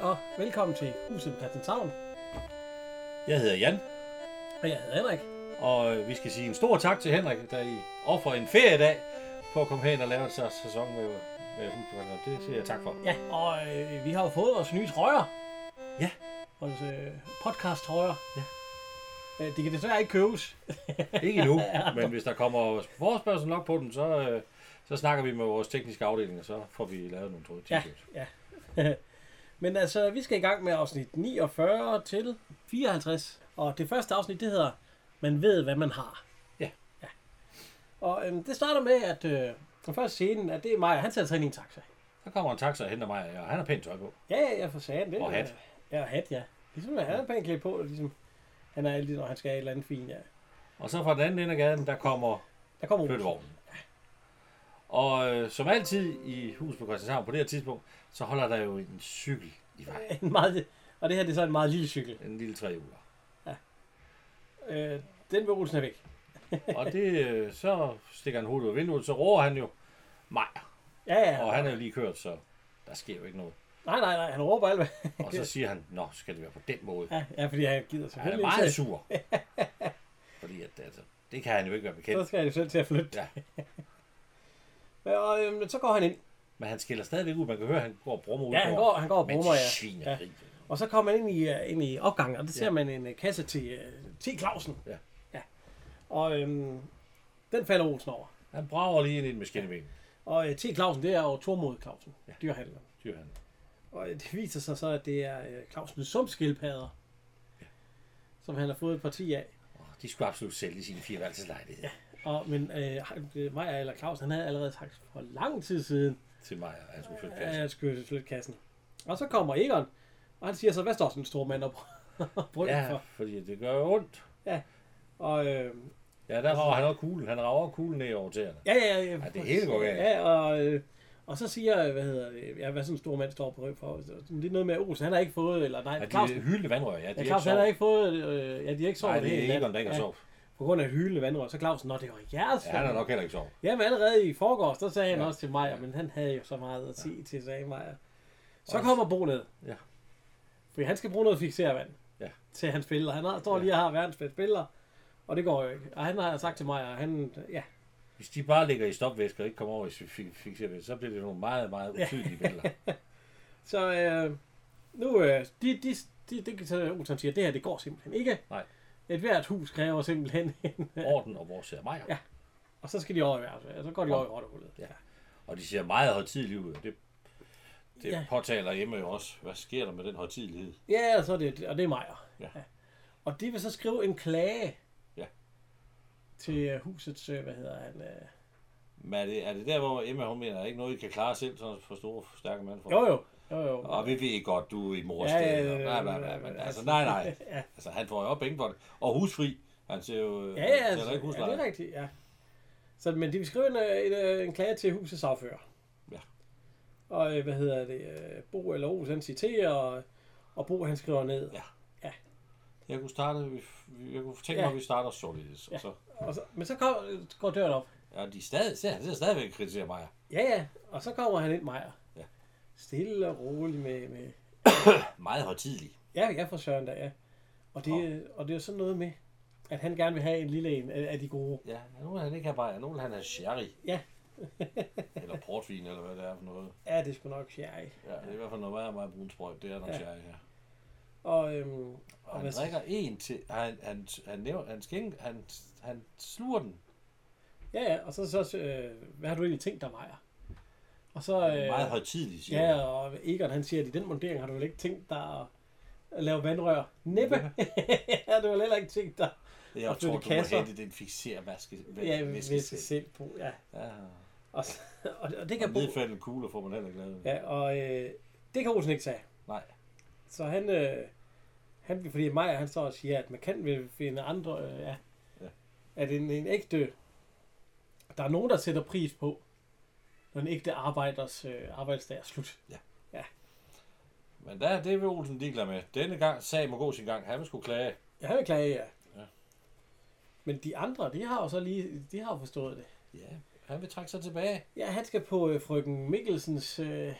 Goddag og velkommen til Huset på Christianshavn. Jeg hedder Jan, Og jeg hedder Henrik. og vi skal sige en stor tak til Henrik, der i offrer en feriedag på at komme hen og lave en sæson med, med Husbekræftelsen. Det siger jeg tak for. Ja, og øh, vi har jo fået vores nye trøjer. Ja. Vores øh, podcast trøjer. Ja. Øh, de kan desværre ikke købes. Ikke endnu, men hvis der kommer forespørgsel nok på den, så, øh, så snakker vi med vores tekniske afdeling, og så får vi lavet nogle tråde Ja. t-shirts. ja. Men altså, vi skal i gang med afsnit 49 til 54. Og det første afsnit, det hedder Man ved, hvad man har. Ja. ja. Og øhm, det starter med, at øh, den første scene, at det er mig, han sig ind i en taxa. Så kommer en taxa og henter mig, og han har pænt tøj på. Ja, ja, jeg får sagen det. Og hat. Ja, og hat, ja. Ligesom, han er pænt klædt på, ligesom han er altid, når han skal et eller andet fint, ja. Og så fra den anden ende af gaden, der kommer Der kommer flyttevognen. Og øh, som altid i hus på Christianshavn på det her tidspunkt, så holder der jo en cykel i vejen. En meget, og det her det er så en meget lille cykel. En lille trehjuler. Øh, den vil Olsen er væk. Og det, øh, så stikker han hovedet ud af vinduet, så råber han jo Mejer. Ja, ja. Og han er jo lige kørt, så der sker jo ikke noget. Nej, nej, nej, han råber alt. Og så siger han, nå, skal det være på den måde. Ja, ja, fordi han gider Han er selvfølgelig meget sur. Fordi at, altså, det kan han jo ikke være Så bekendt. skal han jo selv til at flytte. Ja. Og øhm, så går han ind. Men han skiller stadigvæk ud. Man kan høre, at han går og brummer ud Ja, han går, han går og brummer, ja. ja. Og så kommer han ind i, uh, ind i opgangen, og der ser Ja. man en uh, kasse til uh, T. Clausen. Ja. ja. Og øhm, den falder Olsen over. Han brager lige ind i den med skinneben. Og uh, T. Clausen, det er jo Tormod Clausen, ja. Ja. dyrhandler. Og øh, det viser sig så, at det er uh, Clausens sumskildpadder, ja. som han har fået et parti af. Åh, De skulle absolut sælge sin fireværelseslejlighed ja. Og, men øh, Maja eller Claus, han havde allerede sagt for lang tid siden, til mig, at han skulle flytte at kassen. jeg skulle flytte kassen. Og så kommer Egon, og han siger så, hvad står sådan en stor mand op brygge Ja, for? fordi det gør jo ondt. Og øh, Ja, der rager han også kuglen. Han rager kuglen ned over tæerne. ja, ja, ja, Ja, det hele går galt. Ja, og, øh, og så siger, hvad hedder det, ja, hvad sådan en stor mand står på for. Det er noget med Olsen, han har ikke fået, eller nej, Ja, Claus, de hyldende vandrør, ja. De ja, Claus, han har ikke fået, øh, ja, de har ikke sovet Nej, det er Egon, der ikke har ja, sovet. På grund af hyldende vandrør. Så Clausen, når det var jeres Ja, han har nok heller ikke sovet. Jamen allerede i forgårs, der sagde han Ja. også til Maja, men han havde jo så meget at sige til, sagde Maja. Så Også- kommer Bo ned. Ja. Fordi han skal bruge noget fixervand Ja. til hans spiller. Han har, står Ja. lige og har verdens bedste spiller, og det går jo ikke. Og han har sagt til Maja, han, ja, Hvis de bare ligger i stopvæske og ikke kommer over i fi- fixeret, så bliver det nogle meget, meget utydelige billeder. så øh, nu, øh, de, de, de, det kan så Olsen siger, det her, det går simpelthen ikke. Nej. Et hvert hus kræver simpelthen en, Orden og vores Meyer. Ja. og så skal de over i værelset, og så går de over i rottehullet. Ja. Og de ser meget højtidligt ud. Det, det Ja. påtaler hjemme jo også. Hvad sker der med den højtidlighed? Ja, og, så er det, og det er Majer. Ja. Og de vil så skrive en klage Ja. til øh, husets, øh, hvad hedder han? Øh... Men er det, er det der, hvor Emma hun mener, at ikke noget, I kan klare selv, sådan for store, stærke mand? For? Jo, jo. Jo, jo. Og vi ved godt, du er i mors Ja, ja, ja, ja, Ja, ja, ja, bla, ja, men ja. altså, nej, nej. ja, Altså, han får jo også penge for det. Og husfri. Han ser jo... ja, ja, han altså, ikke ja, husleje. det er rigtigt, ja. Så, men de vil skrive en, øh, en, øh, en klage til husets affører. Ja. Og øh, hvad hedder det? øh, Bo eller Olsen han citerer, og, og Bo han skriver ned. Ja. Jeg kunne starte, jeg kunne tænke Ja. mig, at vi starter således. Ja. Ja. Så, Og så, men så kom, går døren op. ja, de er stadig, ser, han ser stadigvæk kritisere mig. Ja, ja. Og så kommer han ind, Majer. Stille og roligt med, med Meget højtidlig. Ja, ja, for Søren da, ja. Og det, og det er sådan noget med, at han gerne vil have en lille en af, af de gode. Ja, nu vil han ikke have bare, nu vil han have sherry. Ja. eller portvin, eller hvad det er for noget. Ja, det er sgu nok sherry. Ja, det er i hvert fald noget meget, meget brun sprøjt. Det er nok Ja. sherry her. Og, øhm, Og og han hvad, drikker en til, han, han, han, nævner, han, skænk, han, han sluger den. ja, ja, og så, så øh, hvad har du egentlig tænkt dig, Maja? Og så, Øh, meget øh, højtidlig, siger ja, og Egon han siger, at i den montering har du vel ikke tænkt dig at, at lave vandrør? Næppe. ja, du har heller ikke tænkt dig Jeg og tror, du må kasser. hente den fixere vaske. ja, selv på. Ja. Ja. Og, og, og det Og kan Bo, nedfældende kugler får man heller ikke lavet. ja, og øh, det kan Olsen ikke tage. Nej. Så han, øh, han fordi Maja, han står og siger, at man kan vel finde andre, øh, ja, Ja. at en, en ægte, der er nogen, der sætter pris på, når en ægte arbejders øh, arbejdsdag er slut. Men der, det vil Olsen ligeglad med. Denne gang sag må gå sin gang. Han vil skulle klage. Ja, han vil klage, ja. Ja. Men de andre, de har jo så lige, de har jo forstået det. Ja, han vil trække sig tilbage. Ja, han skal på øh, frøken Mikkelsens øh,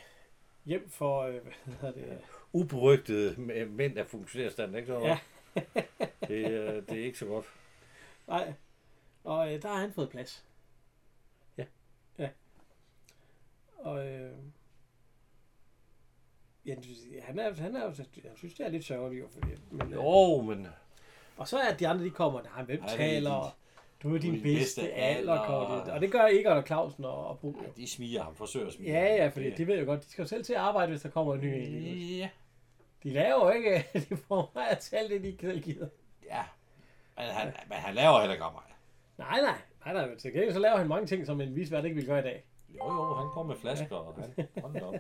hjem for, øh, hvad hedder det, Uberygtede mæ- mænd af funktionærstand, ikke så? Ja. det, er, det er ikke så godt. nej, og øh, der har han fået plads. Ja. Ja. Og øh, ja, han er, han er, jeg synes, det er lidt sørgeligt, fordi, men, øh, Jo, men og så er de andre, de kommer, nej, hvem Ej, det er taler, du er din bedste bedste alder, og- det gør ikke og Clausen og, og Bo. jo. de smiger ham, forsøger at smige Ja, ja, fordi de ved jo godt, de skal jo selv til at arbejde, hvis der kommer en ny en. Ja, De laver jo ikke, de får mig at tale det, de ikke gider. ja. Men han, men han laver heller ikke om mig. Nej, nej, nej, nej, men til gengæld så laver han mange ting, som en visvært ikke vil gøre i dag. Jo, jo, han går med flasker, og han hold da op.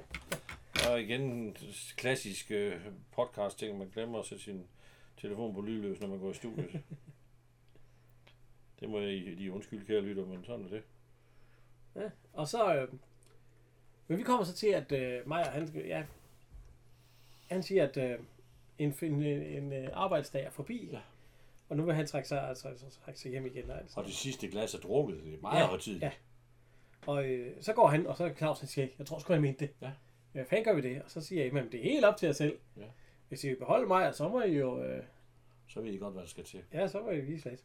Og igen en klassisk øh, podcast ting, man glemmer at sætte sin telefon på lydløs, når man går i studiet. Det må jeg lige undskylde, kære lytter, men sådan er det. Ja. Og så, øh, men vi kommer så til, at øh, Maja, han, ja, han siger, at øh, en, en, en, en arbejdsdag er forbi, Ja. og nu vil han trække sig, altså, trække sig hjem igen. Altså. Og det sidste glas er drukket, det er meget ja, højtidligt. ja. Og øh, så går han, og så Claus, han siger, jeg tror sgu, jeg mente det. Ja. Hvad fanden gør vi det? Og så siger jeg, men det er helt op til jer selv. Ja. Hvis I vil beholde mig, så må I jo, øh, Så ved I godt, hvad der skal til. ja, så må I vise lidt.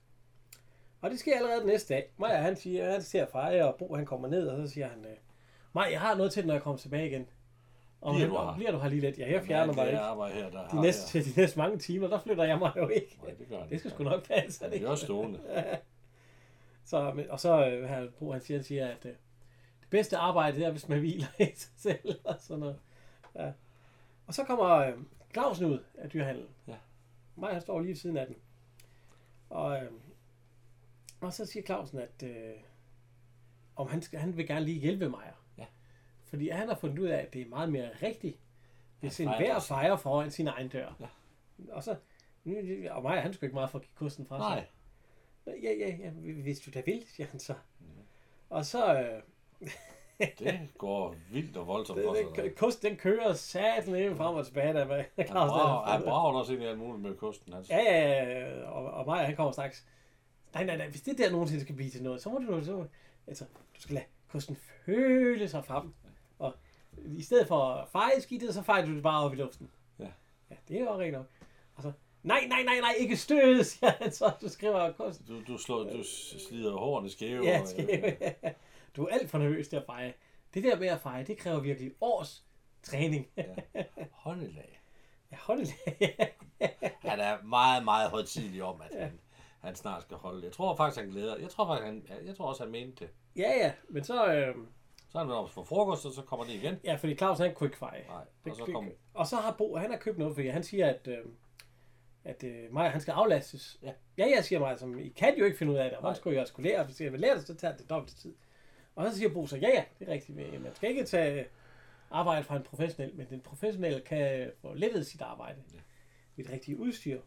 Og det sker allerede den næste dag. Maja, han siger, han ser Freja, og Bo, han kommer ned, og så siger han, øh, Maja, jeg har noget til, når jeg kommer tilbage igen. Og Bliver han- du her? bliver du her lige lidt? Ja, jeg fjerner mig det ikke. her, der De næste, de næste mange timer, der flytter jeg mig jo ikke. Nej, det gør han Det skal sgu nok passe. er det er også stående. Så, men, og så øh, her, Bo, han siger, han siger at øh, bedste arbejde, det er, hvis man hviler i sig selv. Og, sådan noget. Ja. og så kommer øh, Clausen ud af dyrhandlen. Ja. Mig, han står lige ved siden af den. Og, øh, og så siger Clausen, at øh, om han, skal, han vil gerne lige hjælpe mig. Ja. Fordi han har fundet ud af, at det er meget mere rigtigt, hvis At en hver fejrer foran sin egen dør. Ja. Og så, nu- og mig, han skulle ikke meget for at give kosten fra sig. Nej, Ja, ja, ja, hvis du da vil, siger han så. Og så, øh, det går vildt og voldsomt den, sig. den, kost, den kører satan ind frem og tilbage, der med Han Claus. brager, han brager også ind i alt muligt med kosten. Altså. Ja, ja, ja, og, og mig, han kommer straks. Nej, nej, nej, hvis det der nogensinde skal blive til noget, så må du, så, altså, du skal lade kosten føle sig frem. Og i stedet for at feje skidtet, så fejer du det bare op i luften. Ja. Ja, det er jo rent nok. Og så, nej, nej, nej, nej, ikke støde, siger han så, du skriver kosten. Du, du, slår, du slider hårene skæve. Ja, skæve, ja. Du er alt for nervøs til at feje. Det der med at feje, det kræver virkelig års træning. Ja, Håndelag. håndelag. Han er meget, meget højtidlig om, at han, han snart skal holde det. Jeg tror faktisk, han glæder. Jeg tror faktisk, han, jeg tror også, han mente det. ja, ja, men så... Øh, Så er han været for frokost, og så kommer det igen. ja, fordi Claus han kunne ikke feje. Nej, Det, og så kom, og så har Bo, han har købt noget, fordi han siger, at, øh, at øh, Maja, han skal aflastes. Ja. ja, jeg siger mig, som I kan jo ikke finde ud af det. Nej. Hun skulle jo også kunne lære, hvis jeg vil lære det, så tager det dobbelt tid. Og så siger Bo så, ja, ja, det er rigtigt. men Man skal ikke tage arbejde fra en professionel, men den professionelle kan få lettet sit arbejde Ja. med det rigtige udstyr.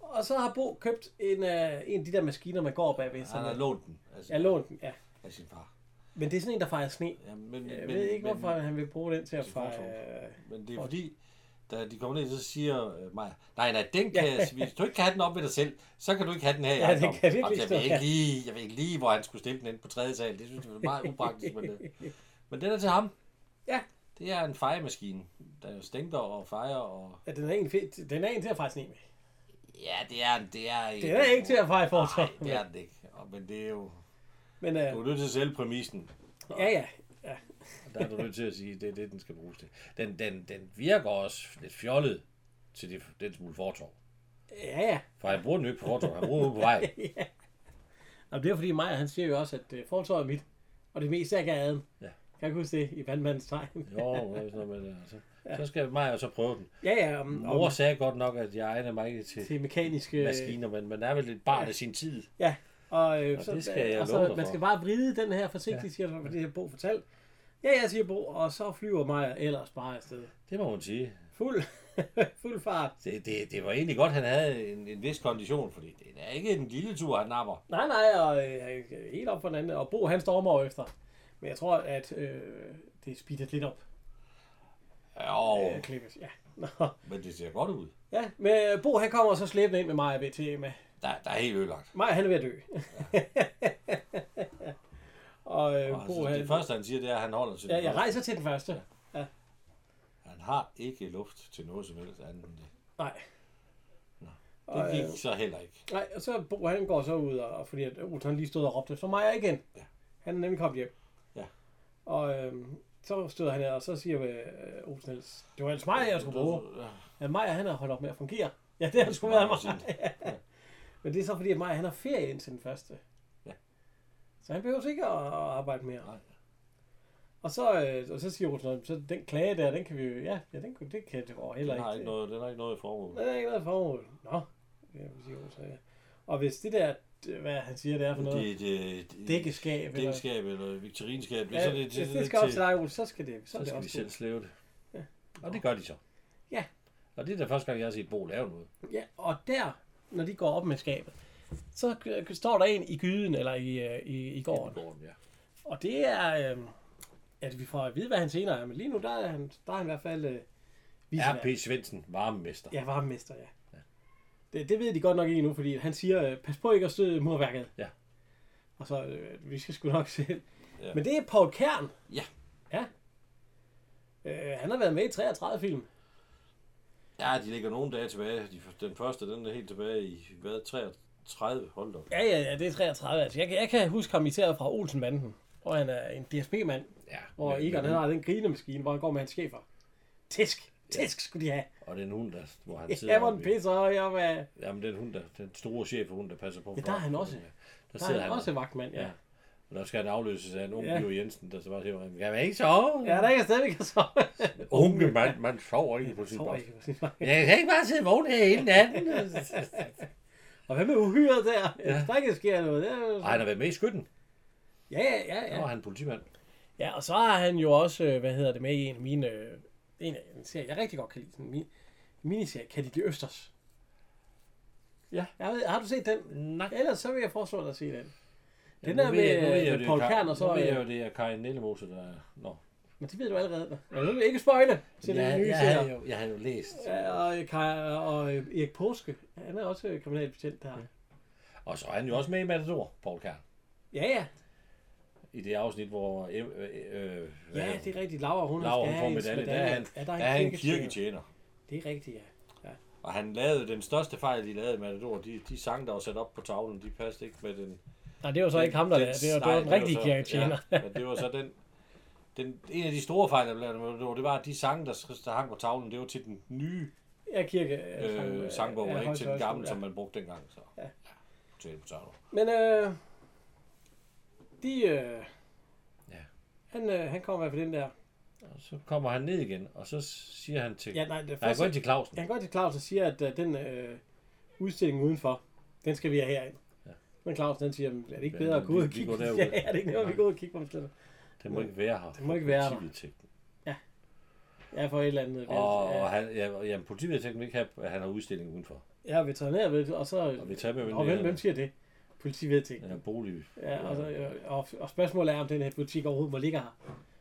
Og så har Bo købt en, uh, en af de der maskiner, man går bagved. han Sådan, har lånt den sin, jeg lånte den, ja. af sin far. Men det er sådan en, der fejrer sne. Ja, men, Jeg men, ved ikke, men, hvorfor han vil bruge den til at fejre... Men det er For- fordi, da de kommer ned, så siger øh, Maja, nej, nej, den kan, ja. hvis du ikke kan have den op ved dig selv, så kan du ikke have den her i Ja, det ejendommen." kan Og jeg ved, ikke lige, jeg ved ikke lige, hvor han skulle stille den ind på tredje sal. Det synes jeg var meget upraktisk. Men, øh, men den er til ham. Ja. Det er en fejemaskine, der stænker og fejrer. Og... Ja, den er en, fed, den er en til at fejre sne med. Ja, det er, det er Det er ikke til at fejre fortov. Nej, det er den ikke. Og- Men det er jo... Men Du øh, er nødt til at sælge præmissen. ja, ja. ja. Og der er du nødt til at sige, at det er det, den skal bruges til. Den, den, den virker også lidt fjollet til det, den smule fortov. Ja, ja. For han bruger den jo ikke på fortov, han bruger den på vej. Og det er fordi Maja, han siger jo også, at øh, fortov er mit. Og det meste er gaden. Ja. Kan du huske det i vandmandens tegn? Jo, det er sådan noget med det. Altså. Så skal mig jo så prøve den. Ja, ja. Om, Mor sagde godt nok, at jeg egner mig ikke til til mekaniske... maskiner, men man er vel et barn af sin tid. Ja. Og, øh, Og så, det skal jeg og så, man skal bare vride den her forsigtigt, ja. siger for det her Bo fortalt. Ja, jeg siger Bo, og så flyver Maja ellers bare afsted. Det må man sige. Fuld, fuld fart. Det, det, det var egentlig godt, han havde en, en vis kondition, fordi det er ikke en lille tur, han napper. Nej, nej, og øh, helt op for den anden. Og Bo, han stormer over efter. Men jeg tror, at øh, det speedet lidt op. Jo, Øh, klippet, ja. Nå. men det ser godt ud. Ja, men Bo han kommer så slæbende ind med Maja til med. Der, der er helt ødelagt. Maja han er ved at dø. og øh, Og Bo altså, han... det første, han siger, det er, at han holder til Ja, den jeg første. rejser til den første. Ja. har ikke luft til noget som helst andet end det. Nej. Nå. Og, Det gik øh, så heller ikke. Nej, og så Bo, han går så ud, og, fordi at Olsen han lige stod og råbte, så mig igen. Ja. Han er nemlig kommet hjem. Ja. Og øhm, så stod han her, og så siger øh, Olsen ellers, det var ellers mig, jeg skulle bruge. Ja, Maja, han har holdt op med at fungere. Ja, det har sgu været mig. Ja. Men det er så fordi, at Maja, han har ferie indtil den første. Så han behøver ikke at arbejde mere. Nej. Og så, øh, og så siger Olsen, så den klage der, den kan vi jo, ja, ja den, kan- det kan det over heller Den har ikke. ikke noget, den har ikke noget i formål. Det er ikke noget formål. Nå, det vil sige Olsen, ja. Og hvis det der, hvad han siger, det er for noget, Det, det, det, dækkeskab, eller, dækkeskab eller viktorinskab, ja, så det, hvis det skal op til dig, så skal det, så, så det skal de også selv slæve det. Ja. Og det gør de så. Ja. Og det er da første gang, jeg har set Bo lave noget. Ja, og der, når de går op med skabet, så står der en i gyden, eller i, øh, i, i gården. Gården, ja. Og det er, øh, at vi får at vide, hvad han senere er. Men lige nu, der er han, der er han i hvert fald øh. R.P. Svendsen, varmemester. Ja, varmemester, ja. ja. Det, det ved de godt nok ikke endnu, fordi han siger, øh, pas på ikke at støde murværket. Ja. Og så, øh, vi skal sgu nok se. Ja. Men det er Paul Kern. Ja. Ja. Øh, han har været med i 33 film. Ja, de ligger nogle dage tilbage. De, den første, den er helt tilbage i, hvad, 33? Hold da op. Ja, ja, ja, det er 33. Altså, jeg, kan- jeg kan huske ham især fra Olsenbanden, hvor han er en DSB-mand, Ja. hvor Egon han har den grinemaskine, hvor han går med hans chefer. Tisk, tisk skulle de have. Og den hund, der, hvor han sidder Ja, hvor den pisser jeg var... Jamen, den hund, der, den store chef hund, der passer på. Ja, der er han også. Der, Der sidder er han han også vagtmand, ja. Ja. Og der skal han afløses af en ung Ja. ja. Jensen, der så bare siger, kan man ikke sove? Ja, der er ikke stadig kan sove. Unge mand, man sover ikke på sin boks. vagt. Jeg kan ikke bare sidde vågen her hele natten. Og hvad med uhyret der? Ja. Ja. Der ikke sker noget. Er jo... Ej, han har været med i skytten. Ja, ja, ja, Ja. ja. Nå, han politimand. Ja, og så har han jo også, øh, hvad hedder det, med i en af mine, øh, en af en serie, jeg rigtig godt kan lide, sådan en mi- miniserie, Kan de blive Østers? Ja. Jeg ved, har du set den? Nej. Ellers så vil jeg foreslå dig at se den. Den er nu ved med, jeg, med er Paul Kern, og så... Nu ved jeg øh, jo, det er Karin Nellemose, der er... Nå. Men det ved du allerede. Jeg vil ikke spoile til Ja, den nye jeg, serie. har jo, jeg har jo læst. Ja, og, øh, Kaj, og øh, Erik Påske, han er også øh, kriminalbetjent der. Og så er han jo også med i Matador, Paul Kern. Ja, ja. I det afsnit, hvor... Øh, øh, Ja, det er rigtigt. Laura, hun Laura, hun skal får medalje. Der er han, Ja, der er han kirketjener. kirketjener. Det er rigtigt, ja. Og han lavede den største fejl, de lavede i Matador. De, de sange, der var sat op på tavlen, de passede ikke med den... Nej, det var så ikke ham, der den- lavede. Det var, det var den rigtige kirketjener. Ja, men det var så den... Den, en af de store fejl, der blev det var, at de sange, der, der hang på tavlen, det var til den nye Ja, kirke. øh, sangbog, og ikke til den gamle, som man brugte dengang. Så, Ja. ja. Til på tavlen. Men øh, de, øh, Ja. han, øh, han kommer i hvert fald ind der. Og så kommer han ned igen, og så siger han til... Ja, nej, det Nej, første, gå ind til Clausen. han går til Claus og siger, at uh, den øh, udstilling udenfor, den skal vi have herind. Ja. Men Claus, han siger, er det ikke Ja, bedre at gå ud og kigge? går. Ja, er det ikke noget, vi går ud og kigge på dem Den må ikke være her. Den må ikke være der. Politivedtægten. Ja, for et eller andet. Og, ja, han, ja, jamen, politivedtægten vil ikke have, at han har udstilling udenfor. ja, veterinær, ved og så... Og vi tager med og hvem, hvem siger det? Politivedtægten. Ja, bolig. Ja, og, så, øh, og, og spørgsmålet er, om den her butik overhovedet må ligge her.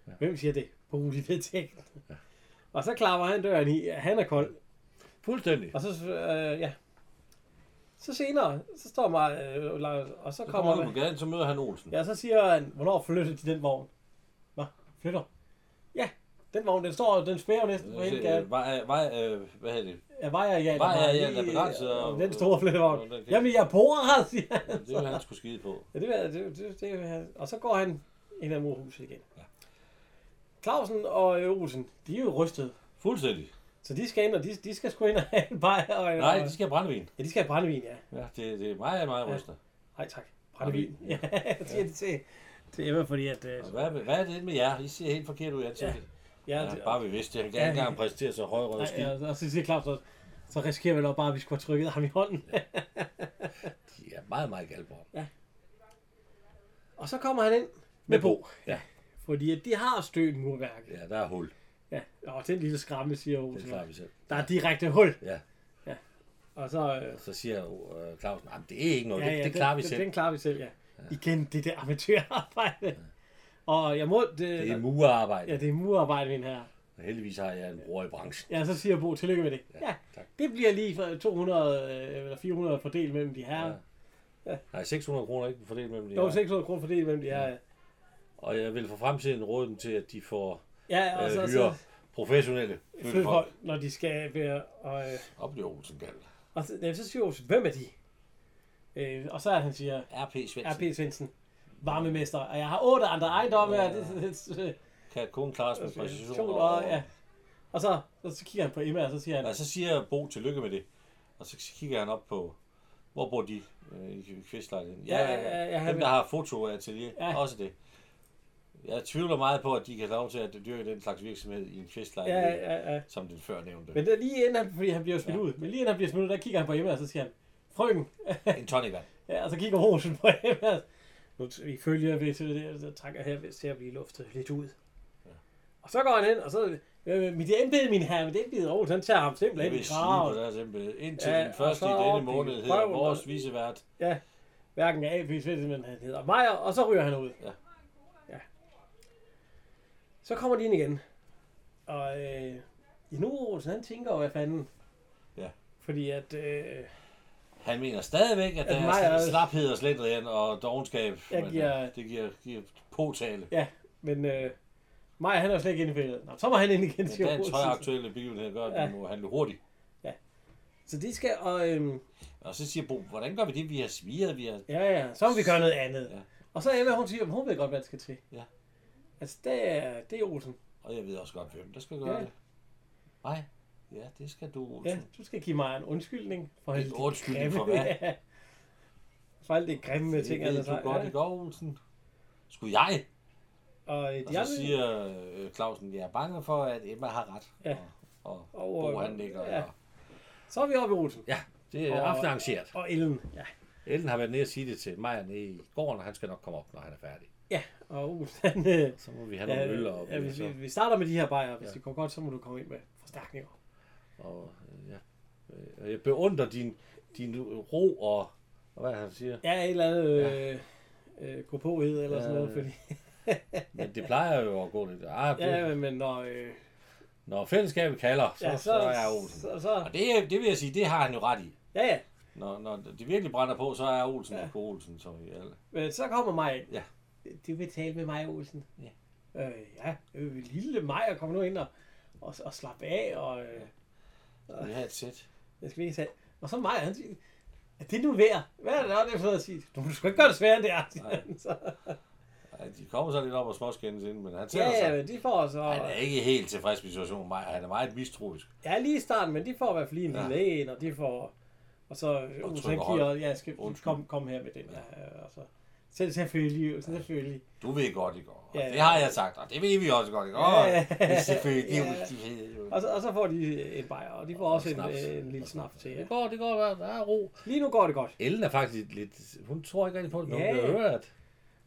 Ja. Hvem siger det? Boligvedtægten. Og så klapper han døren i. Han er kold. Fuldstændig. Og så, øh, ja. Så senere, så står mig, øh, og så Så kommer kommer han på gaden, så møder han Olsen. Ja, så siger han, hvornår flytter de den vogn? Flytter? Ja, den vogn, den står, den spærer næsten på hele gaden. Vej, vej, øh, hvad hedder det? Ja, vejer ja, Vejer, ja, der er begrænset, og, og- den store flyttevogn. den Jamen, jeg bor her, siger han. Det vil han skulle skide på. Ja, det, det, det, det, det, det, og så går han ind ad murhuset igen. Ja. Clausen og øh, Olsen, de er jo rystet. Fuldstændig. Så de skal ind, og de, de skal sgu ind og have en bajer. Og, Nej, de skal have brændevin. ja, de skal have brændevin, ja. Ja, det, det er meget, meget Ja. rystende. Nej, tak. Brændevin. Ja, jeg siger det til, til Emma, fordi at... Øh, Hvad, hvad er det med jer? I ser helt forkert ud i ansigtet. ja, Ja, det, bare vi vidste det. Han kan Ja, ikke ja. engang præsentere sig højrød skidt. ja, og så siger Claus også, så risikerer vi nok bare, at vi skulle have trykket ham i hånden. De er meget, meget galbre. og så kommer han ind med Bo. Ja. Fordi at de har stødt murværket. Ja, der er hul. Ja, og den lille skræmme, siger Det Olsen. klarer vi selv. Der er direkte hul. Ja. Og så... Øh, Så siger øh, Clausen, det er ikke noget. ja, det, ja, det klarer vi den, selv. Den klarer vi selv, ja. Igen, det der amatørarbejde. Og jeg må... Det, Det er murarbejde. Ja, det er murarbejde, min her. Og Heldigvis har jeg en bror i branchen. Ja, så siger Bo, tillykke med det. Ja, tak. det bliver lige for 200 øh, eller 400 fordelt mellem de her. Ja. Nej, 600 kroner ikke fordelt mellem de Jo, her. 600 kroner fordelt mellem de her. Og jeg vil for fremtiden råde dem til, at de får Ja, og øh, så, hyre så, professionelle følgefolk. når de skal være... Og, øh, Og bliver Olsen galt. og så, ja, så siger Olsen, hvem er de? Øh, og så er han siger, RP Svendsen. R.P. Svendsen, varmemester, og jeg har otte andre ejendomme, Ja. det, det, det, Kan kun klares med præcision. og, ja. og så, så, så kigger han på Emma, og så siger han, Ja, så siger Bo tillykke med det. Og så kigger han op på, hvor bor de øh, i kvistlejligheden? Ja, ja, ja, ja, dem, der har fotoatelier, Ja. ja. også det. Jeg tvivler meget på, at de kan lov til at dyrke den slags virksomhed i en ja, kvistlejlighed, ja, ja. som den før nævnte. Men det, lige inden han, fordi han bliver smidt Ja. ud, men lige inden han bliver smidt ud, der kigger han på Emma, og så siger han, frøken, En tonicvand. ja, og så kigger Olsen på Emma, nu vi følger vi til det, så trækker her hvis til at blive luftet lidt ud. Ja. Og så går han hen, og så, øh, mit embede, min herre, mit embede, Olsen, han tager ham Jeg simpelthen i kraven. deres embede. Indtil Ja, den første i denne måned hedder vores visevært. Ja, hverken A.P. Svendsen, men han hedder Meyer, og så ryger han ud. Ja. ja. Så kommer de ind igen. Og øh, i nu Olsen, han tænker jo, hvad fanden. Ja. Fordi at, øh, Han mener stadigvæk, at At der mig er slaphed og slændrian og dogenskab. Jeg men, giver- øh, Det giver, giver påtale. ja, men øh, Meyer, han er slet ikke inde i billedet. Nå, så må han ind igen, siger dagens Olsen. højaktuelle begivenhed gør, at Ja. ja. må handle hurtigt. Så de skal, og øh, Og så siger Bo, hvordan gør vi det? Vi har sviret, vi har... ja, ja, så må vi gøre noget andet. Ja. Og så Emma, hun siger, at hun ved godt, hvad det skal til. Ja. Altså, det er, det er Olsen. Og jeg ved også godt, hvem der skal gøre Ja. det. Nej, ja, det skal du, Olsen. Ja, du skal give mig en undskyldning. For En alt det undskyldning for hvad? Ja. For alt det grimme det ting, ved han har du sagt. godt, Ja. ikke også, Olsen? Skulle jeg? Og, øh, Og så siger øh, Clausen, jeg er bange for, at Emma har ret. Ja. Og, og Og, Bo, han nikker. ja. Ja. så er vi oppe i Olsen. ja, det er Og- aften arrangeret. Og Ellen. Ja. Ellen har været nede og sige det til mig nede i gården, og han skal nok komme op, når han er færdig. ja, og Olsen, han, øh, Så må vi have nogle øl og, ja, hvis vi, vi starter med de her bajer. Hvis Ja. det går godt, så må du komme ind med forstærkninger. Og øh, ja. Øh, Jeg beundrer din, din ro og, og hvad han siger. Ja, et eller andet øh, øh, gå påhed eller Ja, sådan noget. ja. Fordi, Men det plejer jo at gå lidt. Ah, det, ja, men når, øh, Når fællesskabet kalder, så, ja, ja, så, så, er Olsen. så, så, Og det, det vil jeg sige, det har han jo ret i. ja, ja. Når, når det virkelig brænder på, så er Olsen Ja. ja. på Olsen. Så, ja. Men så kommer mig. Ja. Du vil tale med mig, Olsen. Ja. Øh, ja, øh, lille Maja, kom nu ind og, og, og slap af, og øh, Vi har et sæt. jeg skal ikke sige. Og så Maja, han siger, er det nu værd? Hvad er det, der er det for at sige? Du skal ikke gøre det sværere end det er. Nej. så, Ej, de kommer så lidt op og småskændes ind, men han sætter ja, sig. ja, men de får så... Han er ikke helt tilfreds med situationen. Han er meget mistroisk. Ja, lige i starten, men de får i hvert fald lige en Ja. lille en, og de får... Og så han trykker giver, ja, skal kom, kom her med den, ja, og så... Selv selvfølgelig, selvfølgelig. Du ved godt, ikke? Og Ja. det har jeg sagt, og det ved vi også godt, ikke? Ja. Ja. Det er selvfølgelig, det Ja. det Og så, og så får de en bajer, og de får også en, snaps. en lille snap til. Ja. Det går, det går, der er ro. Lige nu går det godt. Ellen er faktisk lidt, hun tror ikke rigtig på det, hun Ja. bliver hørt.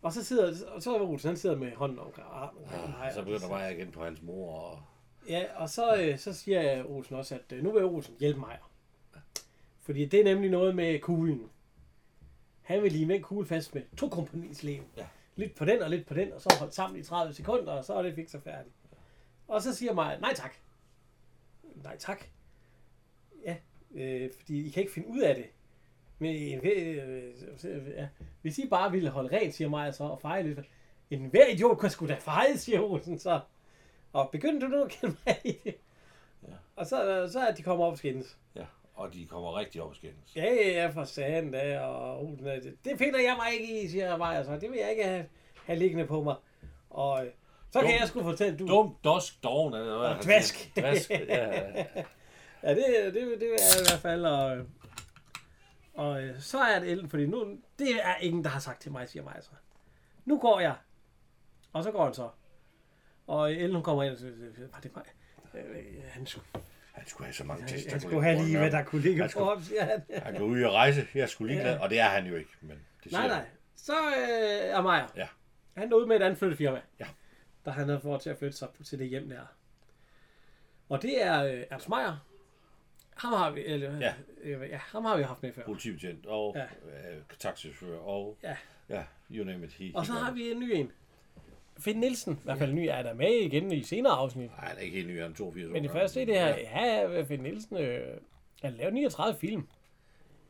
Og så sidder, og så er Olsen, han sidder med hånden omkring armen. mig, Ah, Så og begynder Maja igen på hans mor. Og... Ja, og så, øh, så siger jeg Olsen også, at øh, nu vil Olsen hjælpe mig. Fordi det er nemlig noget med kuglen. Han vil lige med en kugle fast med to kompanis liv. Ja. Lidt på den og lidt på den, og så holdt sammen i 30 sekunder, og så er det fik så færdigt. Og så siger mig, nej tak. Nej tak. Ja, øh, fordi I kan ikke finde ud af det. Men øh, øh, ja. hvis I bare ville holde rent, siger mig så, og feje lidt. En hver idiot kan sgu da feje, siger Olsen så. Og begyndte du nu at kende mig i det? Ja. Og så, så er de kommet op og skændes. Ja, og de kommer rigtig op skændes. Ja, ja, ja, for satan da, og er- det, det finder jeg mig ikke i, siger Maja så. Det vil jeg ikke have, have liggende på mig. Og øh, så kan Dum. jeg sgu fortælle, du... Dum, dosk, doven, eller hvad Og han dvask. ja, ja. Ja, det, det, det er i hvert fald, og, og øh, så er det Ellen, fordi nu, det er ingen, der har sagt til mig, siger mig så. Nu går jeg, og så går han så. Og Ellen kommer ind og siger, var det mig? Øh, han, skulle, skulle have så mange han, testikler. han skulle have lige, hvad der kunne ligge Han skulle- ham, siger han. Han går ud og rejse. Jeg sgu ligeglad. Ja. Og det er han jo ikke. Men det Nej, nej. Så øh, er Maja. Ja. Han er ude med et andet flyttefirma. Ja. Der han havde fået til at flytte sig til det hjem der. Og det er øh, Ernst Meyer. Ham har vi, eller, Ja. øh, ja, ham har vi haft med før. Politibetjent og Ja. øh, taxichauffør og Ja. ja, you name it. He, Og så he har vi en ny en. Finn Nielsen, i hvert fald ny, er der med igen i senere afsnit. Nej, han er ikke helt ny, han er 82 Men det første det gammel. her, ja, Finn Nielsen, øh, han lavede 39 film.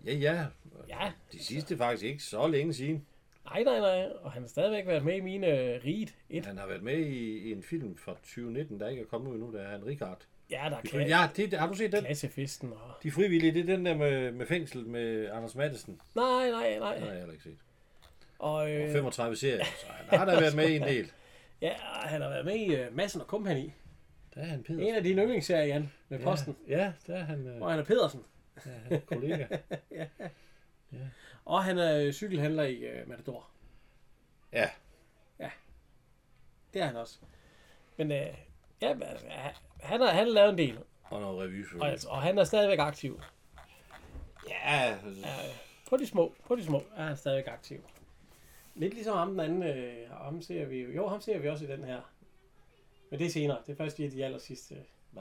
Ja, ja. Ja, De sidste faktisk ikke så længe siden. Nej, nej, nej. Og han har stadigvæk været med i mine uh, Reed 1. Han har været med i, i en film fra 2019, der ikke er kommet ud endnu, der er han Richard. Ja, der er De, kla- ja, det, har du set den? klassefesten. Og... De frivillige, det er den der med, med fængsel med Anders Madsen. Nej, nej, Den har nej. jeg heller ikke set. Og, Og øh, 35 serier, så han har da været med i en del. Ja, han har været med i uh, Madsen og Company. Der er han Pedersen. En af dine yndlingsserier, Jan, med posten. Ja, ja der er han, øh, Hvor han er Pedersen. ja, han er kollega. Og han er øh, cykelhandler i uh, Matador. Ja, Det er han også. Men øh, ja, altså, han, har, han har lavet en del. og noget revy Og, altså, og han er stadigvæk aktiv. Ja, Ja, på de små, på de små er han stadigvæk aktiv. Lidt ligesom ham den anden, øh, ham ser vi jo. Jo, ham ser vi også i den her. Men det er senere. Det er først i de aller sidste Nå.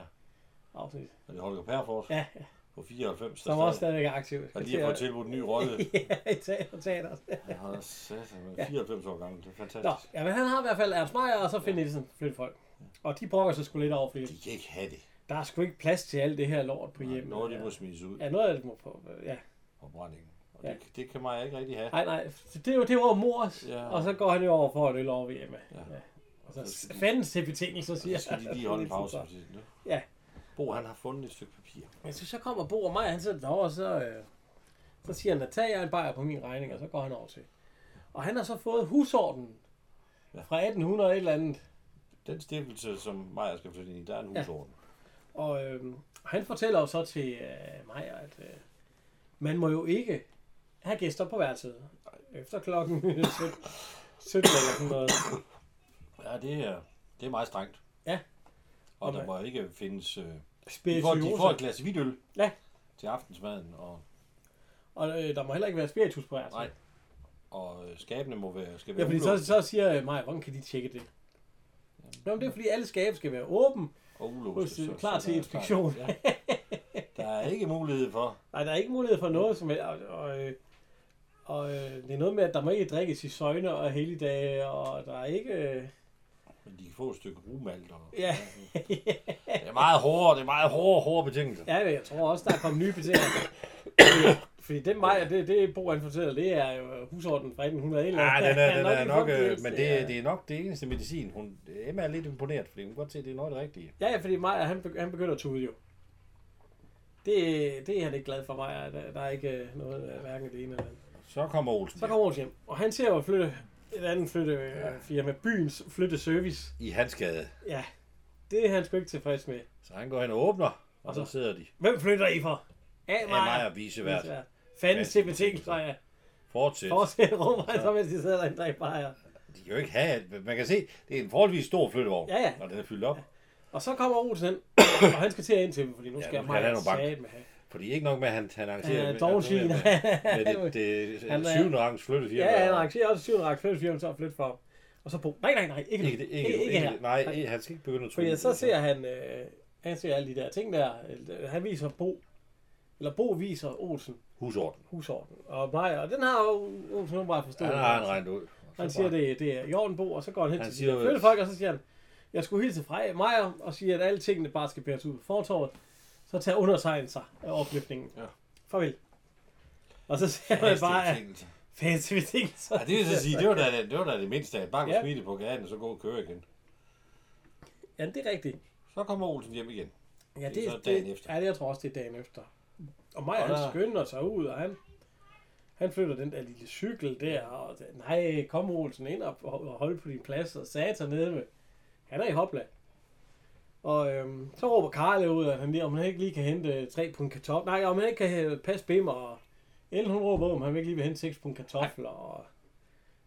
afsnit. og det er Holger Perfors Ja, ja, på 94. som også stadigvæk er aktiv. Og lige har fået tilbudt en ny rolle. ja, i teater. teater. Han har sat med 94 år gammel. Det er Nå, fantastisk. ja, men han har i hvert fald Ernst Meier, og så Finn Nielsen flytte folk. Og de brokker sig sgu lidt over, fordi De kan ikke have det. der er sgu ikke plads til alt det her lort på hjemmet. Noget, de må smides ud Ja, noget af det må på, ja. på brændingen. Og Ja. det, det kan mig ikke rigtig have. Nej, nej, det, er jo, det var mors, Ja. og så går han jo over for et øl over ved. Ja. Ja. Og Så så fandens til betingelser, siger Så skal de lige holde en pause. Ja. Bo, han har fundet et stykke papir. Men så, så kommer Bo og mig, han sidder derovre, og så, øh, så siger han, at tag jeg en bajer på min regning, og så går han over til. Og han har så fået husordenen Ja. fra 1800 et eller andet. Den stiftelse, som Maja skal flytte ind i, der er en Ja. husorden. Og øh, han fortæller jo så til øh, mig, at øh, man må jo ikke have gæster på værelset efter klokken 17, 17 eller sådan noget. Ja, det er, det er meget strengt. Ja. Og Og der må ikke findes... Øh, de, får, de får et glas hvidøl Ja. til aftensmaden, og, Og øh, der må heller ikke være spiritus på værelset. Nej. og øh, skabene må være, skal Ja, være fordi så, så siger mig, hvordan kan de tjekke det? Nå, men det er fordi alle skabe skal være åben, og hos, ulåste. øh, klar til inspektion. Ja. Der er ikke mulighed for... Nej, der er ikke mulighed for noget som helst. Og, og, øh, og øh, det er noget med, at der må ikke drikkes i søjne og helligdage, og der er ikke... Øh, Men de kan få et stykke rumalt. Og, ja, Det er meget hårde, det er meget hårde, hårde betingelser. ja, jeg tror også, der er kommet nye betingelser. Fordi, fordi det, mig, det, det Bo han fortæller, det er jo husordenen fra 1800 eller Ja, den er, den er ikke nok, den øh, men det, det er nok det eneste medicin. Hun, Emma er lidt imponeret, fordi hun kan godt se, at det er noget af det rigtige. Ja, ja, fordi Maja, han, han begynder at tude jo. Det, det er han ikke glad for, Maja. Der, der er ikke øh, noget, øh, hverken det ene eller andet. Så kommer Olsen Så kommer Aarhus hjem, og han ser jo flytte, et andet flyttefirma, byens flytteservice. i hans gade. Ja, det er han sgu ikke tilfreds med. Så han går hen og åbner, og så sidder de. Hvem flytter I for? A. Ja, mig og visevært. Fandens til betingelser, ja. Fortsæt. Fortsæt rum, så mens de sidder derinde og drikker bajer. De kan jo ikke have, at- man kan se, det er en forholdsvis stor flyttevogn, Ja, ja. når den er fyldt op. Og så kommer Olsen hen, og han skal til at ind til dem, fordi nu Ja, skal nu skal han have bank. sat med have. Fordi ikke nok med, at han, han arrangerer Ja, med, dogenskin. med, med det, det, Han det er- syvende rangs flyttefirma. Ja, han arrangerer også syvende række flyttefirma, så flytte for. Og så på. Nej, nej, nej, ikke, Ikke, det- ikke, ikke, ikke, her. nej, ikke, han skal ikke begynde at tro. Fordi så ser han, øh, han ser alle de der ting der. Øh, Han viser Bo, eller Bo viser Olsen Husorden. husorden. Og og den har jo Olsen bare forstået. Han har han regnet ud. Han siger, det, det er i orden, Bo, og så går han hen Han til siger flyttefolk, og så siger han, jeg skulle hilse fra Maja og sige, at alle tingene bare skal bæres ud på fortorvet. Så tager undertegnen sig af opløftningen. Ja. Farvel. Og så siger han bare, at fancy betingelser. Ja, det vil så sige, det var da det, det, var da det mindste, at bare kunne Ja. smide det på gaden, og så gå og køre igen. Ja, det er rigtigt. Så kommer Olsen hjem igen. Ja, Det det, er så det, dagen efter. Ja, det jeg tror også, det er dagen efter. Og mig, Og han der- skynder sig ud, og han, han flytter den der lille cykel der, og det- nej, kom Olsen ind og, og hold på din plads, og satan nede med. Han er i hopla. Og øhm, så råber Karle ud, at han, lige, om han ikke lige kan hente tre pund kartofler. Nej, om han ikke kan øh, passe bimmer. Og Ellen, hun råber ud, om han ikke lige vil hente seks pund kartofler. Og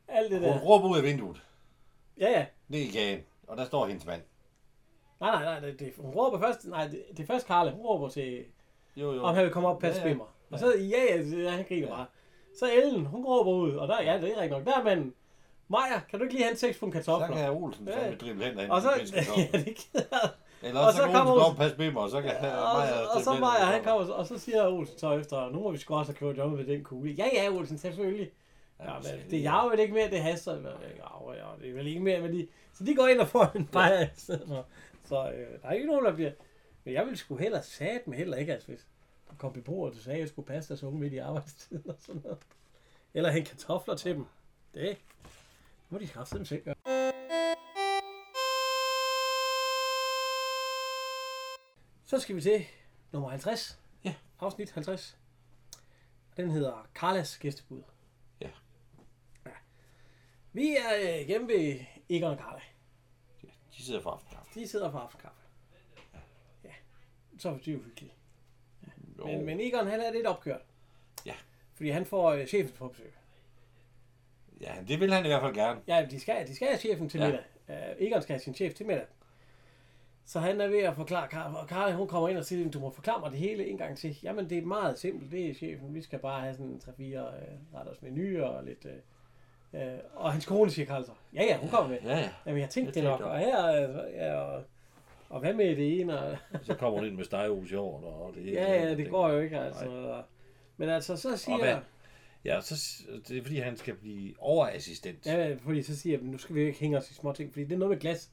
alt det Hun der. råber ud af vinduet. Ja, ja. Det er gaden. Og der står hendes mand. Nej, nej, nej. Det, det, hun råber først. Nej, det, det er først Karle. Hun råber til, Jo, jo. om han vil komme op og passe Ja, ja, ja. Og så, ja, ja, han griner ja. bare. Så Ellen, hun råber ud, og der, ja, det er rigtigt nok. Der er manden. Maja, kan du ikke lige hente seks pund Så kartofler? kan Olsen Ja. drible hen derhen. og så, ja, det gider jeg. Eller og så så kan kommer Olsen op og passe bimmer, og så kan og, Maja og, og så Maja, han så- kommer, og så siger Olsen så efter, nu må vi sgu også have kørt jobbet med den kugle. Ja, ja, Olsen, selvfølgelig. Ja, men det er jo vel ikke mere, det haster. Ja, ja, det er vel ikke mere, men de, så de går ind og får en bajer i stedet. Så øh, der er ikke nogen, der bliver... Men jeg ville sgu hellere sat med heller ikke, altså hvis der kom beboere, der sagde, at jeg skulle passe deres unge midt i arbejdstiden og sådan noget. Eller hente kartofler til dem. Det må de kraftedeme selv gøre. Så skal vi til nummer 50. Ja. Afsnit 50. Den hedder Carlas gæstebud. Ja. ja. Vi er øh, hjemme ved Egon og Carla. De sidder for aftenkaffe. De sidder for aftenkaffe. Ja. Så er det jo hyggeligt. Jo. Men, men Egon, han er lidt opkørt. Ja. Fordi han får øh, chefen på besøg. Ja, det vil han i hvert fald gerne. Ja, de skal, de skal have chefen til Ja. middag. Uh, Egon skal have sin chef til middag. Så han er ved at forklare Karl, og Karl hun kommer ind og siger, du må forklare mig det hele en gang til. Jamen, det er meget simpelt, det er chefen. Vi skal bare have sådan 3-4 uh, retters menuer og lidt... Uh, uh, og hans kone siger Karl så, ja ja, hun kommer med. Ja, ja. Jamen, jeg tænkte det nok, og her, uh, ja, og, og hvad med det ene? Og, Så kommer hun ind med stegeos i år. Og det, ja, ja, det går jo ikke, altså. Og, men altså, så siger hvad? Ja, så, det er fordi, han skal blive overassistent. ja, fordi så siger jeg, nu skal vi ikke hænge os i små ting, fordi det er noget med glas.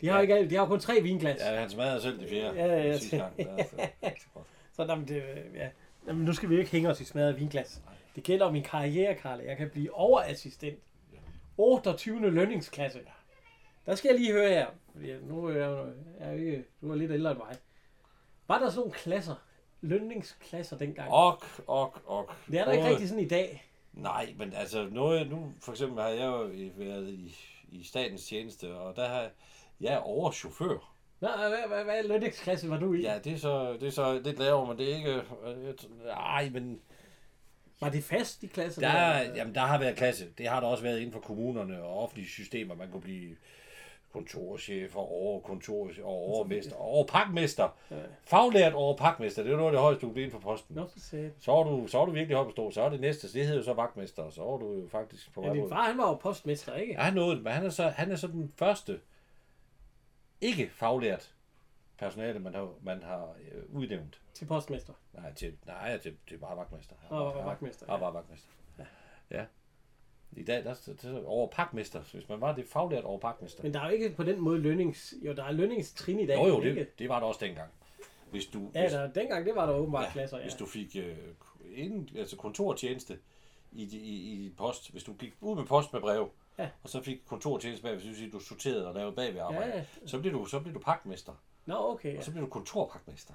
De har, Ja. ikke, de har kun tre vinglas. Ja, han smadrede selv de fjerde. Ja, ja, ja. sidste gang. Ja, så- Så jamen, det, ja. jamen, nu skal vi ikke hænge os i smadret vinglas. Det gælder om min karriere, Karl. Jeg kan blive overassistent. 28. lønningsklasse. Der skal jeg lige høre her. Fordi nu er jeg, jeg er ikke, du er lidt ældre end mig. Var der sådan nogle klasser? Lønningsklasser dengang? Ok, ok, ok. det er der ikke rigtig sådan i dag. Nej, men altså noget, nu for eksempel har jeg jo været i, i statens tjeneste, og der har jeg er overchauffør. Nå, hvad, hvad, hvad lønningsklasse var du i? Ja, det er så, det er så lidt lavere, men det er ikke... Nej, men Var det fast i klassen? der, er- jamen, der har været klasse. Det har der også været inden for kommunerne og offentlige systemer. Man kunne blive kontorchef og overkontor og overmester og overpakmester. Ja. Faglært overpakmester, det er noget af det højeste, du inden for posten. Nå, for Så er du, så er du virkelig højt på stå. Så er det næste, det hedder jo så vagtmester, og så er du jo faktisk på Ja, vej din mod- far, han var jo postmester, ikke? Ja, han nåede, men han er, så, han er så den første ikke faglært personale, man har, man har øh, udnævnt. Til postmester. Nej, til, nej, til, til bare vagtmester. Han Og han- vagtmester, Han ja. var vagtmester. Ja. I dag, der er er over pakmester. Hvis man var det faglært over pakmester. Men der er jo ikke på den måde lønnings... Jo, der er lønningstrin i dag. Jo, jo, ikke? det, det var der også dengang. Hvis du, Ja, hvis, der, dengang det var der åbenbart ja, klasser, ja. hvis du fik øh, inden, altså kontortjeneste i, i, i, i post, hvis du gik ud med post med brev, Ja. og så fik kontortjeneste bag, hvis du, siger, du sorterede og lavede bagved arbejde, Ja, ja. så blev du, så blev du pakmester. Nå, okay. Ja. Og så blev du kontorpakmester.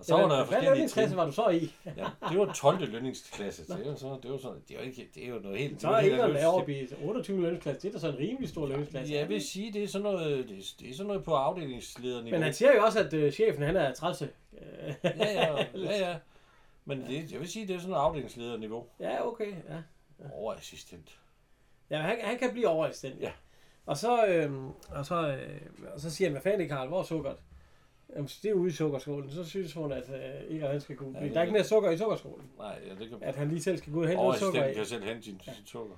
Og så var der hvad forskellige lønningsklasse var du så i? Ja, det var 12. lønningsklasse. Det jo så, det var så, det er jo ikke, det er jo noget helt... Så det er ikke oppe i 28 lønningsklasse. Det er da så en rimelig stor lønningsklasse. Jeg vil sige, det er sådan noget, det er, det er sådan noget på afdelingslederne. Men han siger jo også, at øh, chefen han er træsse. Øh, Ja, ja, ja, ja. Men det, jeg vil sige, det er sådan noget afdelingslederniveau. ja, okay. Ja. Overassistent. Ja, han, han kan blive overassistent. Ja. Og så, øh, og, så, øh, og så siger han, hvad fanden Karl, hvor er sukkeret? Jamen, det er ude i sukkerskålen. Så synes hun, at øh, ikke han skal gå ud. Ja, Ja, der er ikke er- mere sukker i sukkerskålen. Nej, ja, det kan... At han lige selv skal gå ud og hente noget sukker i. kan selv hente sin, sin sukker.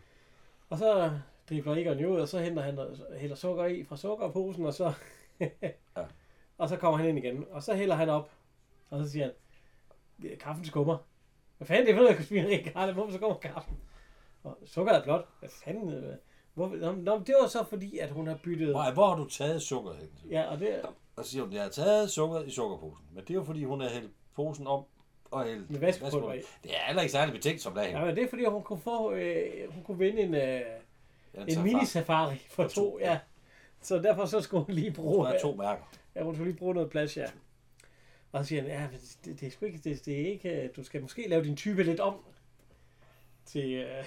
Og så dribler Egon jo ud, og så henter han noget, hælder sukker i fra sukkerposen, og så, Ja. og så kommer han ind igen. Og så hælder han op, og så siger han, "Ja, kaffen skummer. Hvad fanden, det er for noget konspireri, Karl, hvorfor så kommer kaffen? Og sukker er blot. Hvad fanden? øh, Hvor, nå, det var så fordi, at hun har byttet... Nej, hvor har du taget sukker hen? Ja, og det Og så siger hun, jeg har taget sukker i sukkerposen. Men det er jo fordi, hun har hældt posen om og hældt Med vaskepulver i. Det er heller ikke særlig betænkt som dag. ja, men det er fordi, hun kunne få, øh, hun kunne vinde en, øh, en safari. mini-safari for to, ja. Så derfor så skulle hun lige bruge... Er to mærker. Ja, hun skulle lige bruge noget plads, ja. Og så siger han, ja, men det, det er sgu ikke, det, det er ikke, øh, du skal måske lave din type lidt om. Til, øh,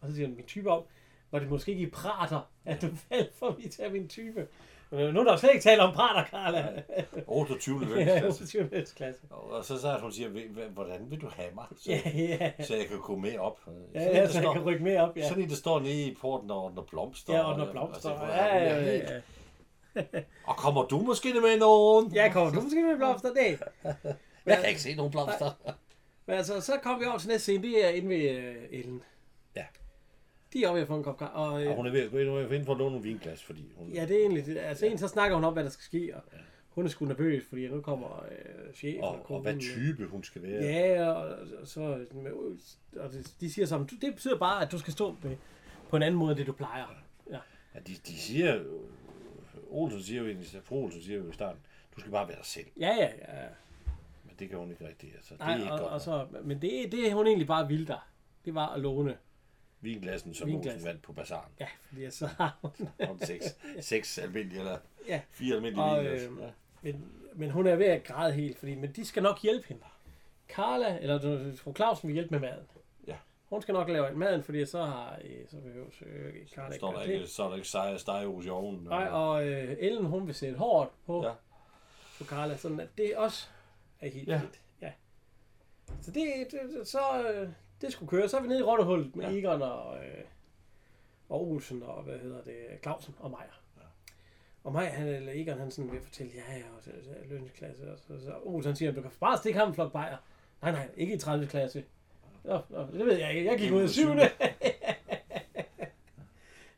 og så siger han, min type om, var det måske ikke i prater, at du faldt for til min type. Men nu er der slet ikke tale om prater, Karla. 28. ja, lønningsklasse. 28. klasse. Og så sagde hun, siger, "Hva- hva- hvordan vil du have mig? Så, Ja, ja. så jeg kan gå med op. Ja, ja, så jeg står, kan rykke med op, ja. Sådan en, der står nede i porten og ordner blomster. Ja, og når blomster. og- Ja, ja, ja, ja. Og kommer du måske med nogen? Ja, kommer du måske med blomster? Nej. Jeg kan ikke se nogen blomster. Men altså, så kom vi over til næste scene, det er inde ved øh, Ellen. Ja. De er ved at få en kop kaffe. Og, øh, Og hun er ved at gå ind og finde for at låne nogle vinglas, fordi hun... Ja, det er egentlig det. Altså, en, så snakker hun om, hvad der skal ske, og hun er sgu nervøs, fordi nu kommer øh, chefen og, og konen. hvad type hun skal være. Ja, og, og så, og de siger sammen, det betyder bare, at du skal stå med, på en anden måde, end det du plejer. Ja. Ja, de, de siger. Olsen siger jo egentlig, fru Olsen siger jo i starten, du skal bare være dig selv. Ja, ja, ja. Men det kan hun ikke rigtig. Altså, det er Nej, ikke og, godt. og så, men det, det hun egentlig bare ville der, det var at låne vinglassen, som Vinglas. Olsen vandt på bazaren. Ja, fordi så har hun... Seks, seks almindelige, eller Ja. fire almindelige Og, vinglas. øh, Ja. Men, men hun er ved at græde helt, fordi, men de skal nok hjælpe hende. Carla, eller fru Clausen vil hjælpe med maden. Ja. Hun skal nok lave maden, fordi så har øh, så behøves øh, Carla der gøre ikke, så er der ikke seje stegeos i ovnen. Nej, og øh, Ellen, hun vil sætte hårdt på, Ja. på Carla, sådan at det også er helt Ja. ja. fint. Ja. Så det, det så, øh, det skulle køre. Så er vi nede i Rottehullet med Ja. ja. Egon og, øh, og Olsen og, hvad hedder det, Clausen og Meier. Ja. Og Meier, han, eller Egon, han sådan vil fortælle, ja, ja, og så, så lønsklasse, og så, så Olsen han siger, du kan bare stikke ham en flok bajer. Nej, nej, ikke i 30. klasse. Nå, nå, det ved jeg ikke. Jeg gik ud i 7.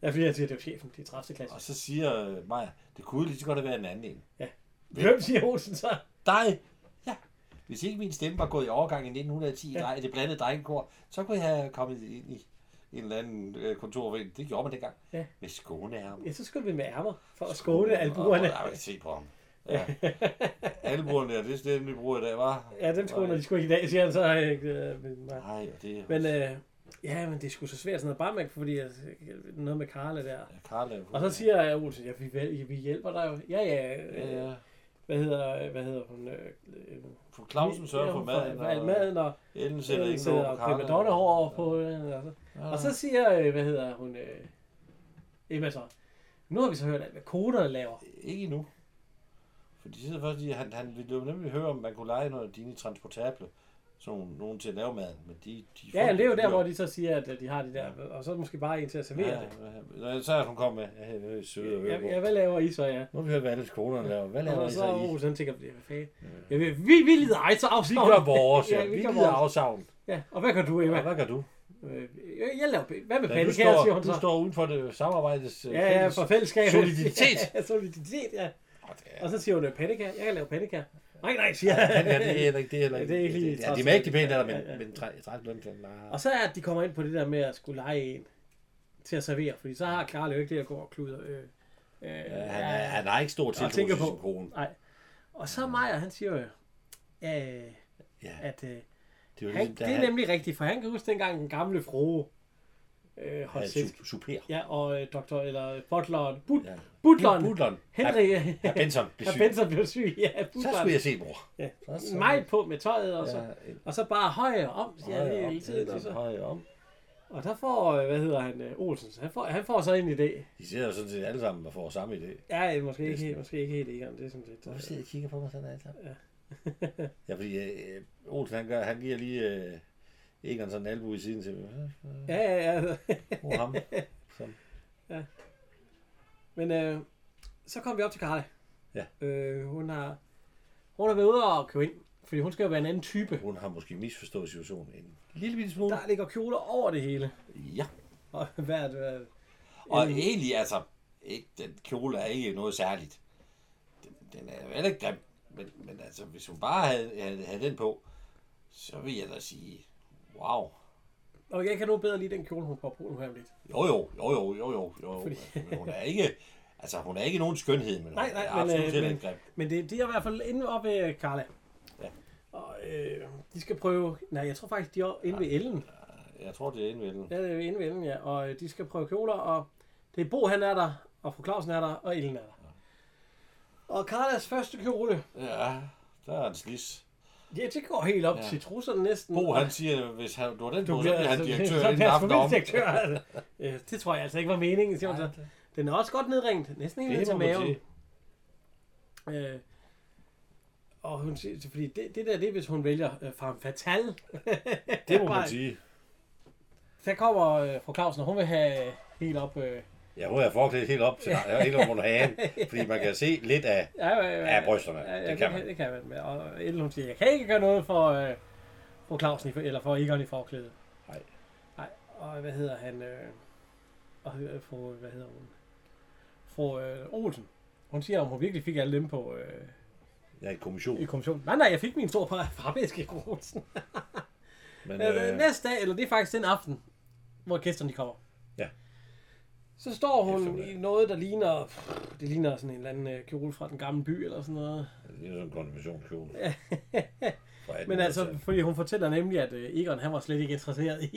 ja, fordi jeg siger, det er chefen, de 30. klasse. Og så siger øh, Maja, det kunne lige så godt have været en anden en. Hvem siger Olsen så? Dig! Ja. Hvis ikke min stemme var gået i overgang i 1910 ja. i det blandede drengekor, så kunne jeg have kommet ind i en eller anden øh. Det gjorde man dengang. Ja. Med skåneærmer. Ja, så skulle vi med ærmer for at skåne albuerne. Ja, jeg kan se på ham. Ja. Albuerne, ja, det er det, vi bruger i dag, var. Ja, dem skåner de sgu ikke i dag, siger han så. Øh, men, nej. Det er men øh, ja, men det er sgu så svært sådan noget bare med, fordi øh, noget med Karla der. Ja, Karla. Og så siger jeg, Olsen, ja, vi, vi hjælper dig jo. Ja, ja. Ja, Øh, ja. hvad hedder, hvad hedder hun? Øh, øh, For Clausen sørger for maden. For alt maden, og Ellen sætter Ellen ikke noget på prima Karla. donne over på. Øh, og, så, Ja. og så siger, øh, hvad hedder hun? Øh, Emma så. Nu har vi så hørt, hvad koderne laver. Ikke endnu. For de sidder først i, han, han ville jo nemlig høre, om man kunne lege noget af dine transportable. Sådan nogle, nogen til at lave maden. Men de, de Ja, det er jo der, hvor de så siger, at øh, de har de der, og så er måske bare en til at servere ja, det. ja, så er hun kommet med. Ja, søde høre Ja, ja, hvad laver I så, ja? Nu har vi hørt, hvad alle skolerne laver. Hvad laver Og I så så i? Han tænker, hvad fanden? Ja, vi, vi, vi lider ej, så Vi afsavn. gør vores, ja. Ja, Vi, vi vi lider afsavn. Ja, og hvad gør du, Emma? Ja, hvad gør du? Øh, Jeg laver, hvad med Ja, du, pandekager, siger står, hun du så. står uden for det samarbejdes øh, Ja, ja, for fællesskab. Soliditet. Ja, soliditet, ja. Og så siger hun, pandekager, jeg kan lave pandekager. Nej, nej, siger Ja, jeg. det er heller ikke det. er Heller Ja, ikke. det er ikke lige Ja, de er mægtig pæne, der, men, Ja, ja. men træ- træt løn til nej. Og så er at de kommer ind på det der med at skulle lege en til at servere, fordi så har Karl jo ikke det at gå og klude. Øh, øh, Ja, han, er, han har ikke stor tiltro til sin på- kone. Nej. Og så Maja, han siger jo, øh, Ja, at øh, det er jo han, ligesom, det er nemlig rigtigt, for han kan huske dengang den gamle frue øh, han selskab. su- super. Ja, og øh, doktor, eller butleren, but, Ja. butleren, Butleren. Henrik, Herr Benson blev syg. Benson blev syg, ja, Så skulle butleren. jeg se, bror. Ja. Så- så- Mig på med tøjet, og så, Ja, og så bare højere om, siger han højere op, hele tiden. Så, højere om. og der får, øh, hvad hedder han, øh, Olsen, han får, han får så en idé. De sidder jo sådan set alle sammen og får samme idé. Ja, øh, måske ikke, helt, måske ikke helt Egon, det er sådan lidt... Hvorfor sidder I og kigger på mig sådan alle sammen? Ja. ja, fordi øh, Olsen, han, gør, han giver lige øh, Egon sådan en albu i siden til. Ja, ja, ja. Hvor ham? Som, Men øh, så kom vi op til Karla. Ja. Øh, hun har, hun har været ude og købe ind, fordi hun skal jo være en anden type. hun har måske misforstået situationen en lille bitte smule. Der ligger kjoler over det hele. Ja. Og hvert, hvert, Og egentlig, altså, ikke, den kjole er ikke noget særligt. Den, den er jo heller ikke grim. Men, men altså, hvis hun bare havde, havde, havde den på, så vil jeg da sige, wow. Og jeg kan nu bedre lide den kjole, hun får på nu her om lidt. Jo, jo, jo, jo, jo, jo, jo. Fordi- Men hun er ikke, altså, hun er ikke nogen skønhed, men Nej, nej, er men, absolut øh, men- grim. Men det, det er i hvert fald inde oppe ved Karla. Ja. Og øh, de skal prøve... Nej, jeg tror faktisk, de er inde ved Ellen. Jeg tror, det er indvendet. Ja, det er inde ved Ellen, ja. Og øh, de skal prøve kjoler, og det er Bo, han er der, og fru Clausen er der, og Ellen er der. Og Karlas første kjole, Ja, der er en slis. Ja, det går helt op Ja. til trusserne næsten. Bo, han siger, hvis han, du har den Du på, så bliver bliver han direktør inden bliver aften om. altså. Øh, Det tror jeg altså ikke var meningen, siger hun så. Den er også godt nedringet, næsten helt ned til maven. Øh, og hun siger, fordi det, det der, det er, hvis hun vælger øh, femme fatale. Det må man sige. Der kommer øh, fru Clausen, og hun vil have helt op... Øh, Ja, hun er forklædt helt op til helt op under hagen, fordi man kan se lidt af, ja, ja, ja, af brysterne. Ja, ja, Det kan man. Det kan man. Og Ellen, hun siger, jeg kan ikke gøre noget for øh, fru Clausen, for- eller for Egon i forklædet. Nej. Nej, og hvad hedder han? Øh, og øh, fru, hvad hedder hun? Fru øh, Olsen. Hun siger, om hun virkelig fik alle dem på øh, Ja, i kommission. i kommissionen. Nej, nej, jeg fik min store frabeske Olsen. Men, Øh, øh, næste dag, eller det er faktisk den aften, hvor gæsterne de kommer. Så står hun Eftermiddag. i noget, der ligner, det ligner sådan en eller anden øh, kjole fra den gamle by, eller sådan noget. det er sådan en konfirmationskjole. Men altså, fordi hun fortæller nemlig, at øh, Egon, han var slet ikke interesseret i.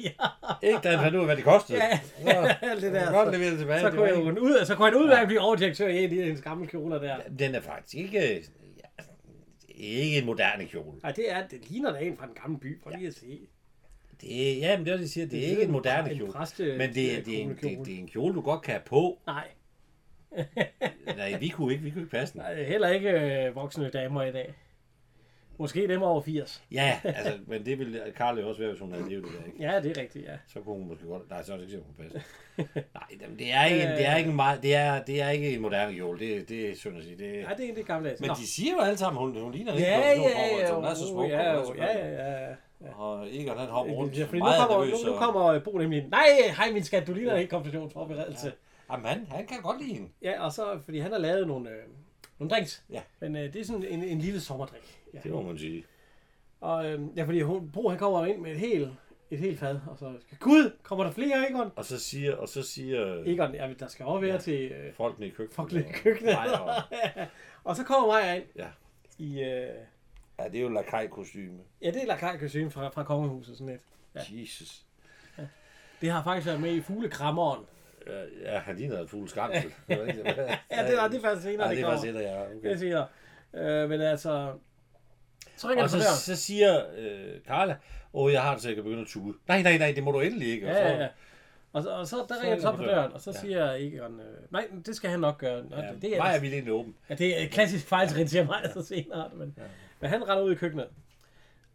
Ikke da han fandt ud af, hvad det kostede. ja, alt det der. godt Så, levere det tilbage. så kunne jo ud, så kunne han udmærket blive overdirektør i en af hendes gamle kjoler der. Den er faktisk ikke... Ja, ikke en moderne kjole. Nej, det er, det ligner da en fra den gamle by. Prøv lige at se. Det ja, men det er det, jeg siger. Det er ikke en moderne en kjole. præste- Men det, er- det, er en, kjole. det, det er en kjole, du godt kan have på. Nej, Nej, vi kunne ikke, vi kunne ikke passe den. nej, heller ikke øh, voksne damer i dag. Måske dem over 80. Ja, altså, men det ville Karl jo også være, hvis hun havde levet det der, ikke? Ja, det er rigtigt, ja. Så kunne hun måske godt... Nej, så er det ikke, hun kunne passe. Nej, jamen, det er ikke, en- det er ikke en meget... Det er, det er ikke en moderne kjole. Det, det er synd at sige. Det, Nej, det er det gamle. men de siger jo alle sammen, hun, hun ligner ikke ja, på ja, nogen ja, forhold, så ja, hun er så jo, smuk. ja, og hun er jo, så ja, flot. ja, ja. Og Egon, han hopper rundt Ja, fordi nu meget kommer, nervøs. nu, nu og- kommer Bo nemlig, nej, hej min skat, du ligner ikke konfirmationsforberedelse. Jamen, han, han kan godt lide hende. Ja, og så, fordi han har lavet nogle, øh, nogle drinks. Ja. Men øh, det er sådan en, en lille sommerdrik. Ja. Det må man sige. Og øh, ja, fordi hun, Bo, han kommer ind med et helt, et helt fad, og så, Gud, kommer der flere, Egon? Og så siger, og så siger Egon, ja, der skal også være Ja. ja. til øh, folkene i køkkenet. folkene i køkkenet. Nej, og, og så kommer Maja ind ja. i, øh, ja, det er jo lakaj-kostyme. ja, det er lakajkostyme fra, fra kongehuset, sådan et. Ja. Jesus. Det har faktisk været med i fuglekrammeren. Ja, han ligner et fugl skræmsel. ja, Ja, det er, det er faktisk senere, Ja, det er kommer. faktisk et af jer. Det Okay. siger øh, Men altså... Så ringer Og det så, så siger øh, Carla, åh, jeg har det, så jeg kan begynde at tude. Nej, nej, nej, det må du endelig ikke. Og så, Ja, ja, ja. Og så, og så der ringer det så på døren, og så Ja. siger Egon, øh, nej, det skal han nok gøre. Nå, Ja, det, det, er, Maja vil egentlig åben. ja, det er et klassisk fejltrin, siger mig så senere. Men, Ja. Men han render ud i køkkenet.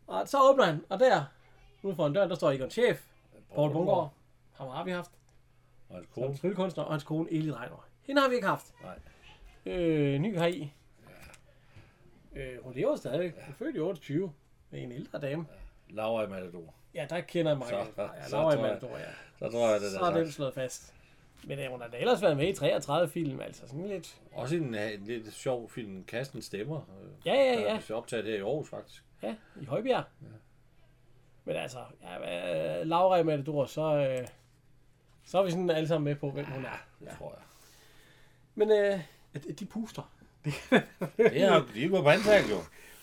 Og så åbner han, og der, ude foran døren, der står Egon Chef, Paul Bungård. Ham har vi haft. Og hans Som kone. tryllekunstner, og hans kone Elin Reiner. Hende har vi ikke haft. Nej. Øh, ny har I. Øh, hun lever stadigvæk. Hun er født i 28 med en ældre dame. Laura i Matador. Ja, der kender jeg mig. Så- Ja, så Laura i Matador, ja. Så tror jeg, det Så der er den slået fast. Men øh, hun har da ellers været med i 33 film, altså sådan lidt... Også en, en lidt sjov film, Kasten Stemmer. øh, Ja, ja, Der ja. er optaget her i Aarhus, faktisk. Ja, i Højbjerg. Men altså, ja, øh, Laura i Matador, så, øh, så er vi sådan alle sammen med på, hvem hun er. Det tror jeg. Men øh, de puster. Det er de er på vandtag, jo.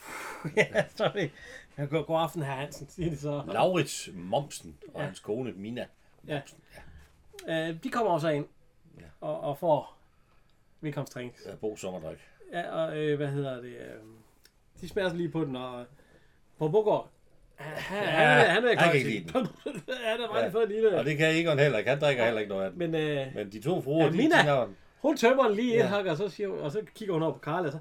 ja, så er det. Ja, god, aften, herr Hansen, siger de så. Laurits Momsen og Ja. hans kone Mina. Ja. Momsen. Ja. Øh, de kommer også ind Ja. og, og får velkomstdrinks. ja. Bo Sommerdrik. Ja, og øh, hvad hedder det? Øh, de smager lige på den, og på Bogård, han, Ja, han, han, han kan ikke lide den. han bare lige fået en lille... Og det kan Egon heller ikke. Han drikker heller ikke noget af den. Men øh, Men de to fruer, Ja, de Mina. tænker, hun tømmer den lige Ja. et hak, og så, siger, hun- og så kigger hun over på Karl, og så...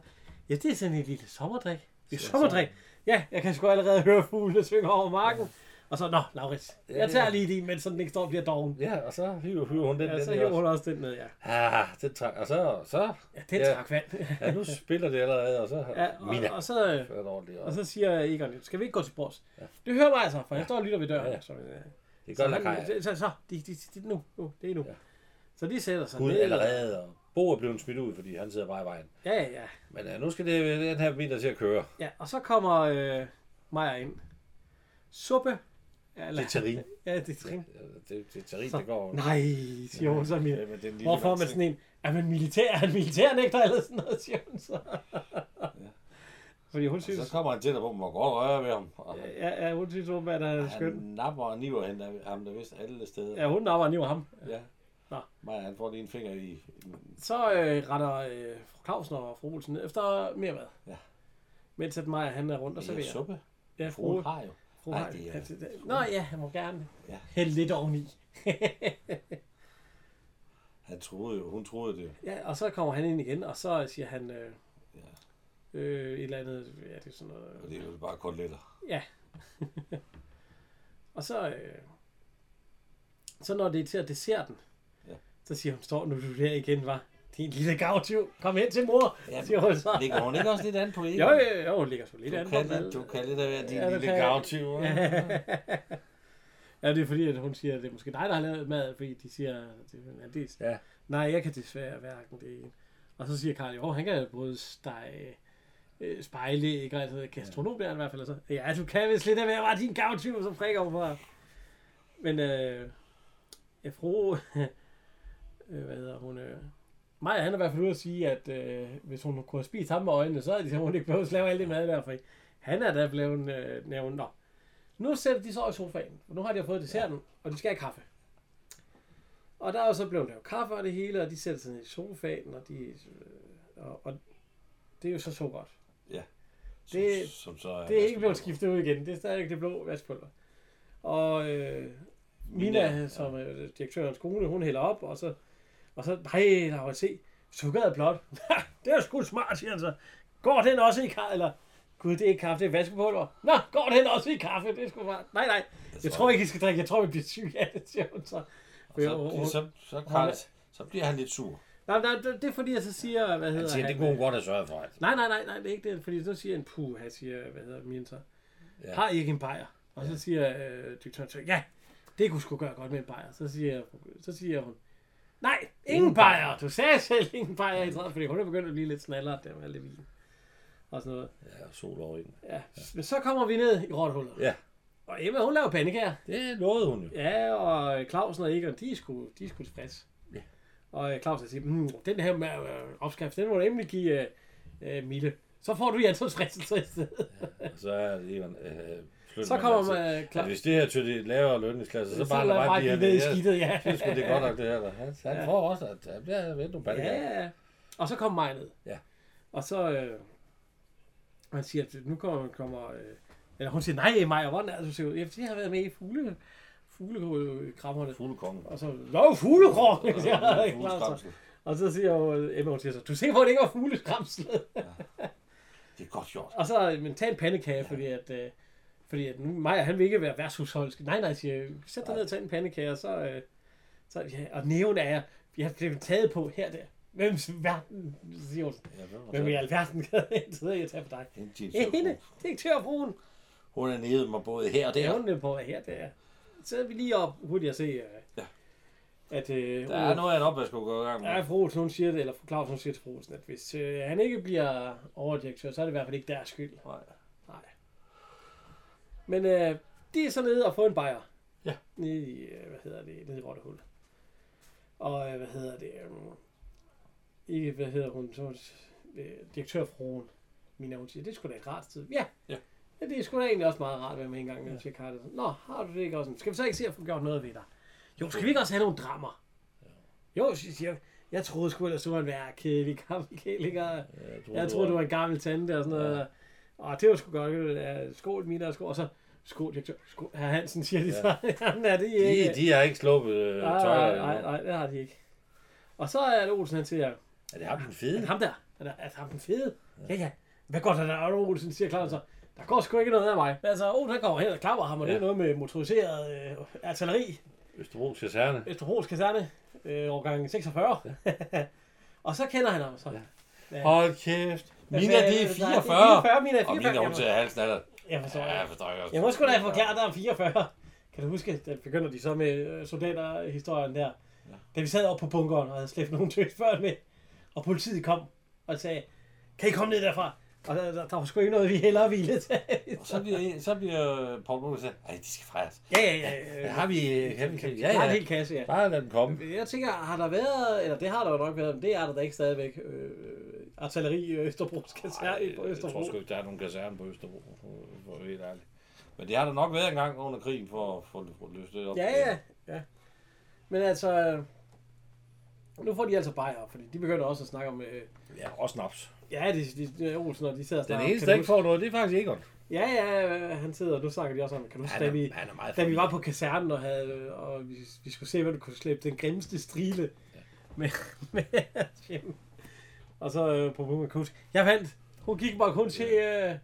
Ja, det er sådan en lille sommerdrik. Det er sommerdrik. Ja, jeg kan sgu allerede høre fuglene synge over marken. Og så, nå, Laurits, Ja, jeg tager ja. lige din, mens sådan ikke står og bliver doven. Ja, og så hiver, hiver hun den, Ja, den så hiver hun også den ned, ja. Ah, den træk, og så, så, Ja, den Ja. trak vand. ja, nu spiller det allerede, og så, ja, Mina. og, og så... øh, Og og så siger Egon, skal vi ikke gå til bords? Ja. Ja. Det hører mig altså, for jeg står og lytter ved døren. Ja, Ja, ja. Så, øh, det så, gør han- Lakaj. så, så, de, de, de, nu, nu, det er nu. Ja. Ja. Så de sætter sig Gud ned. allerede, og Bo er blevet smidt ud, fordi han sidder bare i vejen. Ja, ja, ja. Men uh, nu skal det, den her bil, der til at køre. ja. Og så kommer øh, Maja ind. Suppe. Eller, Det er terrin. Ja, det er terrin. Ja, Det, det er terrin, Så- det går. Nej, siger hun så. Min. Ja, den Hvorfor er man sådan en, er man militær, er han militærnægter eller sådan noget, siger hun så. Fordi hun Og synes, så kommer han til dig, hvor man må godt røre ved ham. Og ja, ja, hun synes åbenbart, at han er han skøn. napper og niver hende af ham, der vidst alle steder. Ja, hun napper og ham. ja. Nå. Maja, han får lige en finger i... Så øh, retter øh, fru Clausen og fru Olsen ned efter mere mad. Ja. Mens at Maja han er rundt og serverer. suppe. Ja, fru, har jo. Fru Nej, det er- ja, det- det- Nå ja, han må gerne Ja. hælde lidt oveni. Han troede jo, hun troede det. ja, og så kommer han ind igen, og så siger han øh, Ja. øh, et eller andet, ja, det er sådan noget. Og det er jo bare koteletter. Ja. og så, øh, så når det er til at desserten, Ja. så siger hun, står nu du der igen, var Din lille gavtyv, kom hen til mor, Ja, siger hun så. Ligger hun ikke også lidt an på Egon? Jo, jo, jo, hun ligger så lidt Du an på kan, lidt, du kan lidt af være din Ja, lille kan jeg. gavtyv. Ja. Det er fordi, at hun siger, at det er måske dig, der har lavet mad, fordi de siger, at det er. Ja. Nej, jeg kan desværre hverken det ene. Og så siger Karl, jo, han kan både stege øh, spejle, ikke? Altså gastronom der i hvert fald. Og så, ja, du kan vist lidt af være bare din gavtyv, som prikker over for. Men, øh, ja, fru, øh, hvad hedder hun, øh, Maja, han er i hvert fald ude at sige, at øh, hvis hun kunne have spist ham med øjnene, så havde de simpelthen ikke behøvet at lave alt det mad der, for Han er da blevet øh, nævnt. Nå. Nu sætter de så i sofaen. For nu har de fået desserten, og de skal have kaffe. Og der er jo så blevet lavet kaffe og det hele, og de sætter sig ned i sofaen, og, de, øh, og, og det er jo så så godt. Som, Det- som så er Det er ikke blevet skiftet ud igen. Det er stadig det blå vaskepulver. Og øh, Mina, Mina, som er direktørens kone, hun hælder op, og så, og så nej, der var se, sukkeret er blot. det er sgu smart, siger han så. Går den også i kaffe? Eller, gud, det er ikke kaffe, det er vaskepulver. Nå, går den også i kaffe? Det er sgu smart. Nej, nej, jeg tror ikke, I skal drikke. Jeg tror, vi bliver syge af det, siger hun så. Og så, så, så, Karl, så bliver han lidt sur. Nej, nej, det, det er fordi, jeg så siger, hvad hedder Han siger, det kunne hun godt have sørget for. Altså. Nej, nej, nej, nej, det er ikke det, fordi så siger en puh, han siger, hvad hedder min så, Ja. ja. har I ikke en bajer? Og så siger øh, direktøren ja, det kunne sgu gøre godt med en bajer. Så siger, så siger hun, nej, ingen, bajer. Du sagde selv ingen bajer i træet, fordi hun er begyndt at blive lidt snallert der med alt det vin. Og sådan noget. Ja, sol over i den. Ja. Men så kommer vi ned i rottehullet. Ja, Og Emma, hun laver pandekager. det lovede hun jo. Ja, og Clausen og Egon, de er sgu, de er sgu. Ja. Og Clausen siger, mm, den her med øh, opskrift, den må du endelig give øh, øh, Mille. Så får du Jansons fristelse i stedet. Og så er Egon, øh, Så man kommer altså. man Ja, klar. hvis det her til de lavere lønningsklasser, så Så bare lad bare de ned i her. skidtet, ja. Det sgu det er godt nok, det her. Der. Han, han Ja. får også, at der bliver vendt nogle baller. Ja, ja. Og så kommer mig ned. Ja. Og så, øh, han siger, at nu kommer, kommer øh, eller hun siger, nej Maja, hvordan er det, du ser ud? Ja, jeg har været med i fugle, fuglekrammerne. Fuglekongen. Og så, nå, fuglekrog! Ja, Ja, og så siger hun, Emma, hun siger så, du ser på, at det ikke var fugleskramsel. Det er godt gjort. Og så mental pandekage, ja. fordi at, øh, fordi at nu, Maja, han vil ikke være værtshusholsk. Nej, nej, siger sæt dig ned og tag en pandekage, og så, øh, så ja, og nævn er, vi har blevet taget på her der. Hvem i verden, siger hun. Ja, hvem i alverden kan jeg tage for dig? En Ja, direktør. hende, direktørfruen. Hun er nede med både her og der. er hun er på her der. Så er vi lige op hurtigt at se, øh, Ja. at øh, Der er noget af en opvask, du går i gang med. Ja, fru Olsen, hun siger det, eller fru Claus, hun siger til fru Olsen, at hvis øh, han ikke bliver overdirektør, så er det i hvert fald ikke deres skyld. Nej. Men øh, de er så nede og får en bajer. Ja. Nede i, øh, hvad hedder det, nede i Rottehul. Og øh, hvad hedder det, øh, ikke, hvad hedder hun, så øh, direktørfruen, Mina, hun siger, det skulle da et rart sted. Ja. Ja. Ja, det er sgu da egentlig også meget rart med en gang, ja. siger Karl. Nå, har du det ikke også? Skal vi så ikke se at få gjort noget ved dig? Jo, skal vi ikke også have nogle drammer? Jo, siger jeg. Jeg troede sgu ellers, du var en værre kedelig gammel kælinger. Jeg Jeg troede, du var en gammel tante og sådan noget. Ja. Og det var sgu godt. Ja, skål, Mina, skål. Og så, skål, direktør. Skål, herr Hansen, siger de Ja. så. Jamen, er det ikke? De, de har ikke sluppet øh, nej, tøjet. nej, nej, nej, det har de ikke. Og så er det Olsen, han siger, Er det ham den er fede? det ham der? Er det, er det ham den fede? Ja, ja. Hvad går der der, Olsen, siger Claus så. Der går sgu ikke noget af mig. Altså, Olsen, han kommer hen og klapper ham, og det er Ja. noget med motoriseret øh, artilleri. Østerbro Kaserne. Østerbros Kaserne, øh, årgang 46. og så kender han ham så. Ja. Ja. Hold kæft. Mina, det er hvad- 44. 44, Mina er Og 44. Mina, hun til halsen af dig. Jeg forstår. Ja, jeg forstår jeg også. jeg må sgu da forklare dig om 44. Kan du huske, der begynder de så med øh, soldaterhistorien der. Ja. Da vi sad oppe på bunkeren og havde slæbt nogle tøsbørn med, og politiet kom og sagde, kan I komme ned derfra? Og der, der, der var sgu ikke noget, vi hellere ville tage. Og så bliver, så bliver Paul Bunker sagt, ej, de skal fejres. ja, ja, ja. Ja, har vi, kan vi, Kan, ja, ja, ja. en hel kasse, ja. Bare lad den komme. Jeg tænker, har der været, eller det har der jo nok været, men det er der da ikke stadigvæk, øh, artilleri i Østerbros kaserne på jeg Østerbro. tror sgu ikke, der er nogen kaserne på Østerbro, for, for at være helt ærligt. Men det har der nok været en gang under krigen for at få få løst det op. Ja, ja, ja. Men altså, nu får de altså bajer, fordi de begynder også at snakke om, øh, Ja, og snaps. Ja, de, de, de Olsen, og de sidder og Den snakker om, eneste, kan der ikke får noget, det er faktisk Egon. Ja, ja, han sidder, og nu snakker de også om, kan du huske, da vi, da vi var på kasernen og, havde, og vi, vi skulle se, hvad du kunne slæbe den grimmeste strile Ja. med, med Jim. Og så øh, på Bunker Kus. Jeg vandt. Hun gik bare kun til, øh,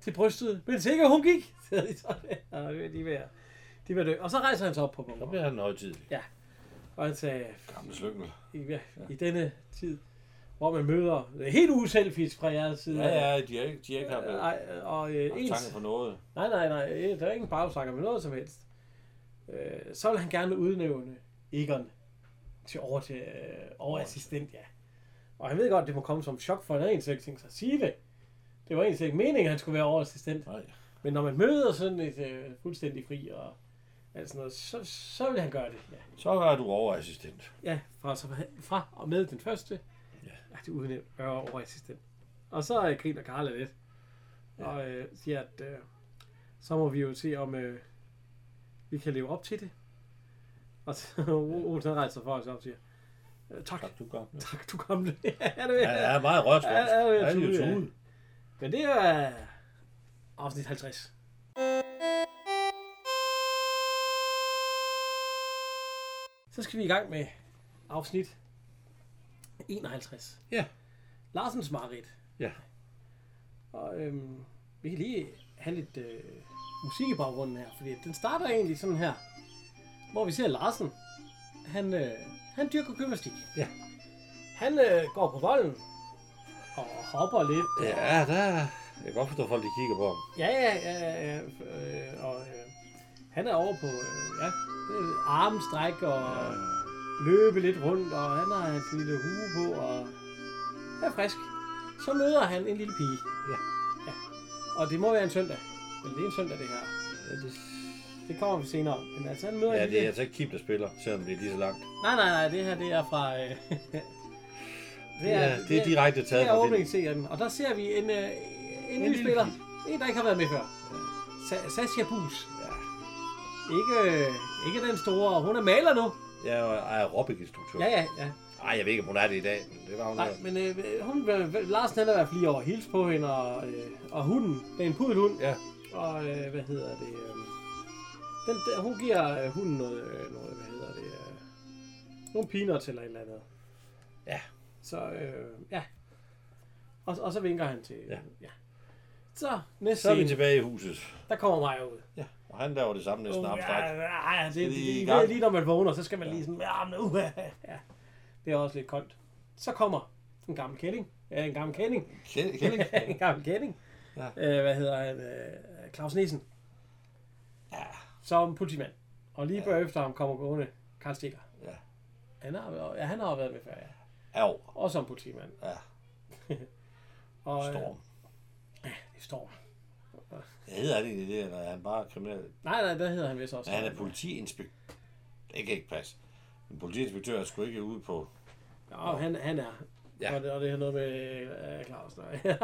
til brystet. Men sikkert hun gik. De så der. Og de ved de er ved at dø. Og så rejser han sig op på Så Bunker. bliver han højtidlig. Og han sagde, Gamle slyngel. i, ja, i denne tid, hvor man møder er helt uselfisk fra jeres side. Ja, ja, de har ikke, de har ikke haft, haft Nej, og øh, ens, tanke på noget. Nej, nej, nej. øh, Der er ingen bagsakker med noget som helst. Øh, så vil han gerne udnævne Egon til over til øh, overassistent, ja. Og han ved godt, det må komme som chok for en en, så ikke at sige det. Det var egentlig ikke meningen, at han skulle være overassistent. Nej. Men når man møder sådan et øh, fuldstændig fri og alt sådan noget, så, så vil han gøre det, ja. Så er du overassistent. Ja, fra, fra og med den første, Ja. ja. er det udnævnt øh, overassistent. Og så øh, griner Karla lidt. Ja. Og øh, siger, at øh, så må vi jo se, om øh, vi kan leve op til det. Og så Olsen rejser sig for os og siger, øh, tak, Tak, du gør. tak, du kom. ja, det Ja, jeg er meget rørt, Ja, ja, ja, er ja. tude. Men det er afsnit 50. Så skal vi i gang med afsnit 51. Ja. Larsens Marit. Ja. Og øhm, vi kan lige have lidt øh, musik i baggrunden her, fordi den starter egentlig sådan her, hvor vi ser Larsen. Han, øh, han dyrker gymnastik. Ja. Han øh, går på volden og hopper lidt. Ja, der er... Jeg kan godt forstå, at folk de kigger på ham. Ja, ja, ja, ja, ja. Øh, og øh, han er over på øh, ja, øh, armstræk og løbe lidt rundt, og han har en lille hue på, og er frisk. Så møder han en lille pige. Ja. ja. Og det må være en søndag. Eller det er en søndag, det her. Ja, det, Det kommer vi senere. Men altså, han møder ja, en det er lille... altså ikke Kim, der spiller, selvom det er lige så langt. Nej, nej, nej, det her, det er fra... Øh, Det er, det er direkte det taget er fra åbningsserien. Og der ser vi en, øh, en ny lille spiller. En, der ikke har været med før. Sa- Sascha Bus. Ikke, øh, ikke den store. Hun er maler nu. Jeg er aerobic-instruktør. Ja, ja, ja. Ej, jeg ved ikke, om hun er det i dag, men det var hun Nej, der. men øh, hun, øh, Larsen han er i hvert fald lige over at hilse på hende, og, øh, og hunden, det er en pudelhund. Ja. Og øh, hvad hedder det? Øh, den, der, hun giver øh, hunden noget, øh, noget, hvad hedder det? Øh, nogle peanuts eller et eller andet. Ja. Så, øh, ja. Og, og så vinker han til, Ja. ja. Så, næste Så er vi scene, tilbage i huset. der kommer mig ud. Ja. Og han laver det samme næsten Uh, ja, abstrakt. ja, det, det, de det, lige når man vågner, så skal man lige sådan, ja, men uh, ja. Det er også lidt koldt. Så kommer en gammel kælling. Ja, en gammel kælling. Kæ- Kælling? en gammel kælling. Ja. Øh, hvad hedder han? Øh, Claus Nissen. Ja. Som politimand. Og lige ja. efter ham kommer gående Karl Stikker. Ja. Han har, ja, han har været med før, ja. Au. Og som politimand. Ja. Og, øh, Storm. det er Storm. Jeg hedder det ikke det, eller er han bare kriminel? Nej, nej, der hedder han vist også. Ja, han er politiinspektør. Det kan ikke passe. En politiinspektør er sgu ikke ude på... Ja, han, han er. Ja. Og, det, og det har noget med øh, Claus. Nej.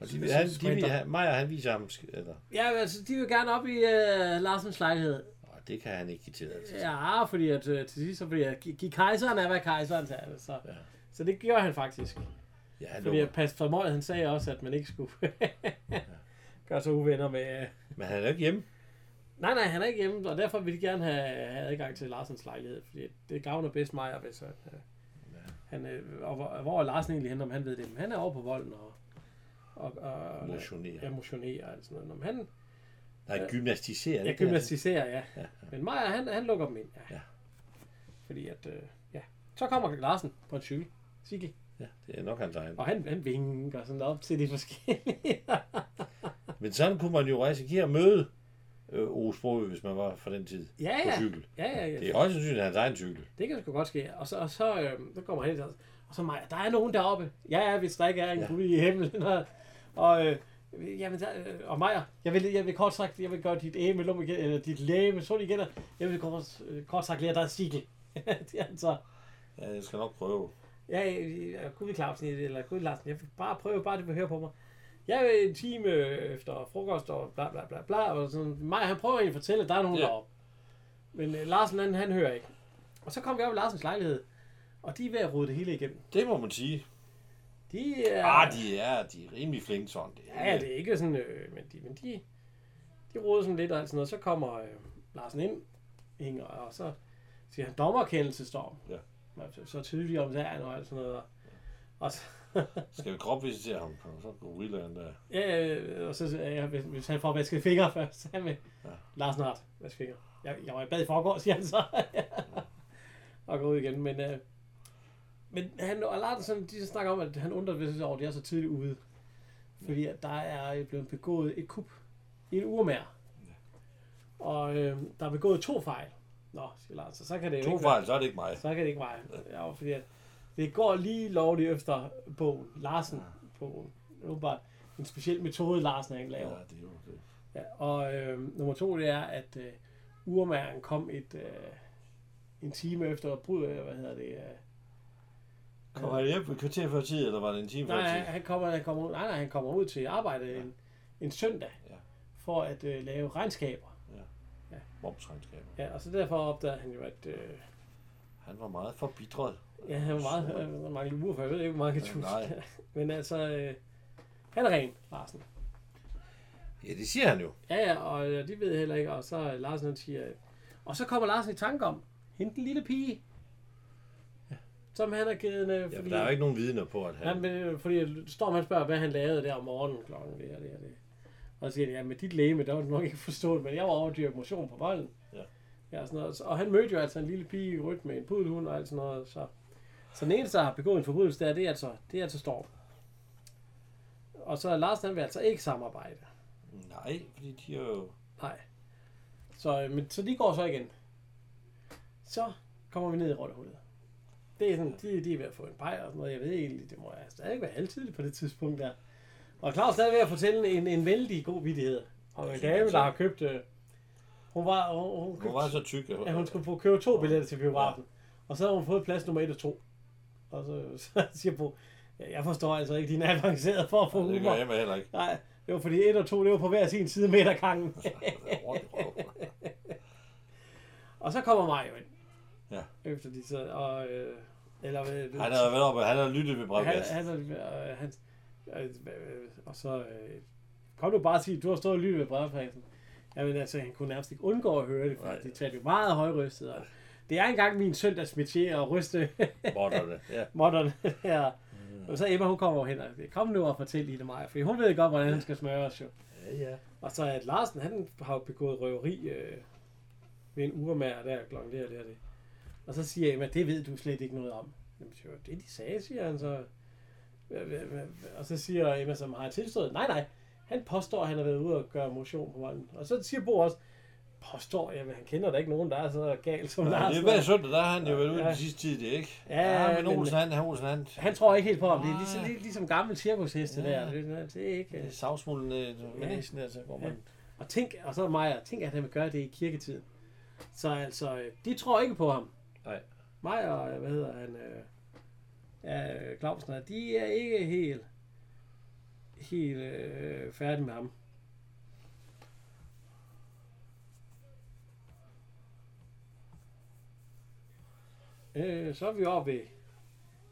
Og de, han, de, vil, han, Maja, han viser ham... Eller, ja, altså, de vil gerne op i øh, Larsens lejlighed. Åh, det kan han ikke give tilladelse til. Ja, fordi at, øh, til sidst, så fordi at gi- give kejseren er, hvad kejseren tager. Så, Ja. så det gjorde han faktisk. Ja, han Fordi at Pastor Møj, han sagde også, at man ikke skulle gøre sig uvenner med... Øh... Men han er ikke hjemme. Nej, nej, han er ikke hjemme, og derfor vil de gerne have, have adgang til Larsens lejlighed, fordi det gavner bedst mig, hvis øh, han, øh, og hvor, hvor er Larsen egentlig henne, om han ved det. Men han er over på volden og, og, og Motionerer. Ja, motionerer og sådan noget. Men han Nej, gymnastiserer. ja, gymnastiserer, ja. Ja, Men Maja, han, han lukker dem ind. Ja. Ja. Fordi at, øh, ja. Så kommer Larsen på en cykel. Cykel. Ja, det er nok hans egen. Og han, han vinker sådan op til de forskellige. Men sådan kunne man jo risikere at møde øh, Sprogøe, hvis man var fra den tid ja, på ja. cykel. Ja, ja, ja. Det er højst sandsynligt hans egen cykel. Det kan sgu godt ske. Og så, og så, øh, så kommer han ind. Og så Maja, der er nogen deroppe. Ja, ja, hvis der ikke er en Ja. i himlen. Og, og øh, jamen, der, øh, og Maja, jeg vil, jeg vil kort sagt, jeg vil gøre dit æme lum igen, eller dit læme sund igen. Jeg vil kort, øh, kort sagt lære dig at stikke. det er han så. Ja, jeg skal nok prøve. Ja, ja, Gud Clausen, eller Gud Larsen, jeg vil bare prøve, bare det vil høre på mig. Jeg vil en time efter frokost og bla bla bla bla, og sådan, Maja, han prøver egentlig at fortælle, at der er nogen Ja. deroppe. Men øh, Larsen, han, han hører ikke. Og så kommer vi op i Larsens lejlighed, og de er ved at rode det hele igennem. Det må man sige. De er... Ah, de er, de er rimelig flinke sådan. Det er, Ja, det er ikke sådan, øh, men de, men de, de roder sådan lidt og alt sådan noget. Så kommer øh, Larsen ind, Inger, og så siger han, dommerkendelse står. Ja. Så, tydeligt om sagen og alt sådan noget. Og så, Skal vi kropvisitere ham? Og så gorillaen der. ja, og så ja, hvis, hvis han får vasket fingre først, så han vil Ja. ja. Larsen har ret, vaske fingre. Jeg, jeg var i bad i forgårs, siger han så. og går ud igen, men... Øh, men han, og Larsen, de snakker om, at han undrer sig over, at de er så tidligt ude. Fordi at der er blevet begået et kup i en urmær. Og øh, der er begået to fejl. Nå, siger Lars, så, så kan det jo To ikke være- fejl, så er det ikke mig. så kan det ikke være. Ja, fordi at det går lige lovligt efter bogen. Larsen bogen. Det er bare en speciel metode, Larsen han Ja, laver. det er jo det. Ja, og øh, nummer to, det er, at øh, urmæren kom et, øh, en time efter brud, hvad hedder det? Øh, Kommer han hjem et kvarter før tid, eller var det en time før nej, tid? han kommer, han kommer ud, nej, nej, han kommer ud til arbejde en, en søndag Ja. for at øh, lave regnskaber. Momsregnskaber. Ja, og så derfor opdagede han jo, at øh, Han var meget forbitret. Ja, han var meget øh, mange uger, for jeg ved ikke, hvor mange kan Ja. Men altså, øh, han er ren, Larsen. Ja, det siger han jo. Ja, ja, og øh, de ved heller ikke, og så øh, Larsen han siger, øh, og så kommer Larsen i tanke om, hende den lille pige, som han har givet, øh, Ja, fordi, men der er jo ikke nogen vidner på, at han... han, øh, fordi Storm han spørger, hvad han lavede der om morgenen klokken det og det og det. Og så siger han, ja, med dit læge, der var du nok ikke forstået, men jeg var over at dyrke motion på volden. Ja. ja sådan noget. Og han mødte jo altså en lille pige i rødt med en pudelhund og alt sådan noget. Så, så den eneste, der har begået en forbrydelse, der, det er altså, det er altså Storm. Og så Lars, han vil altså ikke samarbejde. Nej, fordi de er jo... Nej. Så, øh, men, så de går så igen. Så kommer vi ned i rottehullet. Det er sådan, de, de er ved at få en pej og sådan noget. Jeg ved egentlig, det må jeg stadig være altid på det tidspunkt der. Og Claus er ved at fortælle en, en vældig god vidighed. Om en dame, der har købt... Øh, hun var, hun, hun, Hun købte, var så tyk, at ja, hun skulle få købe to billetter til biografen. Og så har hun fået plads nummer 1 og 2. Og så, så siger Bo, jeg forstår altså ikke, din er avanceret for at få Det gør humor. jeg med heller ikke. Nej, det var fordi 1 og 2, det var på hver sin side midtergangen. Og så kommer Mario ind. Ja. Efter de så, og, øh, eller hvad, Han har været oppe, han har lyttet ved han, brevkassen. han, øh, han, øh, øh, og så, øh, kom du bare og sige, du har stået og lyttet ved brevkassen. Jamen altså, han kunne nærmest ikke undgå at høre det, for de talte jo meget højrystet. Og det er engang min søndagsmetier at ryste Måtterne. Ja. måtterne her. Og så Emma, hun kommer over hen og kom nu og fortæl Line Meyer, for hun ved godt, hvordan hun skal smøre os jo. ja, ja. Og så at Larsen, han har begået røveri øh, ved en urmager der klokken det og det og så siger Emma, det ved du slet ikke noget om. Jamen, det var det, de sagde, siger han så. Og så siger Emma, som har tilstået, nej, nej, han påstår, at han har været ude og gøre motion på volden. Og så siger Bo også, påstår, jamen han kender da ikke nogen, der er så galt som Nej, det Larsen. er hver søndag, der har han jo været ude Ja. den sidste tid, det ikke? Ja, men men- Olsen, han, han, Olsen, han, Han tror ikke helt på ham. Det er ligesom, lige, ligesom gammel cirkusheste Ja. der. Det, det er ikke... det er savsmulden øh, med næsen, altså, hvor man... Og tænk, og så Maja, tænk, at han vil gøre det i kirketiden. Så altså, øh, de tror ikke på ham. Nej. Maja og, øh, hvad hedder han, øh, ja, Clausen, de er ikke helt, helt øh, færdige med ham. Øh, så er vi oppe ved,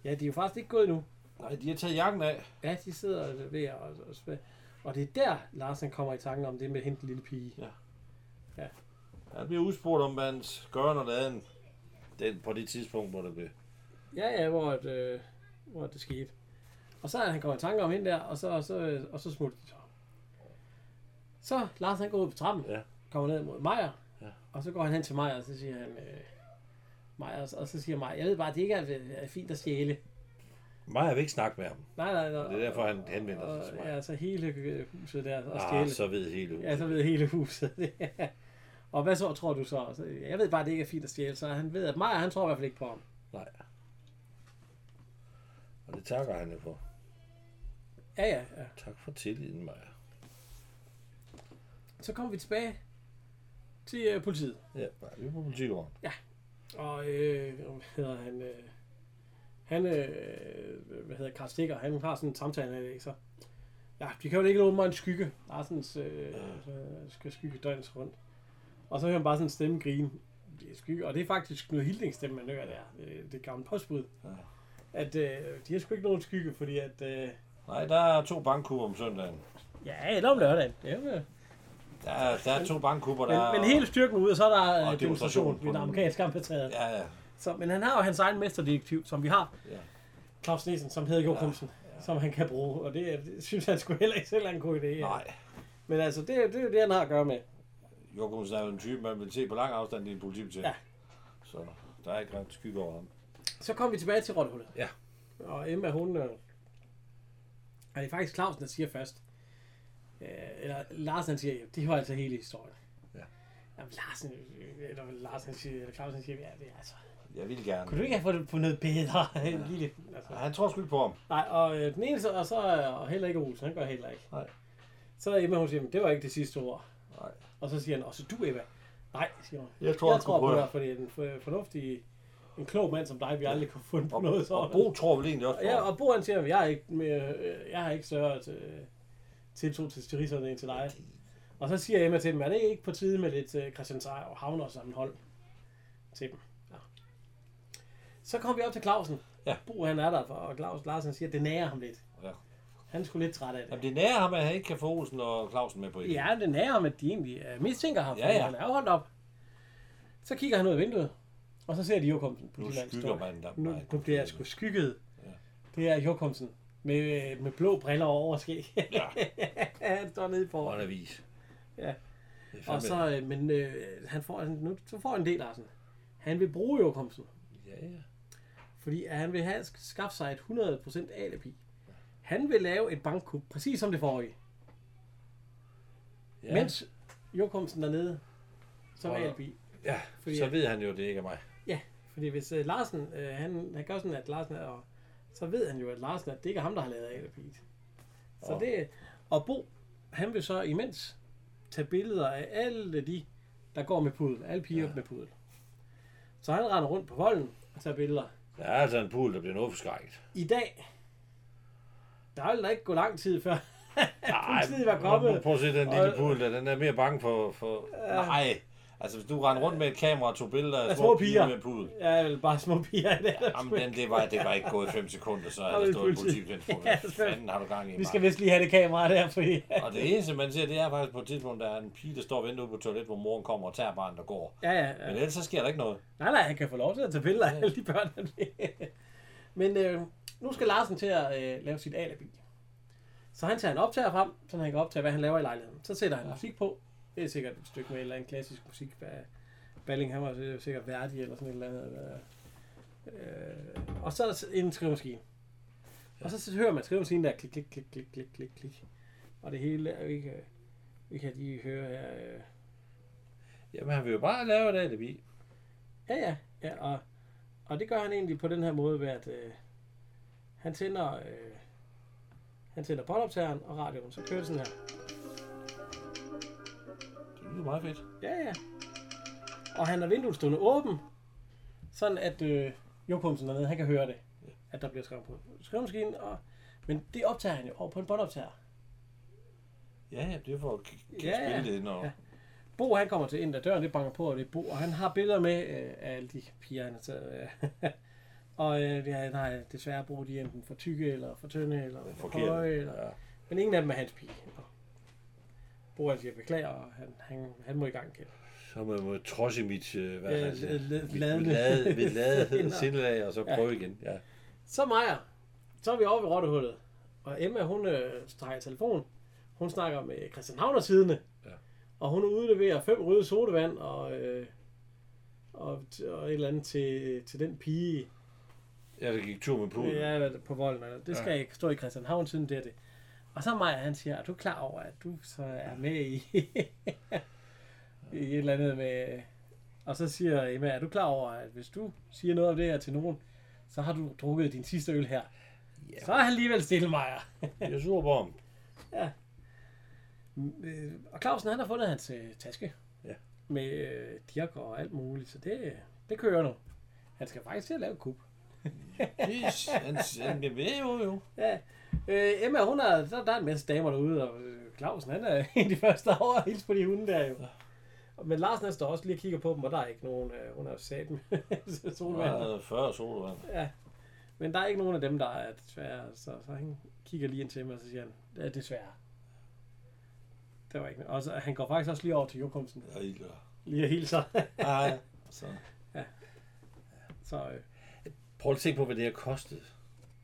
ja, de er jo faktisk ikke gået nu. Nej, de har taget jakken af. Ja, de sidder ved og, og, og, og det er der, Larsen kommer i tanke om det med at hente en lille pige. Han bliver udspurgt om, hvad han gør, når er en, den, på det tidspunkt, hvor det blev. Ja, ja, hvor, at, øh, hvor det skete. Og så er han kommer i tanke om hende der, og så, og så, og så smutter de så. Så Lars han går ud på trappen, Ja. kommer ned mod Majer, Ja. og så går han hen til Majer, og så siger han, øh, Majer, og så siger Majer, jeg ved bare, at det ikke er, er fint at stjæle. Maja vil ikke snakke med ham. Nej, nej, nej. Det er derfor, han henvender sig til mig. Ja, så hele øh, huset der, og Ah, stjæle. så ved hele huset. Ja, så ved hele huset. og hvad så tror du så? så? Jeg ved bare, at det ikke er fint at stjæle, så han ved, at Maja, han tror i hvert fald ikke på ham. Nej. Og det takker han jo for. Ja, ja, ja. Tak for tilliden, Maja. Så kommer vi tilbage til øh, politiet. Ja, vi er på politigården. Og øh, hvad hedder han? Øh, han, øh, hvad hedder Karl Stikker, han har sådan en samtale, ikke så? Ja, de kan jo ikke låne mig en skygge. Larsens øh, øh, skal skygge døgns rundt. Og så hører man bare sådan en stemme grine. Det er skygge, og det er faktisk Knud Hildings stemme, man hører der. Det, det gamle postbud. Ja. At øh, de har sgu ikke nogen skygge, fordi at... Øh, Nej, der er to bankkupper om søndagen. ja, eller om lørdagen. Det er Der er, der er to bankkupper, der men, men hele styrken ud, og så er der Og øh, demonstration ved den amerikanske ambassade. Ja, ja. Så, men han har jo hans egen mesterdetektiv, som vi har. Ja. Claus Nielsen, som hedder Jokumsen, ja, ja. som han kan bruge. Og det, det synes han skulle heller ikke selv er en god idé. ja. Nej. Men altså, det, er- det er jo det, han har at gøre med. Jokumsen er jo en type, man vil se på lang afstand i en politibetjent. Ja. Så der er ikke ret skygge over ham. Så kommer vi tilbage til Rottehullet. Ja. Og Emma, hun... Øh, og det er faktisk Clausen, der siger først. Øh, eller Larsen han siger, det var altså hele historien. Ja. Jamen, Larsen, øh, eller Larsen siger, eller Clausen siger, ja, det er altså... Jeg vil gerne. Kunne du ikke have fået det på noget bedre? Ja. Lille, altså. Han tror sgu ikke på ham. Nej, og øh, den eneste, og så og heller ikke Olsen, han gør heller ikke. Nej. Så Emma, hun siger, "Men det var ikke det sidste ord. Nej. Og så siger han, og så du Emma. Nej, siger hun. Jeg tror, jeg tror på dig, fordi en for- fornuftig, en klog mand som dig, vi aldrig kunne finde på noget Og, sådan. og Bo tror vel egentlig også på Ja, og Bo han siger, jeg har ikke, øh, jeg har ikke større, øh, tiltro til styrisserne ind til dig. Og så siger Emma til dem, er det ikke på tide med lidt uh, Christian Seier og havner sammenhold til dem. Ja. Så kommer vi op til Clausen. Ja. Bo han er der, for- og Claus Larsen siger, at det nærer ham lidt. Ja. Han sgu lidt træt af det. Jamen, det nærer ham, at han ikke kan få Olsen og Clausen med på det. Ja, det nærer ham, at de egentlig uh, mistænker ham, Ja, ja. han er holdt op. Så kigger han ud af vinduet, og så ser de Jokumsen på Nu skygger man der. Nu, nu bliver jeg sgu skygget. Ja. Det er Jokumsen med, øh, med blå briller og overskæg. Ja. han står nede en avis. Ja. Det er Og så, øh, men øh, han får, han, nu, så får han en del, Larsen. Han vil bruge Jokumsen, Ja, ja. fordi at han vil have skaffe sig et 100% alibi. Han vil lave et bankkup, præcis som det forrige. Ja, Ja. Mens Jokumsen dernede, som Og- alibi. ja fordi- så ved han jo, det ikke er mig. Ja, fordi hvis øh, Larsen, øh, han, han gør sådan, at Larsen er, og så ved han jo, at Larsen, at det ikke er ham, der har lavet alibiet. Så det, og Bo, han vil så imens tage billeder af alle de, der går med pudel, alle piger Ja. ja. med pudel. Så han render rundt på volden og tager billeder. Der er altså en pool, der bliver noget forskrækket. I dag, der vil da ikke gå lang tid før, Nej, politiet var kommet. Prøv at se den lille pool der. Den er mere bange for... for... Nej. Altså, hvis du rendte rundt med et kamera og tog billeder af små små piger piger. med pudel. jeg vil bare små piger det. Jamen, den, det, var, det var ikke gået fem sekunder, så havde der stået en politiet. politibetjent. Ja, Hvad så- fanden har du gang i, Vi skal vist lige have det kamera der, fordi... Og det eneste, man ser, det er faktisk på et tidspunkt, der er en pige, der står og venter ude på toilet, hvor moren kommer og tager barnet og går. Ja, ja, Men ja. ellers så sker der ikke noget. Nej, nej, han kan få lov til at tage billeder af alle de børn, han vil. Men øh, nu skal Larsen til at øh, lave sit alibi. Så han tager en optager frem, så han kan optage, hvad han laver i lejligheden. Så sætter han musik på. Det er sikkert et stykke med en eller anden klassisk musik. Hvad Balling, han var sikkert værdig eller sådan et eller andet. Øh, og så en skrivemaskine. Og så hører man skrivemaskinen der klik, klik, klik, klik, klik, klik, klik. Og det hele, er jo ikke, øh, vi kan lige høre her. Øh, Jamen, han vil jo bare lave et alibi. Ja, ja. ja og, og det gør han egentlig på den her måde ved, at øh, han tænder, øh, han tænder båndoptageren og radioen, så kører det sådan her. Det lyder meget fedt. Ja, ja. Og han har vinduet stående åben, sådan at øh, Jokumsen dernede, han kan høre det, at der bliver skrevet på skrivemaskinen. Og, men det optager han jo over på en båndoptager. Ja, ja, det er for at k- Ja, ja. spille det, når... Ja. Bo, han kommer til ind, der døren, det banker på, og det er Bo, og han har billeder med øh, af alle de piger, han har taget. Øh. og øh, ja, nej, desværre Bo, de er enten for tykke, eller for tynde, eller for høje, eller... Ja. Men ingen af dem er hans pige. Og Bo, han siger, beklager, og han, han, han må i gang igen. Så må man trodse mit, øh, hvad Ja, han mit, lade, mit lade Sindelag. og så Ja. prøve igen. Ja. Så Maja, så er vi oppe i rottehullet. Og Emma, hun øh, streger telefon. Hun snakker med Christian Havner tidene. Ja. Og hun udleverer fem røde sodavand og, øh, og, og et eller andet til, til den pige ja, det gik tur med poolen. ja, på volden. Det skal Ja. ikke stå i Christian Havn tiden, det er det. Og så Maja, han siger, er du klar over, at du så er med i, i et eller andet med... Og så siger Emma, er du klar over, at hvis du siger noget om det her til nogen, så har du drukket din sidste øl her. Ja. Så er han alligevel stille, Maja. Jeg er sur på ham. Øh, Og Clausen, han har fundet hans øh, taske. Ja. Med øh, dirk og alt muligt, så det, det kører nu. Han skal faktisk til at lave et er, han, han, han, jo, jo. Ja. Øh, Emma, hun er, der, der er en masse damer derude, og øh, Clausen, han er en af de første over at hilse på de hunde der jo. Men Larsen han står også lige og kigger på dem, og der er ikke nogen, øh, hun er jo sat med Der solvand. er 40 sodavand. Ja. Men der er ikke nogen af dem, der er desværre, så, så han kigger lige ind til mig, og så siger han, det er desværre. Det var ikke noget. Og så, han går faktisk også lige over til Jokumsen, Ja, I gør. lige at hilse Nej, så. Så øh, Prøv at tænke på, hvad det har kostet.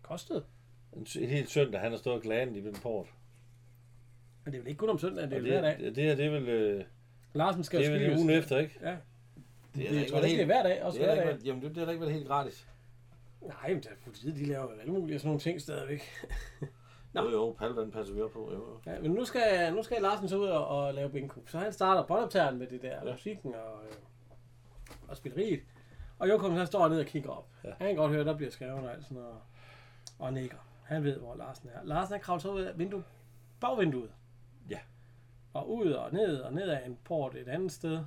kostede. En, en hel søndag, han har stået og glanet i den port. Men det er vel ikke kun om søndagen, det er jo hver dag. det, det, her, det er vel, øh, Larsen skal det er vel ugen efter, ikke? Ja. Det er det, ikke tror ikke, det er hver dag. Også er hver dag. jamen, det, det er da ikke været helt gratis. Nej, men der, politiet de laver jo alle mulige sådan nogle ting stadigvæk. Nå. Jo, jo, palvand passer vi op på. Jo, jo. Ja, men nu skal, nu skal Larsen så ud og, og lave bingo. Så han starter båndoptageren med det der Ja. musikken og, øh, og spilleriet. Og Jokum han står ned og kigger op. Ja. Han kan godt høre, der bliver skrevet og alt sådan noget. Og nikker. Han ved, hvor Larsen er. Larsen er kravlet så ud af vinduet, bagvinduet. Ja. Og ud og ned og ned af en port et andet sted.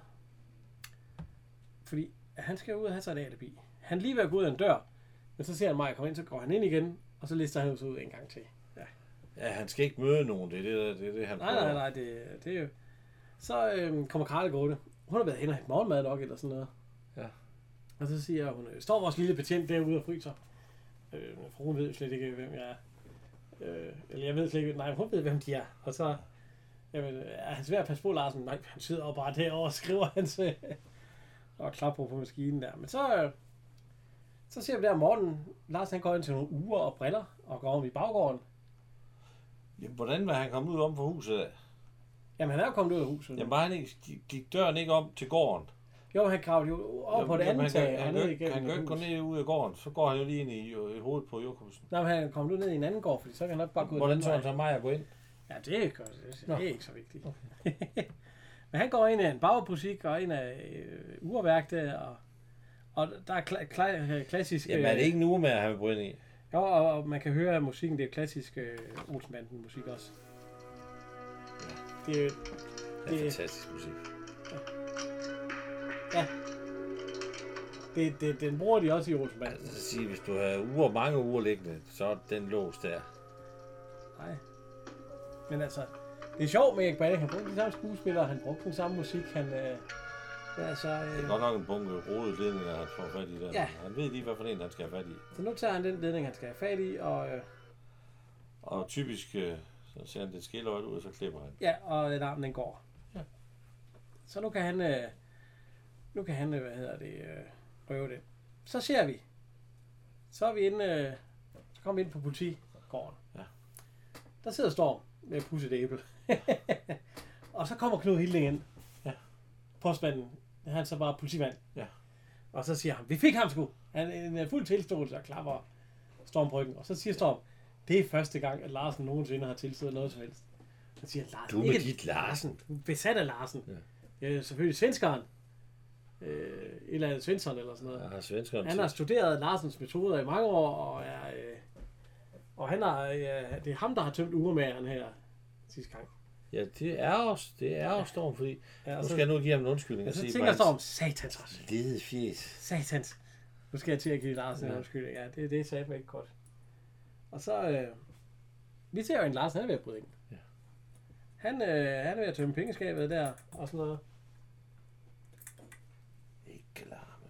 Fordi han skal ud og have sig et alibi. Han er lige ved at gå ud af en dør, men så ser han mig komme ind, så går han ind igen, og så lister han så ud en gang til. Ja. Ja, han skal ikke møde nogen, det er det, det, er det han Nej, nej, nej, det, det er jo... Så øhm, kommer Karl gående. Hun har været hen og hente morgenmad nok, eller sådan noget. Ja. Og så siger hun, øh, står vores lille betjent derude og fryser. Øh, for hun ved jo slet ikke, hvem jeg er. Øh, eller jeg ved slet ikke, nej, hun ved, hvem de er. Og så, jamen, er han svær at passe på, Larsen? Nej, han sidder jo bare derovre og skriver hans... Øh, og klapper på maskinen der. Men så, øh, så ser vi der om morgenen, Lars han går ind til nogle uger og briller, og går om i baggården. Jamen, hvordan var han kommet ud om for huset? Jamen, han er jo kommet ud af huset. Jamen, var han ikke, gik døren ikke om til gården? Jo, han gravede jo over på det andet han, tag, og han, ned igennem han kan ikke gå ned ud af gården, så går han jo lige ind i, i hovedet på Jokobsen. Nej, men han kommet ud ned i en anden gård, fordi så kan han nok bare gå Hvordan så han så mig at gå ind? Ja, det er, godt, det, Nå. det er ikke så vigtigt. men han går ind i en bagbutik og ind af øh, urværk der, og, og der er kla- kla- klassisk... Jamen, er det ikke nu med, at han gå ind i? Jo, og, og man kan høre at musikken, det er klassisk øh, Olsenbanden musik også. Det er, Det er Det- fantastisk musik. Det, det, den bruger de også i Olsenbanden. Altså, så sige, hvis du har uger, mange uger liggende, så er den lås der. Nej. Men altså, det er sjovt med Erik Balling. Han brugte de samme skuespillere, han brugte den samme musik. Han, øh, altså, Det er øh, godt nok en bunke rodet ledninger, han får fat i der. Ja. Han ved lige, hvad for en han skal have fat i. så nu tager han den ledning, han skal have fat i, og, øh, Og typisk, øh, så ser han det skiller ud, og så klipper han. ja, og arm, den går. Ja. Så nu kan han, øh, nu kan han, øh, hvad hedder det, øh, prøve det. Så ser vi. Så er vi inde, øh, så kommer vi ind på politigården. Ja. Der sidder Storm med et pusset æble. og så kommer Knud Hilding ind. Ja. Postmanden. Han er så bare politimand. Ja. Og så siger han, vi fik ham sgu. Han er en øh, fuld tilståelse og klapper Storm på ryggen. Og så siger Storm, det er første gang, at Larsen nogensinde har tilstået noget som helst. Så siger han, Larsen, Du med ikke dit Larsen. Du er besat af Larsen. Ja. Øh, selvfølgelig svenskeren. Øh, et eller andet Svensson eller sådan noget. Ja, svenskeren. Han har studeret Larsens metoder i mange år, og er, øh, og han har, øh, det er ham, der har tømt urmageren her sidste gang. Ja, det er også, det er også Storm, fordi Ja, nu skal jeg nu give ham en undskyldning. og så sige, tænker Storm, satans også. Lede fjes. Satans. Nu skal jeg til at give Larsen en Ja. undskyldning. Ja, det, det sagde mig ikke godt. Og så, øh, vi ser jo en Larsen, han er ved at bryde ind. Ja. Han, øh, han er ved at tømme pengeskabet der, og sådan noget. Ikke larme.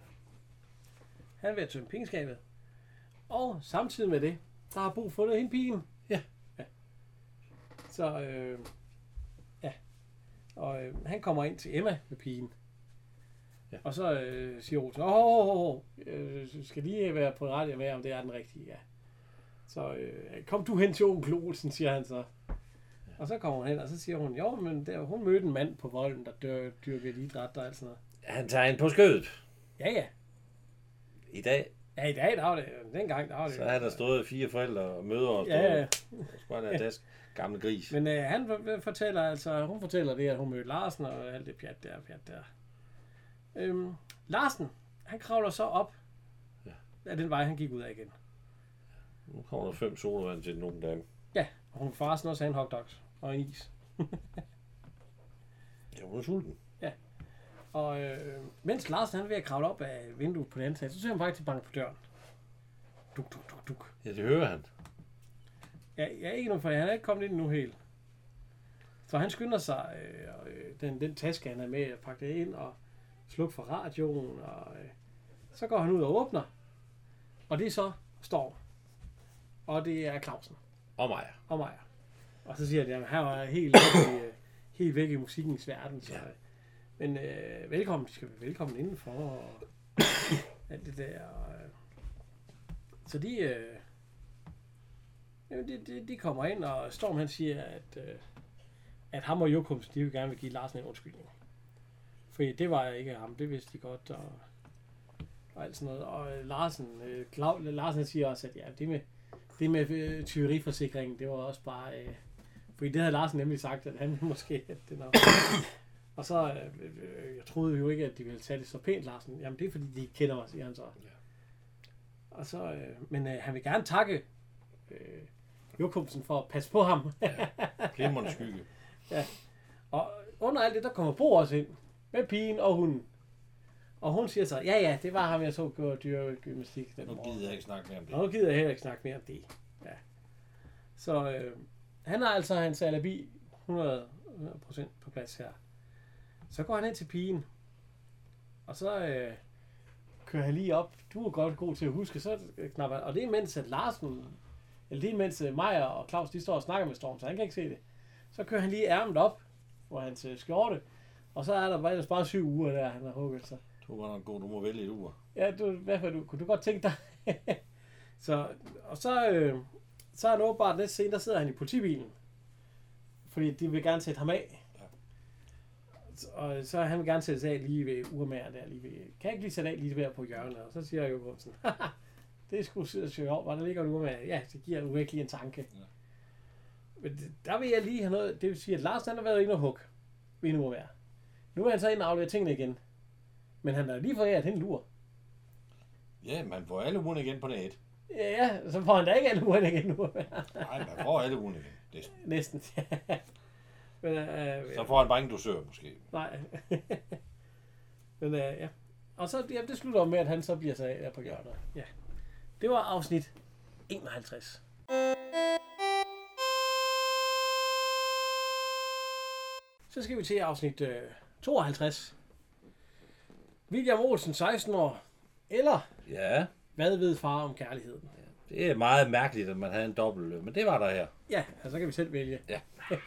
Han er ved at tømme pengeskabet. Og samtidig med det, der har Bo fundet hende pigen. Ja. ja. Så, øh, ja. Og øh, han kommer ind til Emma med pigen. Ja. Og så øh, siger Olsen, åh, oh, oh, oh, øh, skal lige være på ret med, om det er den rigtige, ja. Så øh, kom du hen til onkel Olsen, siger han så. Og så kommer hun hen, og så siger hun, jo, men der, hun mødte en mand på volden, der dør, dyrker idræt og alt sådan noget. Han tager en på skødet. Ja, ja. I dag, Ja, i dag, der var det, dengang, der var det. så har der stået fire forældre og mødre og stået. Ja, ja. Dask. Gamle gris. Men øh, han for- fortæller altså, hun fortæller det, at hun mødte Larsen og alt det pjat der, pjat der. Øhm, Larsen, han kravler så op Ja. af den vej, han gik ud af igen. Nu kommer der fem solvand til nogle dage. Ja, og hun vil forresten også have en hotdogs og en is. Ja, hun er sulten. Og øh, mens Larsen han er ved at kravle op af vinduet på den anden side, så ser han faktisk banke på døren. Duk, duk, duk, duk. Ja, det hører han. Ja, ja ikke noget for han er ikke kommet ind nu helt. Så han skynder sig, øh, og, øh, den, den taske han er med, at pakke det ind og slukke for radioen, og øh, så går han ud og åbner. Og det er så Storm. Og det er Clausen Og mig. og mig. Og så siger han, at han var helt væk i, helt væk i musikkens verden. Så, Ja. Men øh, velkommen, de skal være velkommen indenfor. Og alt det der. Øh, så de, øh, jamen, de, de, de, kommer ind, og Storm han siger, at, øh, at ham og Jokums, de vil gerne vil give Larsen en undskyldning. Fordi det var ikke ham, det vidste de godt. Og, og alt sådan noget. Og øh, Larsen, øh, Clau, Larsen siger også, at ja, det med, det med øh, tyveriforsikringen, det var også bare... Øh, fordi det havde Larsen nemlig sagt, at han måske... At det nok og så, øh, øh, jeg troede jo ikke, at de ville tage det så pænt, Larsen. Jamen, det er fordi, de ikke kender mig, siger han så. Ja. Og så, øh, men øh, han vil gerne takke øh, Jokumsen for at passe på ham. Glimrende skygge. og under alt det, der kommer Bo også ind med pigen og hunden. Og hun siger så, ja ja, det var ham, jeg så gå og dyrke gymnastik den Nu morgen. gider jeg ikke snakke mere om det. Og nu gider jeg heller ikke snakke mere om det. Ja. Så, øh, han har altså hans alibi 100, 100% på plads her. Så går han ind til pigen, og så øh, kører han lige op. Du er godt god til at huske, så knapper Og det er mens at Larsen, eller det er mens øh, Maja og Claus, de står og snakker med Storm, så han kan ikke se det. Så kører han lige ærmet op på hans øh, skjorte, og så er der bare, bare syv uger der, han har hugget sig. Du var nok god, du må vælge et ur. Ja, du, hvad for, du, kunne du godt tænke dig? så, og så, øh, så er han åbenbart lidt senere, der sidder han i politibilen. Fordi de vil gerne sætte ham af. Ja. Og så han vil gerne sætte sig af lige ved urmager der. Lige ved, kan jeg ikke lige sætte af lige der på hjørnet? Og så siger jeg jo sådan, det er sgu sjovt, hvor der ligger en urmager. Ja, det giver virkelig en tanke. Ja. Men der vil jeg lige have noget, det vil sige, at Lars han har været inde og hug ved en urmager. Nu er han så inde og aflevere tingene igen. Men han har lige fået af en lur. Ja, man får alle ugerne igen på net. Ja, så får han da ikke alle ugerne igen nu. Nej, man får alle ugerne igen. Det, Næsten. Men, øh, så får han bare ingen dosør, måske. Nej. Men øh, ja. Og så, ja, det slutter med, at han så bliver sig af på hjørnet. Ja. Det var afsnit 51. Så skal vi til afsnit øh, 52. William Olsen, 16 år. Eller, Ja, hvad ved far om kærligheden? det er meget mærkeligt, at man havde en dobbelt men det var der her. Ja, altså, så kan vi selv vælge. Ja.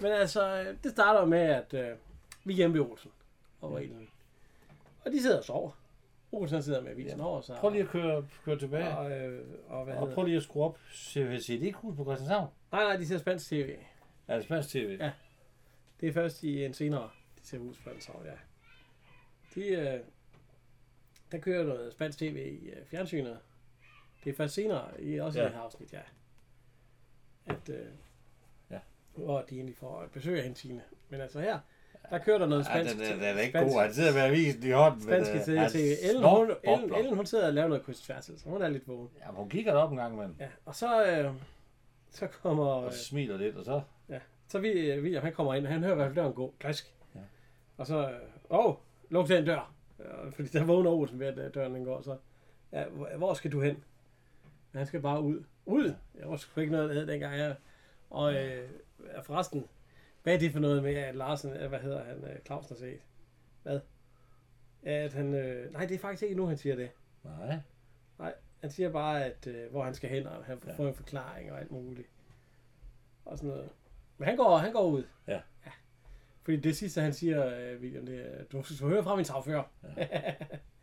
Men altså, øh, det starter med, at øh, vi er hjemme ved Olsen. Og, mm. og de sidder og sover. Olsen sidder med avisen ja. over sig. Prøv lige at køre, køre tilbage. Og, øh, og hvad Og prøv lige at skrue op CVC-ID-kurs på Christianshavn. Nej, nej, de ser spansk tv. Er det spansk tv? Ja. Det er først i en senere, de ser ud spansk over, ja. De, øh, der kører noget spansk tv i øh, fjernsynet. Det er først senere, i også ja. Ja. i det her afsnit, ja. At, øh, Ja. Hvor de egentlig får besøg af hende Tine. Men altså her, der kører der noget Ja, spansk den, den, den er ikke spansk- god. Han sidder med avisen i hånden. Spanske men, til, øh, til Ellen, hun. Ellen, Ellen, hun sidder og laver noget kryds tværs, så hun er lidt vågen. Ja, hun kigger op en gang, men Ja, og så, øh, så kommer... og Øh, smiler lidt, og så... så vi, William, han kommer ind, og han hører i hvert fald døren gå. Klask. Ja. Og så, øh, åh, oh, luk den dør. Ja, fordi der vågner Olsen ved, at øh, døren den går. Så, ja, hvor, skal du hen? Men han skal bare ud. Ud? Jeg var sgu ikke noget, der hed dengang. Jeg, og øh, ja, forresten, hvad er det for noget med, at Larsen, øh, hvad hedder han, øh, Clausen har set? Hvad? At han, øh, nej, det er faktisk ikke nu, han siger det. Nej. Han siger bare, at øh, hvor han skal hen, og han får Ja. en forklaring og alt muligt. Og sådan noget. Men han går, han går ud. Ja. ja. Fordi det sidste, han siger, øh, William, det er, du skal høre fra min sagfører. Ja.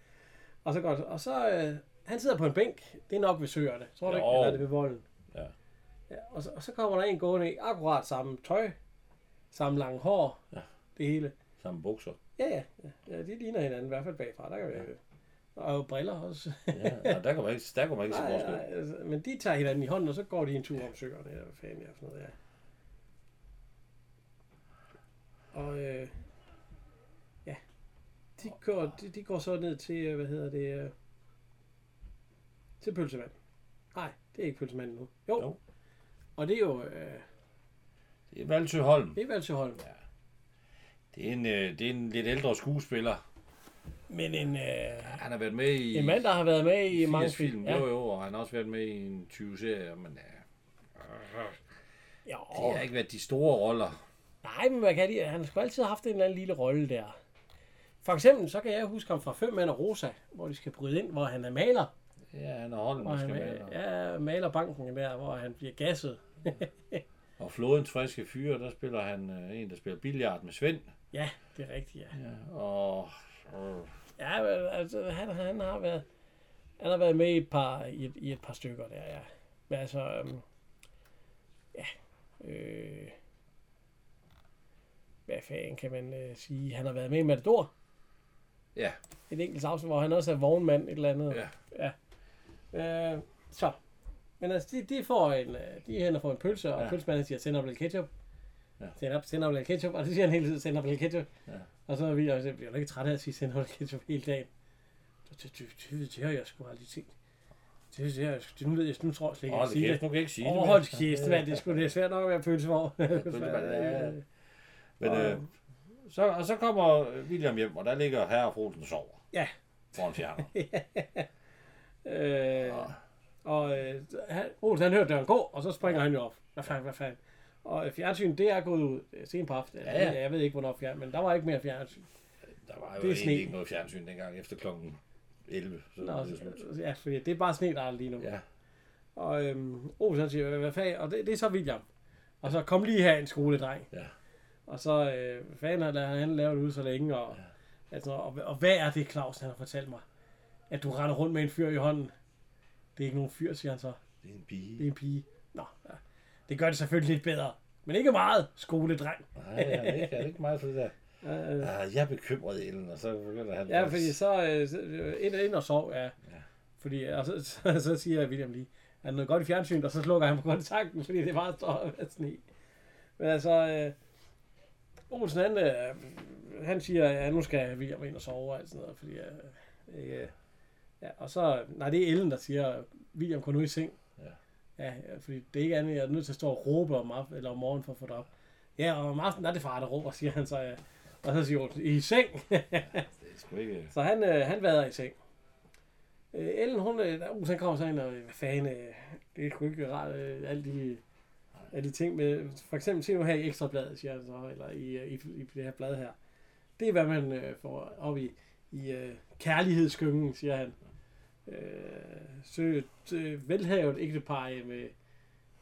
og så går det. Og så, øh, han sidder på en bænk. Det er nok ved søerne. Tror du ikke? Jo. Eller er det ved volden? Ja. Ja og, så, og så kommer der en gående i akkurat samme tøj. Samme lange hår. Ja. Det hele. Samme bukser. Ja, ja. ja, ja de ligner hinanden, i hvert fald bagfra. Der kan vi, og briller også. Ja, og der kan man ikke, der kan man ikke se Nej, forskel. nej, altså, men de tager hinanden i hånden, og så går de en tur om søerne, eller hvad fanden er for noget, ja. Og øh, ja, de går, de, de går så ned til, øh, hvad hedder det, øh, til pølsemand. Nej, det er ikke pølsemanden nu. Jo. Jo. Og det er jo, øh, Det er Valsø Holm. det er Valsøholm. Det er en, øh, det er en lidt ældre skuespiller. Men en, øh, Han har været med i en mand, der har været med i mange 80 film. Ja. Jo, jo, og han har også været med i en 20 serie, men øh, Jo. det har ikke været de store roller. Nej, men man kan lide, han har sgu altid haft en eller anden lille rolle der. For eksempel, så kan jeg huske ham fra Fem Mænd og Rosa, hvor de skal bryde ind, hvor han er maler. Ja, han er Holm, Hvor der han skal ma- med. ja, maler banken der, hvor han bliver gasset. Og Flodens friske fyre, der spiller han øh, en, der spiller billard med Svend. Ja, det er rigtigt, ja. Ja, og øh, Ja, altså, han, han har været, han har været med i et par, i et, i et par stykker der, ja. Men altså, øhm, ja, øh, hvad fanden kan man øh, sige? Han har været med i Matador. ja, Et enkelt afsnit, hvor han også er vognmand, et eller andet. Ja. ja. Øh, så. Men altså, de, de får en, øh, de hænder får en pølse, og ja. Pølsemanden siger, send op lidt ketchup. Ja. Send op, send op lidt ketchup, og det siger han hele tiden, send op lidt ketchup. Ja. Og så er vi, og så bliver ikke træt af at sige, send op lidt ketchup hele dagen. Det, det, det, det, har jeg sgu aldrig set. Det, det, det, det, nu ved jeg, nu tror jeg slet ikke, jeg hold sige det. nu kan jeg ikke sige det. hold kæft, mand, det er sgu det svært nok at være pølsevogn. ja. Men, Og- øh, så, og så kommer William hjem, og der ligger herre og Froden sover. Ja. Foran fjerner. øh, Ja. Og øh, han, Olsen, han hørte døren gå, og så springer han jo op. Hvad fanden, hvad fanden. Og øh, fjernsyn, det er gået ud øh, sent på aftenen. Ja, ja. Jeg, ved ikke, hvornår fjern, men der var ikke mere fjernsyn. Der var jo Det er sne. ikke noget fjernsyn dengang efter klokken 11. Så Nå, det slut. ja, fordi det er bare sne, der er lige nu. Ja. Og øhm, Olsen han siger, hvad fanden, og det, det er så William. Og så kom lige her en skoledreng. Ja. Og så, øh, fanden har han, han lavet det ud så længe, og, ja. altså, og, og, hvad er det, Claus, han har fortalt mig? At du render rundt med en fyr i hånden. Det er ikke nogen fyr, siger han så. Det er en pige. Det er en pige. Nå, ja. Det gør det selvfølgelig lidt bedre. Men ikke meget, skoledreng. Nej, han er ikke, han er ikke meget for det der. Øh, Ah, jeg er bekymret, Ellen, og så begynder han... Ja, fordi så øh, så, øh, ind, ind og sov, ja. Ja. Fordi, og så, så, så siger William lige, der noget godt i fjernsynet, og så slukker han på kontakten, fordi det bare står af sne. Men altså, øh, Olsen, han, øh, han siger, ja, nu skal William ind og sove og alt sådan noget, fordi, øh, øh, ja, og så, nej, det er Ellen, der siger, William, gå nu i seng. Ja. Ja, fordi det er ikke andet, jeg er nødt til at stå og råbe om, aften, eller om morgenen for at få det op. Ja, og om aftenen er det far, der råber, siger han så, ja. Og så siger Olsen, i seng. Det er sgu ikke... Så han, øh, han vader i seng. Øh, Ellen, hun, øh, der- uh, han kommer så ind og, hvad fanden, øh, det er sgu ikke rart, øh, alle de, alle de ting med, for eksempel se nu her i Ekstrabladet, siger han så, eller i, øh, i, i det her blad her. Det er, hvad man øh, får op i, i øh, kærlighedsskyngen, siger han. Øh, sø, sø, velhavet ægtepar øh, med,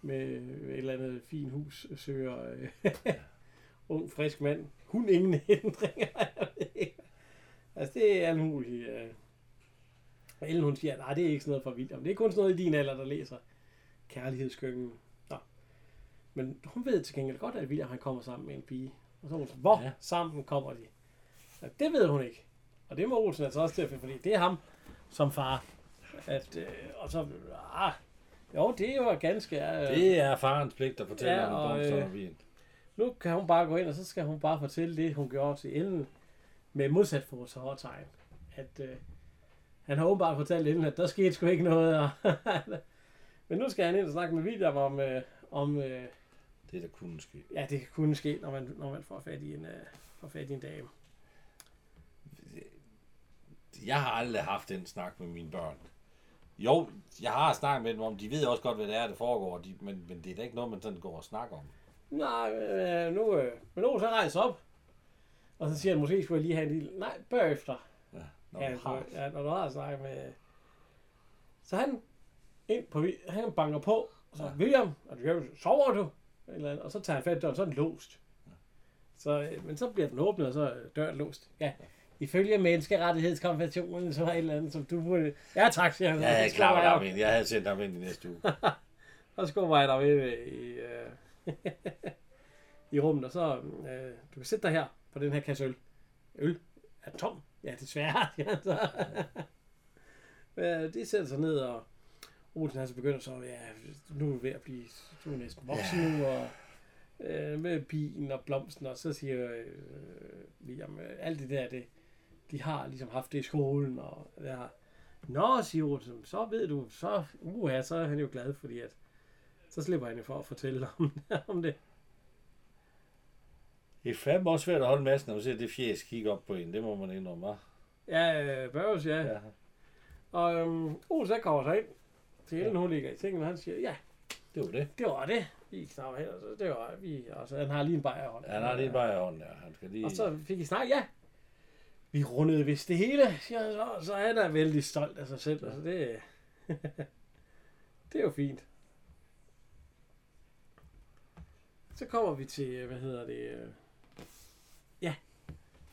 med et eller andet fin hus søger øh, ung, frisk mand. Hun ingen ikke. altså, det er alt muligt. Øh. Og Ellen, hun siger, nej, det er ikke sådan noget for William. Det er kun sådan noget i din alder, der læser kærlighedsskyngen. Nå. Men hun ved til gengæld godt, at William han kommer sammen med en pige. Og så hun sådan, hvor ja. sammen kommer de? Ja, det ved hun ikke. Og det må Olsen altså også til at finde, fordi det er ham som far. At, øh, og så, ah, jo, det er jo ganske... Øh, Det er farens pligt at fortælle Ja, om blomster øh, og vin. Nu kan hun bare gå ind, og så skal hun bare fortælle det, hun gjorde til Ellen, med modsat forårstegn. At øh, han har åbenbart fortalt Ellen, at der skete sgu ikke noget. Og Men nu skal han ind og snakke med William om, øh, om øh, Det, der kunne ske. ja, det kunne ske, når man, når man får fat i en, øh, får fat i en dame. Jeg har aldrig haft den snak med mine børn. Jo, jeg har snakket med dem om, de ved også godt, hvad det er, der foregår, de, men, men det er da ikke noget, man sådan går og snakker om. Nej, øh, nu, øh, men nu så rejser op. Og så siger han, måske skulle jeg lige have en lille... Nej, bagefter. Ja, når ja, ja, har. ja, når du har snakket med... Så han ind på, han banker på, og så, Ja. ja. William, og du, sover du? Eller, andet, og så tager han fat i døren, så er den låst. Så, øh, men så bliver den åbnet, og så er døren låst. Ja, ifølge menneskerettighedskonventionen, så er et eller andet, som du burde... Ja, tak, siger han. Ja, jeg er klar skubber med jeg ind. Havde sendt ham ind i næste uge. Og så skubber jeg dig ved i, øh, i rummet, og så, øh, du kan sætte dig her på den her kasse øl. Øl er tom. Ja, desværre. siger han så. Men de sætter sig ned, og Olsen så begynder så, ja, nu er du ved at blive, du er næsten voksen nu, og øh, med bilen og blomsten, og så siger øh, William, øh, alt det der, det, de har ligesom haft det i skolen, og det har, Nå, siger Olsen, så ved du, så, uha, så er han jo glad, fordi at, så slipper han jo for at fortælle om, om det. Det er fandme også svært at holde massen, når man ser det fjes kigge op på en. Det må man indrømme, hva'? Ja, øh, Børges, ja. ja. Ja. Og øhm, Olsen han kommer så ind til Ellen, hun ligger i sengen, og han siger, ja, Det var det. det var det. Vi knapper hen, og så, det var vi, og så han har lige en bajer i hånden. Ja, nej, det er bare i hånden, ja. Han skal lige... Og så fik I snak, ja. Vi rundede vist det hele, siger han så, så er vældig stolt af sig selv. Altså, det, det er jo fint. Så kommer vi til, hvad hedder det, øh, ja,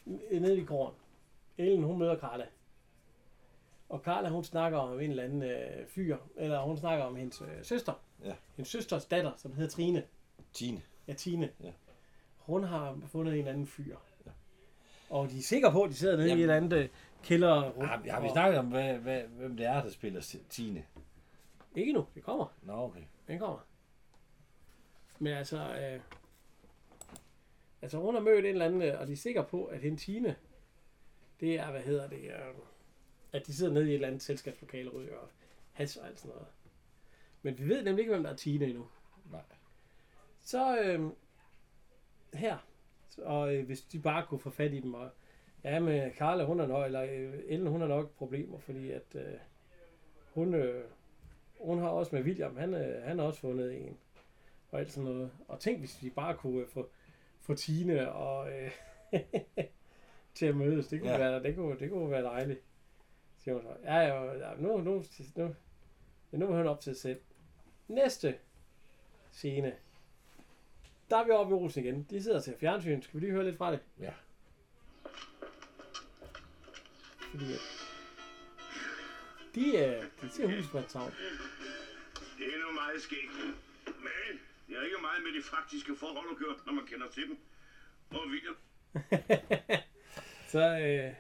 nede i gården. Ellen, hun møder Carla. Og Carla, hun snakker om en eller anden øh, fyr, eller hun snakker om hendes øh, søster. Ja. Hendes søsters datter, som hedder Trine. Tine. Ja, Tine. Ja. Hun har fundet en eller anden fyr. Og de er sikre på, at de sidder nede Jamen. i et eller andet øh, kælder. Har, har vi snakket om, hvad, hvad, hvem det er, der spiller Tine? Ikke nu, det kommer. Nå, okay. Den kommer. Men altså, øh, altså hun har mødt en eller anden, øh, og de er sikre på, at hende Tine, det er, hvad hedder det, øh, at de sidder nede i et eller andet selskabslokale og ryger has og alt sådan noget. Men vi ved nemlig ikke, hvem der er Tine endnu. Nej. Så øh, her, og øh, hvis de bare kunne få fat i dem, og ja, med Carla, hun er nok, eller øh, Ellen, hun har nok problemer, fordi at øh, hun, øh, hun har også med William, han, øh, han har også fundet en. Og alt sådan noget. Og tænk, hvis vi bare kunne øh, få, få Tine og, øh, til at mødes. Det kunne, Ja. være, det kunne, det kunne være dejligt. Siger hun så. Ja, ja, nu, nu, nu, ja, nu er hun op til at sætte. Næste scene. Der er vi oppe i Olsen igen. De sidder til fjernsyn. Skal vi lige høre lidt fra det? Ja. Fordi at de, øh, de ser husmandshavn. Det er nu meget skægt. Men det er ikke meget med de faktiske forhold at gøre, når man kender til dem. Og William, Så øh,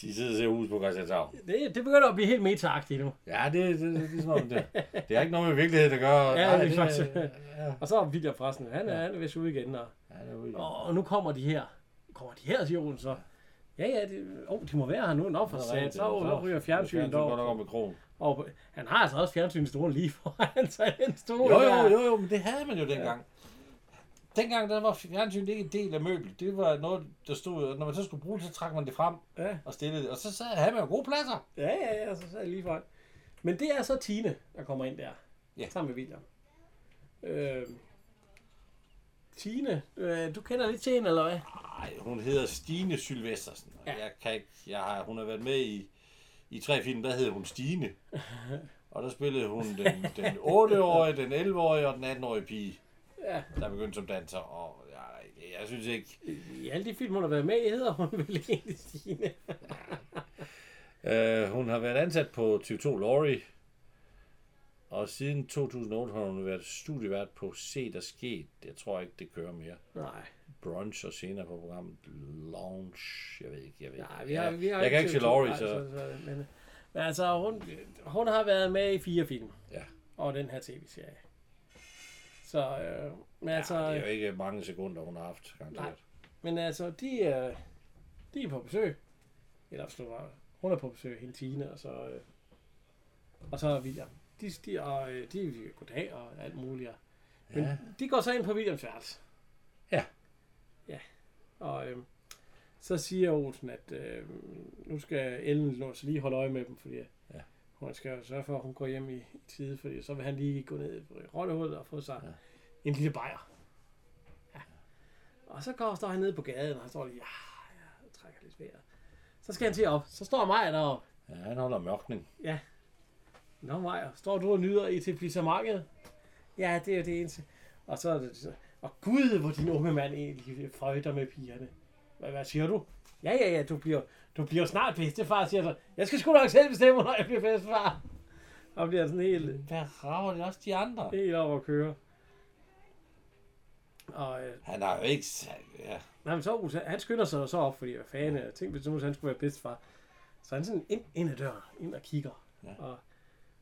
De sidder og ser hus på Christianshavn. det, det begynder at blive helt meta nu. Ja, det, det, det, det, er ligesom om det. Det er ikke noget med virkelighed, der gør. Ja, Nej, det faktisk- Ja, Og så er William forresten. Han er, han er vist ude igen. Og, ja, det er og, og nu kommer de her. Kommer de her, siger hun så. Ja, ja, det, oh, de må være her nu. Nå, for sat. Så, så ryger fjernsynet går nok over. med krogen. Og han har altså også fjernsynsstolen lige foran sig. Den stol Jo, jo, jo, jo, men det havde man jo dengang. Dengang der var fjernsyn ikke en del af møbel. Det var noget, der stod, når man så skulle bruge det, så trak man det frem Ja, og stillede det. Og så sad, havde man jo gode pladser. ja, ja, ja, så sad jeg lige foran. Men det er så Tine, der kommer ind der. Ja. Sammen med William. Øh, Tine, øh, du kender lidt til hende, eller hvad? Nej, hun hedder Stine Sylvestersen. Ja. Jeg kan ikke, jeg har, hun har været med i, i tre film, der hed hun Stine. Og der spillede hun den, den 8-årige, den 11-årige og den 18-årige pige, Ja, der begyndte som danser. Og jeg, jeg synes ikke, i alle de film, hun har været med i, hedder hun vel egentlig Stine. Uh, hun har været ansat på TV2 Lorry, og siden 2008 har hun været studievært på Se der Sket. Jeg tror ikke, det kører mere. Nej, Brunch og senere på programmet Lounge. Jeg ved ikke, jeg ved nej ikke. vi har, vi har jeg kan ikke se TV2, Lorry, nej, så... så men, men altså, hun, hun har været med i fire film. Ja. Og den her tv-serie. Så, øh, men altså, Ja, det er jo ikke mange sekunder, hun har haft, garanteret. men altså, de er, de er på besøg. Eller var, hun er på besøg, hele Tine, og så, øh, og så er William. De, de, og, øh, de er goddag og alt muligt. Men Ja. de går så ind på Williams værelse. Ja. Ja. Og øh, så siger Olsen, at øh, nu skal Ellen så lige holde øje med dem, fordi. Hun skal jo sørge for, at hun går hjem i, i tide, fordi så vil han lige gå ned i rollehullet og få sig Ja. ja. en lille bajer. Ja. Og så går, står han nede på gaden, og han står lige, ja, jeg trækker lidt vejret. Så skal han til op. Så står Maja deroppe. Ja, han holder mørkning. Nå Maja, står du og nyder etablissementet? Ja, det er jo det eneste. Og så er det og gud, hvor din unge mand egentlig frøjter med pigerne. Hvad, hvad siger du? Ja, ja, ja, du bliver, du bliver snart bedstefar, siger så. Jeg skal sgu nok selv bestemme, når jeg bliver bedstefar. Og bliver sådan helt, Hvad rager det også de andre? helt over at køre. Og øh, Han har jo ikke... Ja, nej, men så, han skynder sig så op, fordi hvad fanden, jeg tænkte, hvis nu han skulle være bedstefar. Så han sådan ind, ind ad døren, ind og kigger. Ja. Og,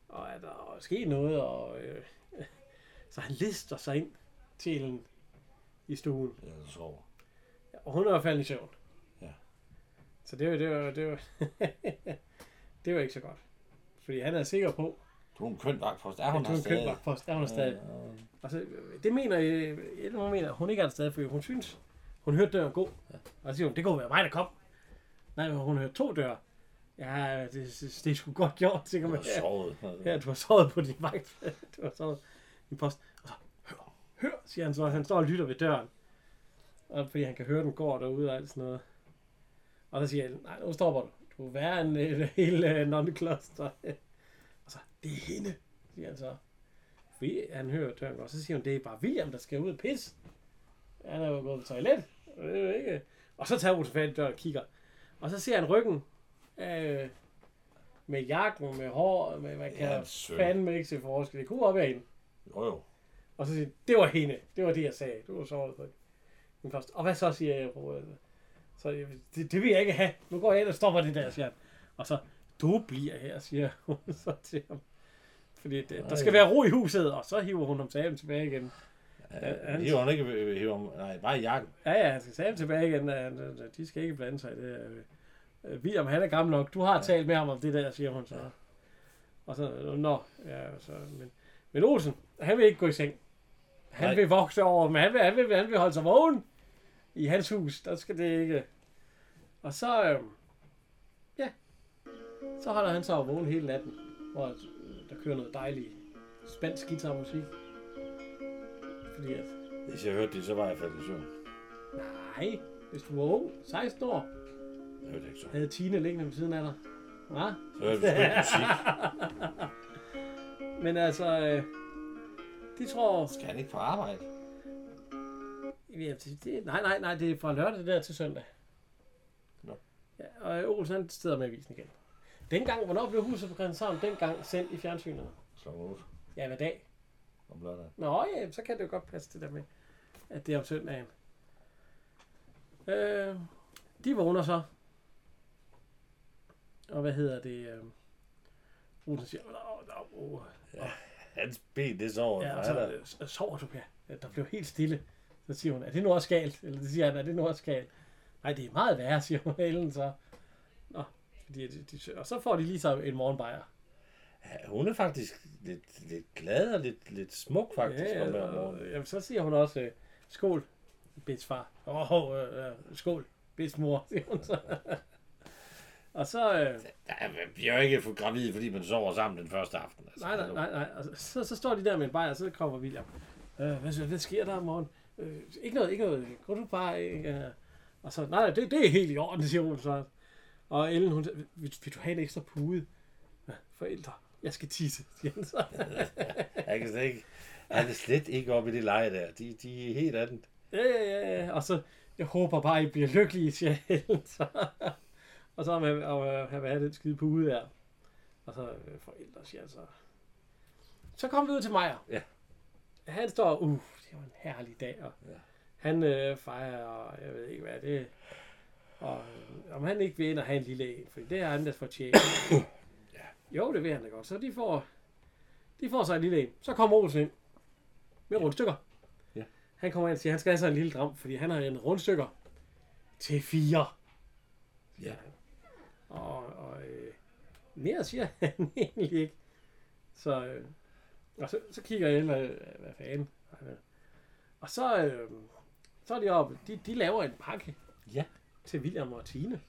og er der sket noget, og øh, så han lister sig ind til Ellen i stuen. jeg sover. Og hun er faldet i søvn. Ja. Så det var, det var, det var, det var ikke så godt. Fordi han er sikker på, Du er en køn vagtpost. Er hun der er en stadig? kønvagtpost. Er hun er stadig. Og så, det mener Ellen, hun mener, hun ikke er der stadig, fordi hun synes, hun hørte døren gå. Og så siger hun, det kunne være mig, der kom. Nej, men hun hørte to døre. Ja, det, det, det er sgu godt gjort, tænker Du man. har sovet. Ja, du har sovet på din vagt. du har sovet i din post. Og så, hør, hør, siger han så. Han står og lytter ved døren. Og fordi han kan høre, den går derude og alt sådan noget. Og så siger jeg, nej, nu stopper du. Du er værre end et hele uh, nonnekloster. og så, det er hende, siger han så. Fordi han hører døren. Og så siger hun, det er bare William, der skal ud og pisse. Han er jo gået på toilet. Og det er jo ikke... Og så tager hun fat i døren og kigger. Og så ser han ryggen øh, med jakken, med hår, med, man Ja, kan søn. fandme ikke se forskel. Det kunne godt være hende. Jo, jo. Og så siger det var hende. Det var det, jeg sagde. Du var sovet på første. Og hvad så, siger jeg, Robert? Så jeg, det, det vil jeg ikke have. Nu går jeg ind og stopper det der, siger han. Og så, du bliver her, siger hun så til ham. Fordi det, der skal være ro i huset, og så hiver hun ham sablen tilbage igen. Ja, han- hiver hun ikke... Hiver, nej, bare jakken. Ja, ja, han skal sablen tilbage igen. Øh, De skal ikke blande sig i det. øh. Øh, William, han er gammel nok. Du har talt med ham om det der, siger hun så. Og så, nå, ja, så, men, men Olsen, han vil ikke gå i seng. Han Nej. vil vokse over, men han vil, han, vil, han vil holde sig vågen i hans hus. Der skal det ikke. Og så, øh, ja, så holder han sig vågen hele natten, hvor øh, der kører noget dejligt spansk guitarmusik. Fordi at, Hvis jeg hørte det, så var jeg faldet i søvn. nej, hvis du var ung, 16 år, Jeg hørte ikke så. havde Tine liggende ved siden af dig. Hva? Så hørte ikke musik. Men altså, øh, de tror... Skal han ikke på arbejde? Ja, det, det, nej, nej, nej, det er fra lørdag der til søndag. Nå. Ja, og Olsen han sidder med avisen igen. Dengang, hvornår blev huset på Christianshavn dengang sendt i fjernsynet? Klokken 8 Ja, hvad dag? om lørdagen. Nå ja, så kan det jo godt passe det der med, at det er om søndagen. Øh, de vågner så. Og hvad hedder det? Øh, Olsen siger, åh, åh, åh, Hans ben, det sover. Ja, Ja, og så, sover du, ja. Ja, Der blev helt stille. Så siger hun, er det nu også galt? Eller det siger han, er det nu også galt? Nej, det er meget værre, siger hun Ellen så. Nå, fordi de, de, og så får de lige så en morgenbajer. ja, hun er faktisk lidt, lidt glad og lidt, lidt smuk, faktisk, ja, om og, morgenen. jamen, så siger hun også, øh, skål, bitch far. Åh, oh, øh, øh, skål, bitch mor, siger hun så. og så, øh, Ja, man bliver jo ikke for gravid, fordi man sover sammen den første aften. Altså. nej, nej, nej, nej. Så, så står de der med en bajer, og så kommer William. Øh, hvad, hvad sker der om morgenen? Øh, ikke noget, ikke noget. Gå du bare, ikke? Øh, Og så, nej, det, det er helt i orden, siger hun så. Og Ellen, hun vil, vil du have en ekstra pude? Ja, forældre, jeg skal tisse, siger han så. Jeg kan slet ikke... Han er slet ikke oppe i det leje der. De, de er helt andet. Ja, ja, ja, ja. Og så, jeg håber bare, I bliver lykkelige, siger Ellen så. Og så har han vil have den skide pude der. Og så øh, forældre, siger så. Så kom vi ud til Majer. Ja. Han står, uh, det var en herlig dag, og Ja. han øh, fejrer, og jeg ved ikke hvad det er. Og øh, om han ikke vil ind og have en lille en, for det er han der fortjent. Ja. Jo, det vil han da godt. Så de får, de får sig en lille en. Så kommer Olsen ind med rundstykker. Ja. Han kommer ind og siger, at han skal have sig en lille dram, fordi han har en rundstykker til fire. Ja. Og, og øh, mere siger han egentlig ikke. Så, øh, og så, så kigger jeg ind, hvad, hvad fanden. Og så, øh, så er de oppe, de, de laver en pakke Ja. til William og Tine.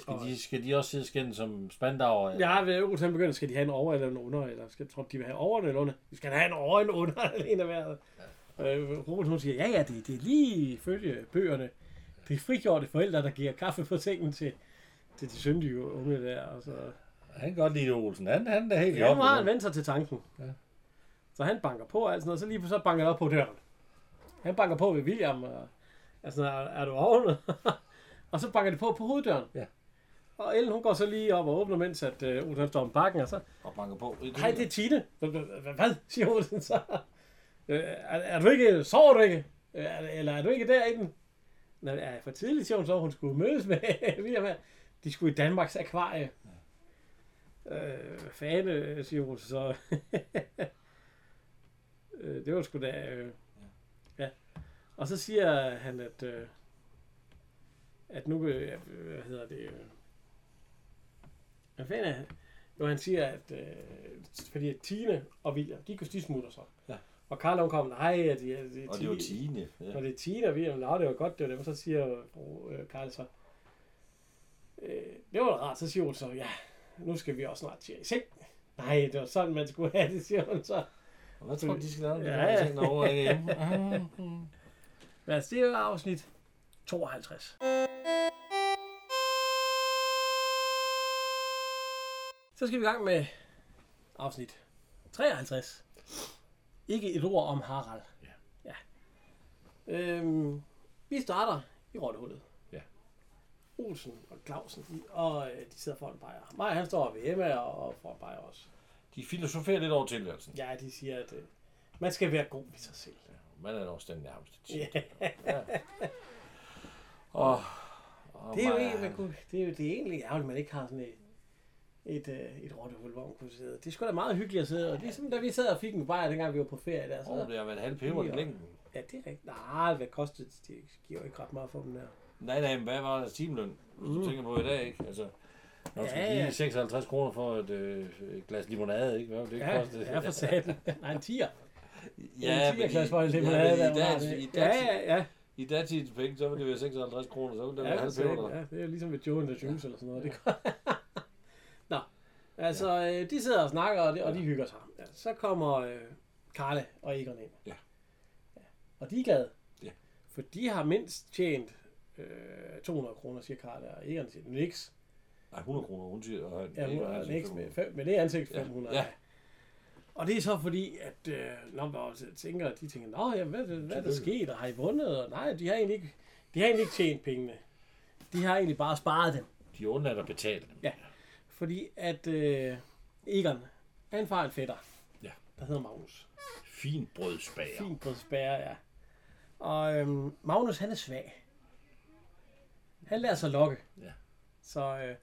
Skal de, skal de også sidde skændt som spandauer? Ja, ved Olsen begynder, skal de have en over eller en under, eller skal, tror du, de vil have over eller en under? Vi skal have en over eller en under, eller en af hver. Ja. Øh, Robert, hun siger, ja, ja, det, det er lige ifølge bøgerne. Det er frigjorte forældre, der giver kaffe på sengen til, til de syndige unge der. Og så, Han kan godt lide Olsen. Han, han er helt i ja, nu har han vendt sig til tanken. Ja. Så han banker på og alt sådan noget, så lige så banker han op på døren. Han banker på ved William, og altså, er, er du oven? og så banker de på på hoveddøren. Ja. Og Ellen, hun går så lige op og åbner, mens at uh, Olsen står om bakken, og så, Og banker på. hej, det er Tine. Hvad, siger Olsen så? Øh, er, er, du ikke, sover du ikke? Øh, Er, eller er du ikke derinde? Nå, er for tidligt, siger hun så, hun skulle mødes med William her. De skulle i Danmarks akvarie. Øh, fanden, øh, siger hun så. øh, det var sgu da... Øh, ja. Og så siger han, at... Øh, at nu... Øh, hvad hedder det... Øh, hvad fanden er han? Jo, han siger, at... Øh, fordi at Tine og William, de, de smutter så. Ja. Og Karl hun kom, nej, at de, at de, Og det var Tine. Ja. og det er Tina og William, Nå, det var godt, det var dem. Så siger øh, Karl så, øh, det var da rart. Så siger hun så, ja, nu skal vi også snart til i seng. Nej, det var sådan, man skulle have det, siger hun så. Og hvad tror du, de skal lave? Ja, Ja. Over hjemme. Men altså, det er jo afsnit 52. Så skal vi i gang med afsnit 53. Ikke et ord om Harald. Ja. ja. Øhm, vi starter i Rottehullet. Ja. Olsen og Clausen, de, og øh, de sidder foran Bayer. Maja, han står ved Emma og, foran Bayer også. De filosoferer lidt over tilværelsen. Ja, de siger, at øh, man skal være god ved sig selv. Man er også den nærmeste tid. Ja. Og, og Det er jo egentlig, man kunne, det er, jo, det er egentlig ærgerligt, at man ikke har sådan et, et, øh, et rottehul, hvor man kunne sidde. Det er sgu da meget hyggeligt at sidde, og det er som da vi sad og fik en bajer, dengang vi var på ferie der. Så, Åh, det har været halv peber i Ja. længden. ja, det er rigtigt. Nej, hvad kostede det? Det giver jo ikke ret meget for dem der. Nej, nej, men hvad var deres timeløn? Hvis du Mm. tænker på i dag, ikke? Altså, når du skal Ja, give ja. 56 kroner for et, øh, et glas limonade, ikke? Hvad det Ja, kostede? ja, for satan. Nej, en tiger. Ja, en men i, tigerklasse for en ja, limonade. men der i, var dag, det. i, Ja, dag, ja, ja. i datidens penge, så ville det være 56 kroner, så ville det Ja, være for halv satan, peber. ja, det er ligesom ved Joe and the Juice eller sådan noget. Det. Nå, altså, øh, de sidder og snakker, og, det, og de hygger sig. Altså, så kommer øh, Karla og Egon ind. Ja. ja. Og de er glade. Ja. For de har mindst tjent øh, 200 kroner, siger Karla, og Egon siger niks. Nej, 100 kroner, hun siger. Og Ja, hun Egon, har han siger niks med, 500. fem, med det ansigt Ja, 500. ja. Og det er så fordi, at øh, når man tænker, de tænker, Nå, ja, hvad, hvad er der sket, og har I vundet? Og nej, de har egentlig ikke, de har egentlig ikke tjent pengene. De har egentlig bare sparet dem. De undlader at betale dem. Ja. Fordi at øh, Egon, han får en fætter, Ja. der hedder Magnus. Fin brødsbager. På spærre, ja. Og øhm, Magnus, han er svag. Han lader sig lokke. Ja. Så øh,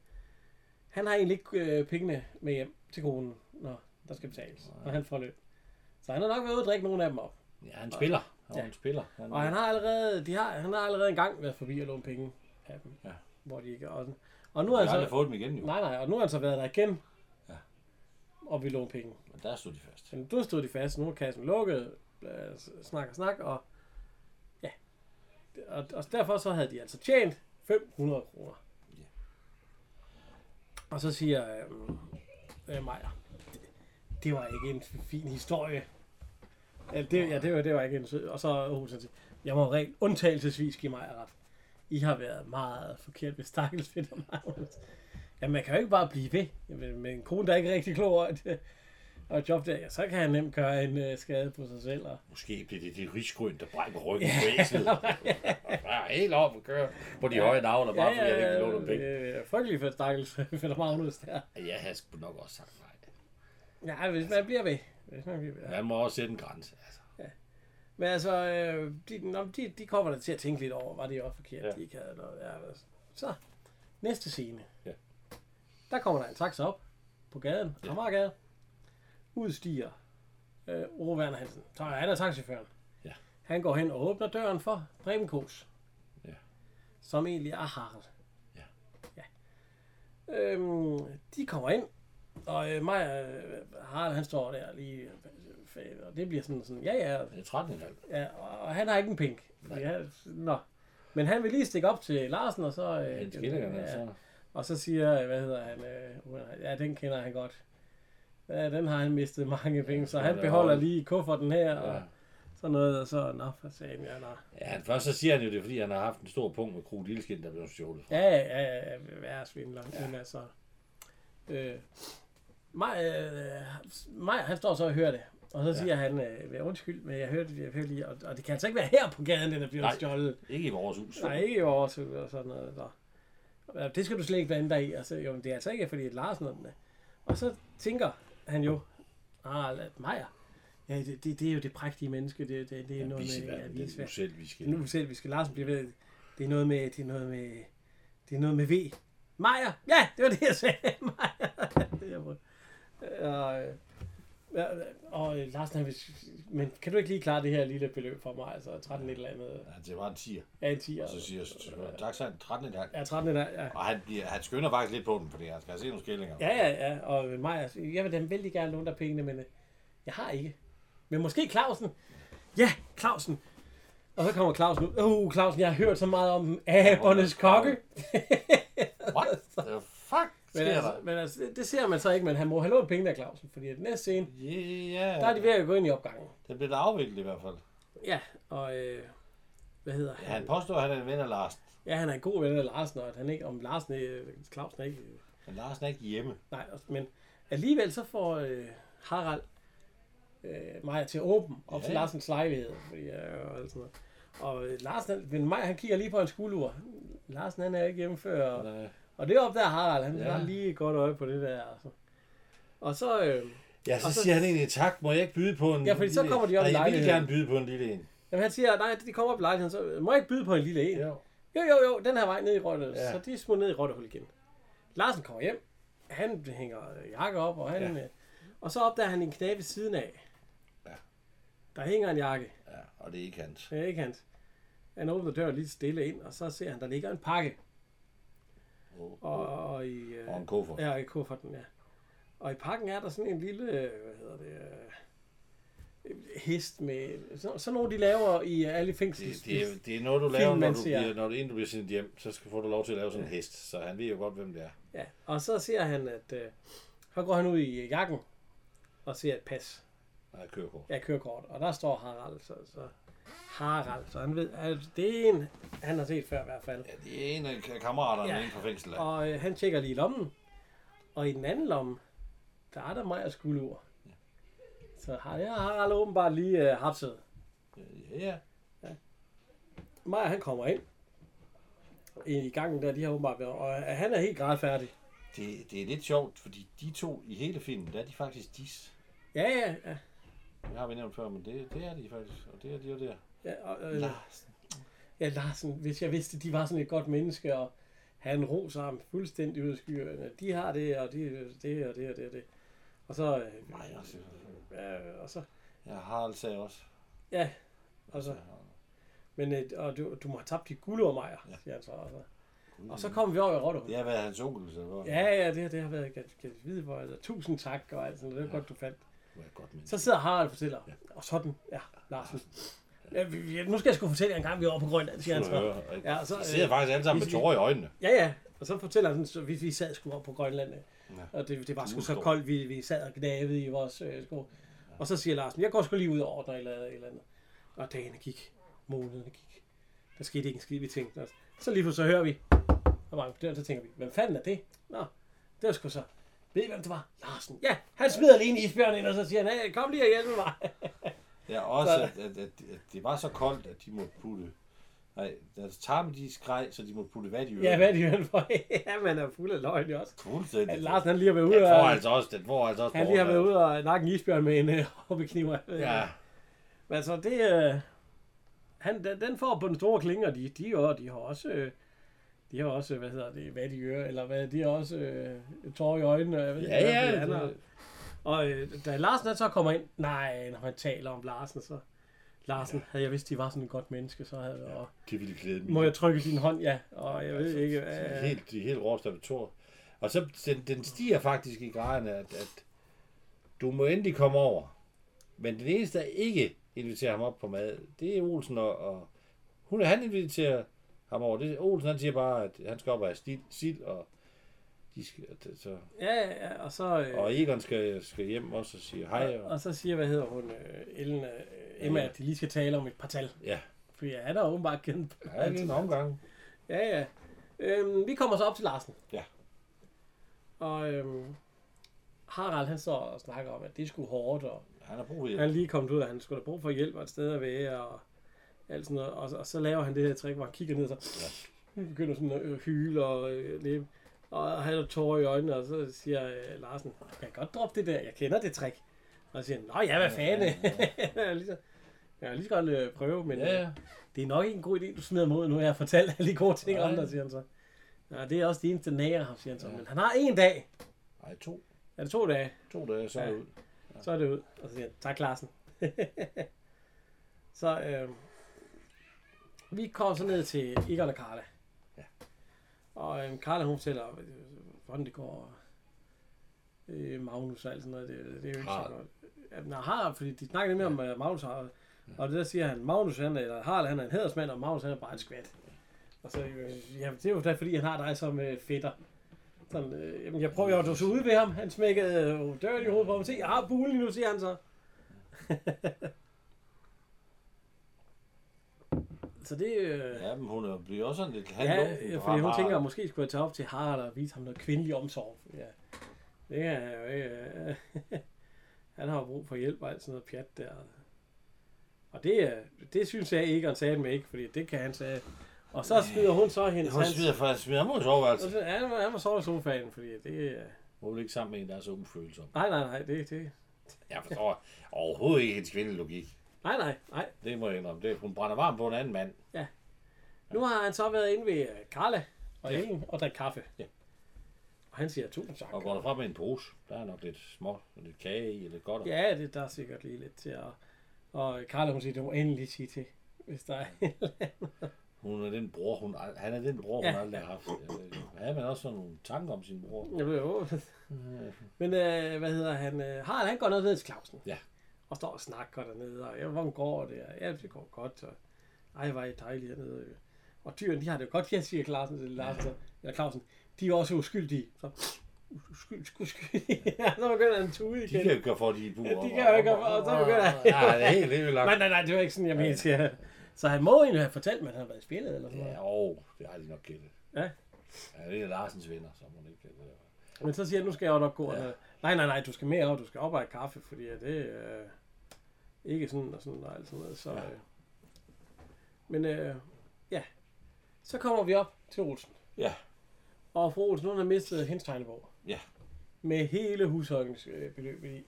han har egentlig ikke øh, pengene med hjem til konen, når der skal betales, når han får løn. Så han har nok været ude at drikke nogle af dem op. Ja, han spiller. Han, Ja. han spiller. Han, Og han har allerede, de har, han har allerede engang været forbi og låne penge af dem. Ja. Hvor de ikke og, og nu har han så, fået dem igen, jo. nej, nej, og nu har han så været der igen. Ja. Og vi låne penge. Men der stod de fast. Men du stod de fast, nu er kassen lukket, snak og snak, og ja. Og, og derfor så havde de altså tjent 500 kroner. Ja. Og så siger øh, øh, Maja, det, det var ikke en fin historie. Ja, det, ja, det var, det var ikke en sød. Og så så siger, jeg må rent undtagelsesvis give mig ret. I har været meget forkert ved stakkels Peter Magnus. Ja, man kan jo ikke bare blive ved. Med en kone, der er ikke rigtig klog over det, og et job der, ja, så kan han nemt gøre en øh, skade på sig selv. Og, Måske bliver det det risgrøn, der brækker ryggen på æslet. Bare helt op og køre på de høje navne, bare fordi jeg ikke vil låne penge. øh, frygtelig for stakkels Peter Magnus der. Jeg havde sgu nok også sagt nej. Ja, hvis man bliver ved. Hvis man bliver ved. Man må også sætte en grænse. Altså. Men altså, øh, de, nå, de, de kommer der til at tænke lidt over, var det også forkert, Ja. ja. de ikke havde noget. Ja, altså. så, næste scene. Ja. Der kommer der en taxa op på gaden, Ja. ja. Amagergade. Udstiger øh, Ove Werner Hansen. Så han er taxichaufføren. Ja. Han går hen og åbner døren for Preben. Ja. Som egentlig er Harald. Ja. ja. Øhm, de kommer ind, og øh, og øh, Harald, han står der lige, øh, og det bliver sådan, sådan ja ja, Det er 13,5. Ja, og og han har ikke en pink. Ja, nå. Men han vil lige stikke op til Larsen, og så... Øh, En skillingerne, ja, så... og så siger, hvad hedder han, øh, ja, den kender han godt. Ja, den har han mistet mange penge, så Ja, han det beholder lige kufferten her, Ja. og sådan noget, og så, nå, for sagen, ja, nå. Ja, først så siger han jo det, fordi han har haft en stor punkt med krokodilskin, der blev stjålet. Ja, ja, ja, ja, ja, svindler, ja. men altså... Øh, Maj, øh, Maj, han står så og hører det, og så Ja. siger han, øh, undskyld, men jeg hørte det, jeg hørte lige, og, og det kan altså ikke være her på gaden, den er blevet Nej. stjålet. Ikke i vores hus. Nej, ikke i vores hus og sådan noget. Så. Ja, Det skal du slet ikke blande dig i. Altså, jo, men det er altså ikke, fordi det er Larsen og den er. Og så tænker han jo, ah, Maja, ja, det, det, det, er jo det prægtige menneske, det, det, det er Ja, noget med, ja, det er nu visværd. selv, vi skal... Nu selv, vi skal Larsen blive ved, det er noget med, det er noget med, det er noget med V. Maja, ja, det var det, jeg sagde, Maja. Det er og, øh, ja, og øh, Larsen, han vil, men kan du ikke lige klare det her lille beløb for mig, altså 13 et eller andet, Ja, det var en 10'er. ja, en 10 Og så siger jeg, tak så 13 et halvt. Ja, 13 der, ja. Og han, bliver, han skynder faktisk lidt på den, fordi han skal have set nogle skillinger. Ja, ja, ja. Og mig, jeg vil da vældig gerne låne dig pengene, men øh, jeg har ikke. Men måske Clausen. Ja, Clausen. Og så kommer Clausen ud. Uh, Clausen, jeg har hørt så meget om abernes kokke. What the Men, sker altså, der? men altså, det, det ser man så ikke, men han må have lånt penge af Clausen, fordi i den næste scene, Ja, der er de ved at gå ind i opgangen. det bliver da afviklet i hvert fald. Ja, og øh, hvad hedder Ja, han? han påstår, at han er en ven af Larsen. Ja, han er en god ven af Larsen, og at han ikke, om Larsen, øh, Clausen er ikke, øh, Men Larsen er ikke hjemme. Nej, men alligevel så får øh, Harald øh, mig til at åbne op Ja, til. Larsens lejlighed. Fordi, øh, og alt sådan noget. Og øh, Larsen, han- men mig, han kigger lige på en skuldur. Larsen, han er ikke hjemme før. Men, øh, og det er op der Harald, han Ja. har lige et godt øje på det der. Altså. Og så, øh, Ja, så, Og så- siger han egentlig, tak, må jeg ikke byde på en Ja, fordi så lille- kommer de op Nej, i jeg vil lejligheden. gerne byde på en lille en. jamen, han siger, nej, de kommer op i lejligheden, så øh, må jeg ikke byde på en lille en. Ja. Jo, jo, jo, den her vej ned i Rotte. Ja. Så de smutter ned i Rottehul igen. Larsen kommer hjem. Han hænger øh, jakke op, og, han, Ja. ja. og så opdager han en knæ ved siden af. Ja. Der hænger en jakke. ja, og det er ikke hans. Det er ikke hans. Han åbner døren lidt stille ind, og så ser han, der ligger en pakke. Og, Og, og i, øh, og en kuffert. ja, i kufferten, ja. Og i pakken er der sådan en lille, hvad hedder det, øh, hest med, så, sådan nogle de laver i alle fængsels. Det, det, er, det er noget, du Film, laver, når du, bliver, når du, inden du bliver sendt hjem, så skal, får du lov til at lave sådan en hest. Så han ved jo godt, hvem det er. Ja, og så ser han, at øh, så går han ud i jakken og ser et pas. Nej, kørekort. Ja, kørekort. Og der står Harald, så, så Harald, så han ved, at det er en, han har set før i hvert fald. Ja, det er en af ka- kammeraterne Ja. ja. inde fra fængslet. Og øh, han tjekker lige lommen, og i den anden lomme, der er der Majers skuldur. Så har jeg Harald åbenbart lige øh, hapset. Ja, ja. Maja, han kommer ind i gangen der, de har åbenbart været, og øh, han er helt gradfærdig. Det, det er lidt sjovt, fordi de to i hele filmen, der er de faktisk dis. Ja, ja, ja. Det har vi nævnt før, men det, det er de faktisk. Og det er de jo der. Ja, øh, Larsen. ja, Larsen, hvis jeg vidste, de var sådan et godt menneske, og han roser ham fuldstændig ud af skyerne. De har det, og de, det, og det, og det, og det. Og så, øh, Nej, altså. ja, og så, Ja, Harald sagde også. ja, og så, men øh, og du, du må have tabt dit guld over mig, Ja. siger han så. Og så, og så kom vi over i Rottehul. Det har været hans onkel, så var, Ja, ja, det, det har været ganske vide for. Altså, tusind tak, og alt sådan. Det er godt, du fandt. det var godt menneske. Så sidder Harald og fortæller. Og sådan, ja, Larsen. Ja, vi- vi- nu skal jeg sgu fortælle jer en gang, vi var på Grønland, siger han så. Ja, og så, De sidder øh, faktisk alle sammen med tårer i øjnene. Ja, ja. Og så fortæller han, så vi, vi sad sgu op på Grønland. øh, Ja. Og det, det var sgu så koldt, vi, vi sad og gnavede i vores øh, sko. Og så siger Larsen, jeg går sgu lige ud og ordner eller eller andet. Og dagene gik, månederne gik. Der skete ikke en skid, vi tænkte os. Så lige pludselig så hører vi, og mange dør, så tænker vi, hvem fanden er det? Nå, det var sgu så. Ved I, hvem det var? Larsen. Ja, han smider lige en isbjørn ind, og så siger han, hey, kom lige og hjælp mig. Ja, også Så- at, at, at, at, det var så koldt, at de måtte putte... Nej, deres tarme de skreg, så de måtte putte vand i øret. ja, hvad er det jo for? ja, man er fuld af løgn også. Fuldstændig. At Larsen, han lige har været ude Den får og... altså også, den får altså også Han lige har været ude og nakke en isbjørn med en øh, hobbykniv. Ja, Men altså, det... Øh, han, den, den får på den store klinge, og de, de, jo, de har også... Øh, de har også, hvad hedder det, hvad de gør, eller hvad, de har også øh, tårer i øjnene. og Jeg ved, ja, ja. hvad han har. Og øh, da Larsen han så kommer ind, nej, når han taler om Larsen, så... Larsen, havde jeg vidst, de var sådan et godt menneske, så havde jeg... Og, Det ville klæde dem. må jeg trykke din hånd? Ja. Og jeg ved Altså, ikke... er Øh, helt, de helt råst af Thor. Og så den, den stiger faktisk i graden, at, at du må endelig komme over. Men den eneste, der ikke inviterer ham op på mad, det er Olsen og, og hun, han inviterer ham over. Det, Olsen han siger bare, at han skal op og have stil, sild, og de skal, så, ja, ja, ja, og så... Øh, og Egon skal, skal hjem også og sige hej. Og, Og, så siger, hvad hedder hun, øh, Ellen, øh, Emma, Ja. at de lige skal tale om et par tal. ja, Fordi ja, han har åbenbart kendt. der er lige en omgang. Ja, ja. Øhm, vi kommer så op til Larsen. Ja. Og øhm, Harald, han står og snakker om, at det skulle hårdt, og Han har brug for han er hjælp. lige kommet ud, og han skulle have brug for hjælp og et sted at være, og alt sådan noget. Og, så- og så laver han det her trick, hvor han kigger ned, og så begynder sådan at øh, hyle og øh, leve. Og han har tårer i øjnene, og så siger øh, Larsen, jeg kan godt droppe det der, jeg kender det trick. Og så siger han, nå ja, hvad fanden. lige så, jeg vil lige så godt øh, prøve, men Ja, øh, ja. det er nok ikke en god idé, du smider mod, nu har jeg fortalt alle de gode ting om Nej. dig, siger han så. Ja, det er også det eneste nære ham, siger han så. Men han har en dag, Ej, to, er det to dage, to dage, så er Ja. det ud. så er det ud. Og så siger han, tak Larsen. så øh, vi kommer så ned til Egon og Karla. Ja. Og øh, Karla hun fortæller, øh, hvordan det går. Øh, Magnus og alt sådan noget. Det, det er jo ikke Harald. så godt. Ja, men har, fordi de snakker nemlig om uh, Magnus har, og det der siger han, Magnus han, er- eller Harald han er en hedersmand, og Magnus han er bare en skvat. Og så, øh, ja, det er jo da, fordi han har dig som øh, fætter. Sådan, øh, jamen, jeg prøver jo at så ude ved ham. Han smækkede øh, døren i hovedet på ham. Se, jeg har bulen nu, siger han så. så det øh, Ja, men hun er- bliver også sådan lidt halvlunken ja, fordi hun tænker, at måske skulle jeg tage op til Harald og vise ham noget kvindelig omsorg. Ja. Det er jo ikke... øh, han har jo brug for hjælp og alt sådan noget pjat der. Og det, øh, det synes jeg ikke, han sagde med ikke, fordi det kan han sige. Og så smider hun så hendes Hun smider, for, smider ham ud soveværelset. Og så, ja, han, han var sovet i sofaen, fordi det... øh, Hun vil ikke sammen med en, der er så ufølsom. Nej, nej, nej, det, det... Jeg forstår overhovedet ikke hendes kvindelogik. Nej, nej, nej. Det må jeg indrømme. Det, hun brænder varmt på en anden mand. Nu har han så været inde ved øh, Karla og Ja. Ellen og drikke kaffe. Ja. Og han siger tusind tak. Og går der frem med en pose. Der er nok lidt små, lidt kage i, lidt godt. Ja, det, der er sikkert lige lidt til at... Og Karla, hun siger, det må endelig sige til, hvis der er... Hun er den bror, hun, han er den bror, hun Ja. aldrig har haft. Ja, men også sådan nogle tanker om sin bror. Jeg ved jo. Men øh, hvad hedder han? Øh, Harald, han går ned til Clausen. Ja. Og står og snakker dernede. Og ja, hvordan går det? Ja, det går godt. Og, ej, hvor er I dejlige hernede. Og dyrene, de har det jo godt, jeg siger Clausen til Larsen. Eller Clausen. De er også uskyldige. Så, Skyld, skyld, skyld. ja, så begynder han at tude De igen. kan jo ikke få de buer. Ja, de kan jo ikke, og så begynder han- Ja, det er helt vildt Nej, nej, nej, det var ikke sådan, jeg mente. Ja. Så han må egentlig have fortalt at han har været i spillet, eller sådan noget. Ja, åh, det har de nok gættet. Ja. Ja, det er Larsens venner, så må det ikke gætte. Men så siger han, nu skal jeg jo nok gå. Ja. Nej, nej, nej, du skal mere op, du skal op og have kaffe, fordi at det øh, ikke sådan og sådan og alt sådan noget. Så, Ja. øh, men øh, ja, så kommer vi op til Olsen. Ja. Og fru Olsen, hun har mistet hendes tegnebog. Ja. Med hele husholdningsbeløbet i.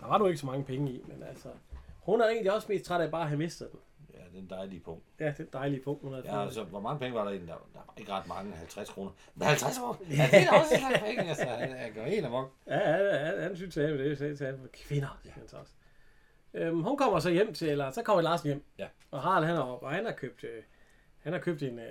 Der var nu ikke så mange penge i, men altså, hun er egentlig også mest træt af bare at have mistet den. Ja, det er en dejlig punkt. Ja, det er dejlige punkt, hun har Ja, altså, hvor mange penge var der i den? Der, der var ikke ret mange. 50 kroner. Men 50 kroner? Ja, det er da også en slags penge. Altså, han, han går helt amok. Ja, ja, ja, han synes, at det er til for kvinder, siger han så også. Øhm, hun kommer så hjem til, eller så kommer Larsen hjem. Ja. Og Harald han er op, og han har købt, øh, han har købt en, øh, en,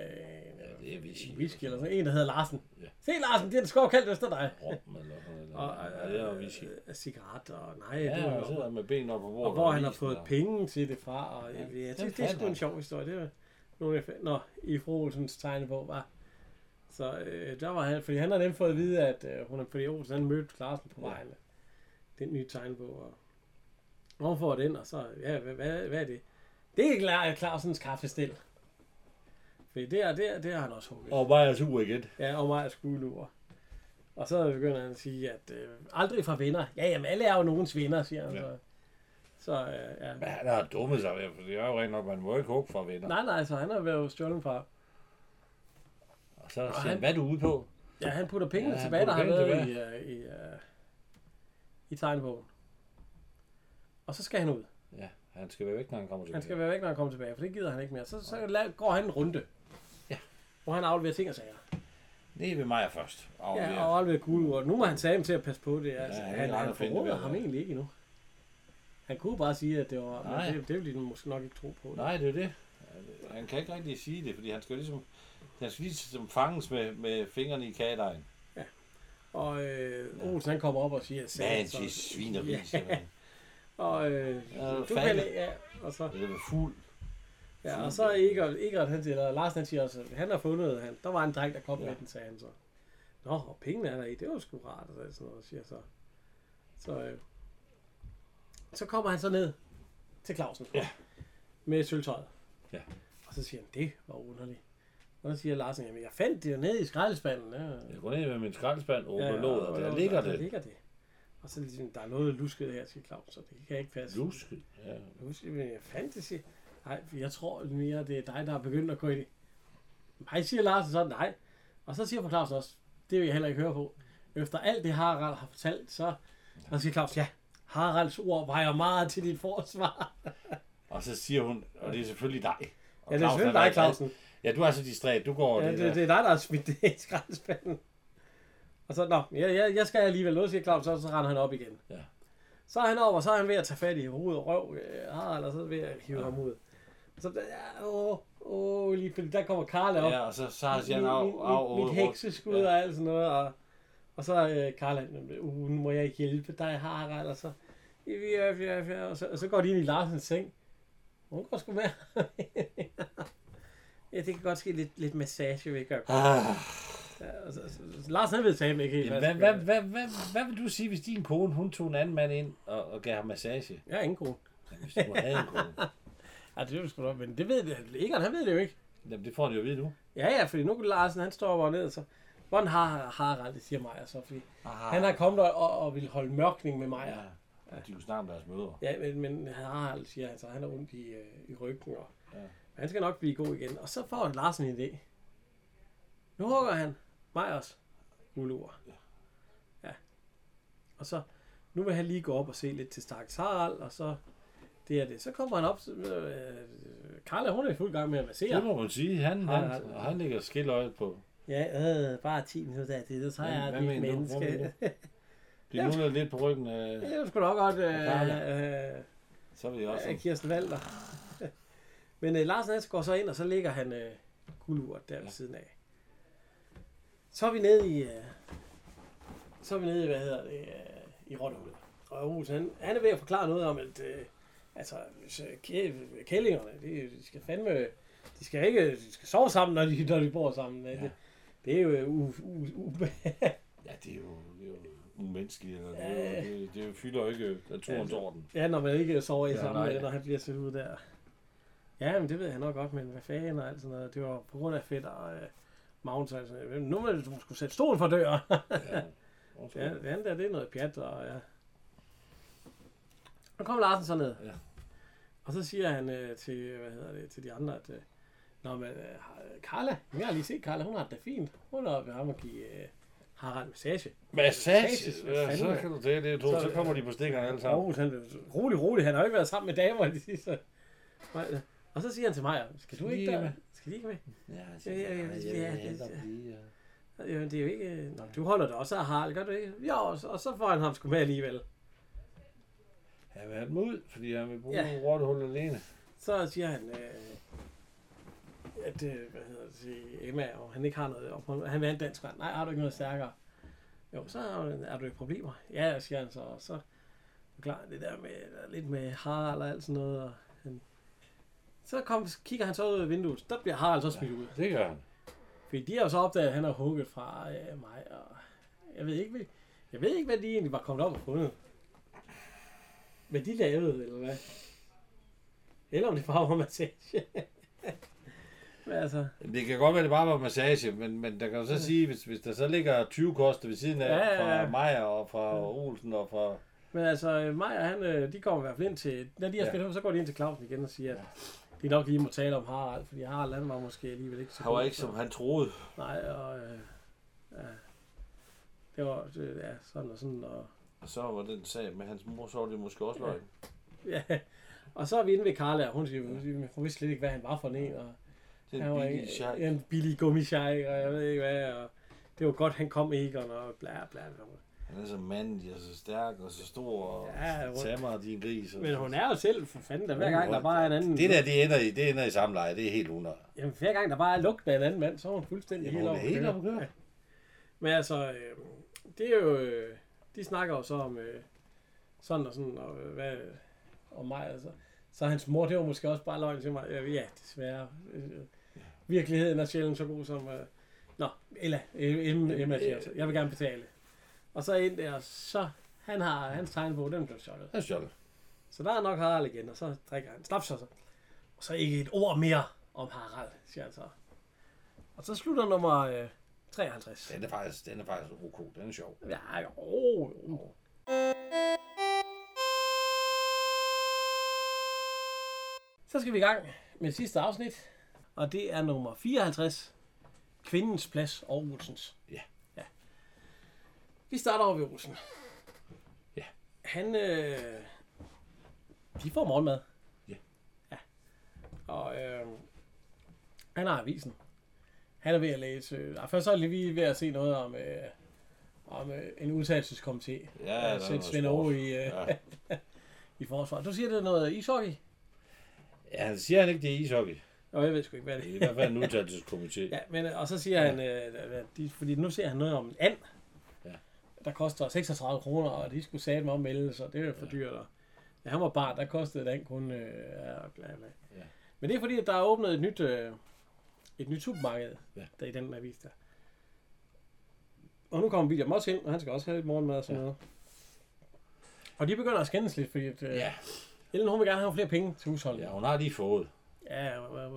Ja, det er whisky. en whisky, eller sådan en, der hedder Larsen. Ja. Se Larsen, det er den skov kaldt efter dig. Rom eller, eller, Og ja, det er whisky. øh, cigaret, og nej, Ja, det og var, sidder med benene op på bordet. og hvor han har fået og- penge til det fra, og Ja, ja, ja, den det, er sgu en sjov historie. Det var nogle af, når i fru Olsens tegnebog var. Så øh, der var han, fordi han har nemt fået at vide, at øh, hun er, fordi Olsen han mødte Larsen på Ja. vejen. Den nye tegnebog. Og, og hun får den, og så, ja, hvad, hvad, hvad er det? Det er klar, Clausens kaffestil. Fordi det er, det er, det er han også hugget. Og mig er sur igen. Ja, og mig er skuelur. Og så begynder han at sige, at øh, aldrig fra venner. Ja, jamen alle er jo nogens venner, siger han Ja. så. Så, øh, ja. Men han har dummet sig, for det er jo rent nok, man må ikke hugge fra venner. Nej, nej, så han har været stjålet fra. Og så siger han- hvad er du ude på? Ja, han putter pengene Ja, tilbage, der har været i, uh, i, uh, i tegnebogen. Og så skal han ud. Ja, han skal være væk, når han kommer tilbage. Han skal være væk, når han kommer tilbage, for det gider han ikke mere. Så, så la- går han en runde. Ja. Hvor han afleverer ting og sager. Nede ved mig først. Og Ja, og afleverer gule Nu må han tage ham til at passe på det. Altså, Ja, han han, han forråder ham det. egentlig ikke endnu. Han kunne bare sige, at det var... Nej. Men det, det ville de måske nok ikke tro på. Nej, det er det. Han kan ikke rigtig sige det, fordi han skal ligesom, han skal ligesom fanges med, med fingrene i kagedejen. Og øh, Olsen han kommer op og siger... "Satan, Man, så- til svineri. Ja. Og øh, Ja, du fandme. kan, ja, og så... Det er fuld. Ja, og så Egert, Egert han siger, Larsen han siger også, han har fundet, han, der var en dreng, der kom Ja. med den, sagde han så. Nå, og pengene er der i, det var sgu rart, og sådan noget, siger så. Så, øh, så kommer han så ned til Clausen. Ja. Med sølvtøjet. Ja. Og så siger han, det var underligt. Og så siger Larsen, jamen jeg fandt det jo nede i skraldespanden. Ja. Jeg går ned med min skraldespand, åbner Ja, låget, og der ligger Der det. ligger det. Og så ligesom, der er noget lusket her, siger Claus, så det kan ikke passe. Luske. Ja. Siger vi, jeg siger. Nej, jeg tror mere, det er dig, der er begyndt at gå i det. Nej, siger Larsen så, nej. Og så siger fru Claus også, det vil jeg heller ikke høre på. Efter alt det Harald har fortalt, så, så siger Claus, ja, Haralds ord vejer meget til dit forsvar. Og så siger hun, og det er selvfølgelig dig. Og Ja, det er selvfølgelig dig, Clausen. Ja, du er så distræt. Du går Ja, det, det, det er dig, der har smidt det i skraldespanden. Og så, nå, jeg, jeg, jeg skal alligevel noget, siger Claus, og så render han op igen. Ja. Så er han over, så er han ved at tage fat i hovedet og røv, øh, Harald, og så er ved at hive Ja. ham ud. Så, ja, åh, åh, lige fordi der kommer Karl op. Ja, og så, så siger han af, af, mit, hekseskud Ja. og alt sådan noget. Og, og så øh, Karl, han, uh, nu må jeg hjælpe dig, Harald. Og så, ja, ja, ja, ja, og så, og så går de ind i Larsens seng. Hun går sgu med. ja, det kan godt ske lidt, lidt massage, vil jeg gøre. Ah, Ja, og så, så, så, Lars han ved tage ikke helt, Jamen, hvad, hvad, han hvad, hvad, vil du sige, hvis din kone, hun tog en anden mand ind og, og gav ham massage? Jeg er ingen kone. Jamen, hvis du havde en kone. Ja, det er jo sgu nok, men det ved det. Egon, han ved det jo ikke. Jamen, det får de jo at vide nu. Ja, ja, fordi nu kan Larsen, han står over ned, så... Hvordan har Harald, det siger Maja så, fordi Aha. han har kommet og, og, og vil holde mørkning med Maja. Ja, ja, de kunne snakke om deres møder. Ja, men, men Harald siger altså, han er ondt i, øh, i ryggen, og Ja. ja. han skal nok blive god igen. Og så får Larsen en idé. Nu hugger han mig også guleur. Ja. ja. Og så, nu vil han lige gå op og se lidt til Stakkels Harald, og så det er det. Så kommer han op, øh, Karla, hun er i fuld gang med at massere. Det må man sige. Han, han, og han ligger skilløjet på. Ja, øh, bare 10 minutter af det, så Hvad- jeg et? Hvad menneske. mener De nuller lidt på ryggen af, Det er sgu nok godt, øh, øh, så vil jeg også. af Kirsten Valder. Men øh, Larsen han går så ind, og så ligger han øh, guldurt der ja. ved Ja. siden af. Så er vi nede i, øh, så er vi nede i, hvad hedder det, øh, i Rottehullet. Og Olsen, han, han er ved at forklare noget om, at øh, altså, kæ- kællingerne, de, de skal fandme, de skal ikke, de skal sove sammen, når de, når de bor sammen. Ja. Det, det er jo u, u, u, Ja, det er jo, det er jo umenneskeligt. Eller det, er jo, det, det fylder jo ikke naturens Ja, orden. Ja, når man ikke sover i Ja, sammen nej. når han bliver sat ud der. Ja, men det ved jeg nok godt, men hvad fanden og alt sådan noget. Det var på grund af fedt og øh, Magnus noget. Nu må du skulle sætte stolen for døren. Ja. ja, det andet der, det er noget pjat, og ja. Så kommer Larsen så ned. Ja. Og så siger han øh, til, hvad hedder det, til de andre, at øh, Nå, men øh, Carla, jeg har lige set Carla, hun har det fint. Hun er oppe ved ham og give øh, Harald massage. Massage? Massage, Ja, så er- kan du det, det så, så kommer de på stikkerne alle sammen. Aarhus, han, rolig, rolig, han har jo ikke været sammen med damer de sidste. Og så siger han til mig, skal du ikke ikke der? med? Ikke med? Ja, Ja, ja, ja, ja, ja, ja. ja. Jo, det er jo ikke... Nå, du holder det også af Harald, gør du ikke? Jo, og så, og så får han ham sgu med alligevel. Han vil have dem ud, fordi han vil bruge Ja. ja. rottehul alene. Så siger han, øh, at, øh, hvad hedder det, til Emma, og han ikke har noget, og han vil have en dansk mand. Nej, har du ikke noget stærkere? Jo, så er du, i problemer. Ja, siger han så, og så klar det der med, der lidt med Harald og alt sådan noget, og så kom, kigger han så ud af vinduet, der bliver Harald så smidt ud. Det gør han. Fordi de har jo så opdaget, at han har hugget fra øh, mig, og jeg ved ikke, hvad, jeg ved ikke, hvad de egentlig var kommet op og fundet. Hvad de lavede, eller hvad? Eller om det bare var massage. Men altså, Det kan godt være, det bare var massage, men, men der kan du så sige, hvis, hvis der så ligger 20 koster ved siden af, Ja, ja, ja. fra Maja og fra Olsen og fra... men altså, mig og han, øh, de kommer i hvert fald ind til, når de har Ja. spillet, så går de ind til Clausen igen og siger, at de nok lige må tale om Harald, fordi Harald han var måske alligevel ikke så Han var god, ikke, så- som han troede. Nej, og øh, ja, det var, det, ja, sådan og sådan, og Og så var den sag med hans mor, så var det måske også løgn. Ja, og så er vi inde ved Carla, og hun siger, hun, hun vidste slet ikke, hvad han var for en, og han var billige ikke, sjej. en billig gummisjej, og jeg ved ikke hvad, og det var godt, han kom ikke, og bla bla bla. Han er så mandig og så stærk og så stor og Ja, hun- mig din gris. Og Men hun er jo selv, for fanden, der hver gang der bare er en anden, Det der, det ender i, det ender i samleje. Det er helt under. jamen, hver gang der bare er lugten af en anden mand, så er hun fuldstændig Jamen, helt helt køre. Ja. Men altså, øh, det er jo, øh, de snakker jo så om øh, sådan og sådan, og øh, hvad, om mig, altså. Så hans mor, det var måske også bare løgn til mig. Øh, Ja, desværre. Øh, virkeligheden er sjældent så god som... Øh, Nå, Ella, Emma, Emma jeg vil gerne betale. Og så ind der, så han har hans tegnbog, den blev stjålet. Er sjovt. Så der er nok Harald igen, og så drikker han snaps og så. Og så ikke et ord mere om Harald, siger han så. Og så slutter nummer øh, 53. Den er faktisk, den er faktisk ok. Den er sjov. Ja, jo, jo. Så skal vi i gang med sidste afsnit, og det er nummer 54. Kvindens plads Olsens. Ja. Ja. Vi starter over ved Olsen. Ja. Han, øh, de får morgenmad. Ja. Ja. Og øh, han har avisen. Han er ved at læse. Øh, nej, først så er vi ved at se noget om, øh, om øh, en udtalelseskomité. Ja, Ja, sætte noget Svend. Aage i, øh, Ja. i forsvar. Du siger, det er noget ishockey? Ja, han siger han ikke, det er ishockey. Og jeg ved sgu ikke, hvad Det er i hvert fald en udtalelseskomité. Ja, men, øh, og så siger han, øh, de, fordi nu ser han noget om en and, Ja. Der koster 36 kroner, og de skulle sætte mig om melde, så det er jo for dyrt. Og, ja, han var barn, der kostede den kun, øh, ja, bla, bla. Ja. Men det er fordi, at der er åbnet et nyt, øh, et nyt supermarked, Ja. der i den avis der. Og nu kommer William også ind, og han skal også have lidt morgenmad og sådan Ja. noget. Og de begynder at skændes lidt, fordi at, øh, Ja, Ellen, hun vil gerne have flere penge til husholdningen. ja, hun har lige fået. Ja, ja,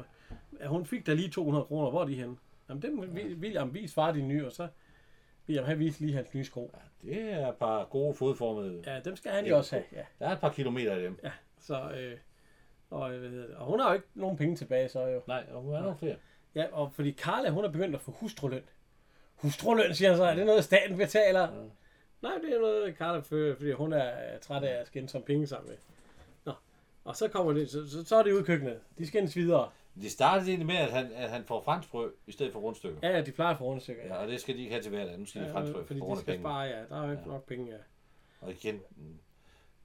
ja, hun fik da lige 200 kroner. Hvor er de henne? Jamen, dem vil William vis far de nye, og så William have vist lige hans nye sko. Ja, det er et par gode fodformede. Ja, dem skal han jo også have. Ja, Der er et par kilometer af dem. ja. Så, øh, og, øh, og hun har jo ikke nogen penge tilbage, så jo. Nej, og hun er nogle flere. Ja, og fordi Carla, hun er begyndt at få hustruløn. Hustruløn, siger han så. Er det noget, staten betaler? Ja. Nej, det er noget, Carla fører, fordi hun er træt af at skænde som penge sammen med. Nå. Og så kommer det, så, så, så er det ude i køkkenet. De skændes videre. Det startede egentlig med, at han, at han får franskbrød i stedet for rundstykker. Ja, ja, de plejer få rundstykker. Ja, og det skal de ikke have til hverdag. Nu skal de have franskbrød fordi på de skal spare, ja. Der er jo ikke Ja. nok penge, ja. Og igen,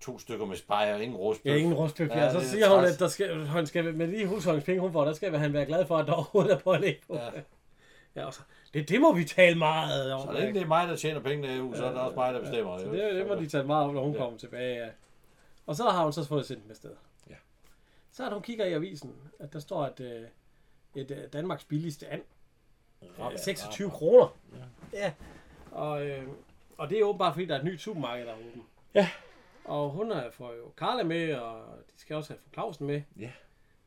to stykker med spejer og ingen rostbøf. Ja, ingen rustbøf. Ja, Ja, så det er siger hun, at der skal, han skal, med de husholdningspenge, hun får, der skal han være glad for, at der overhovedet er pålæg på. Ja. ja og så, det, det må vi tale meget om. Så længe det er mig, der tjener pengene i EU, så er det også mig, der bestemmer. Så jo. det, det må de tale meget om, når hun Ja. kommer tilbage. Ja. Og så har hun så fået sendt dem afsted. Ja. Så at hun kigger i avisen, at der står, at øh, et øh, Danmarks billigste and. Ja, Ja, 26 ja, kroner. Ja. Og, øh, og det er åbenbart, fordi der er et nyt supermarked, der er åbent. Ja. Og hun er, får jo Karla med, og de skal også have fru Clausen med. Ja.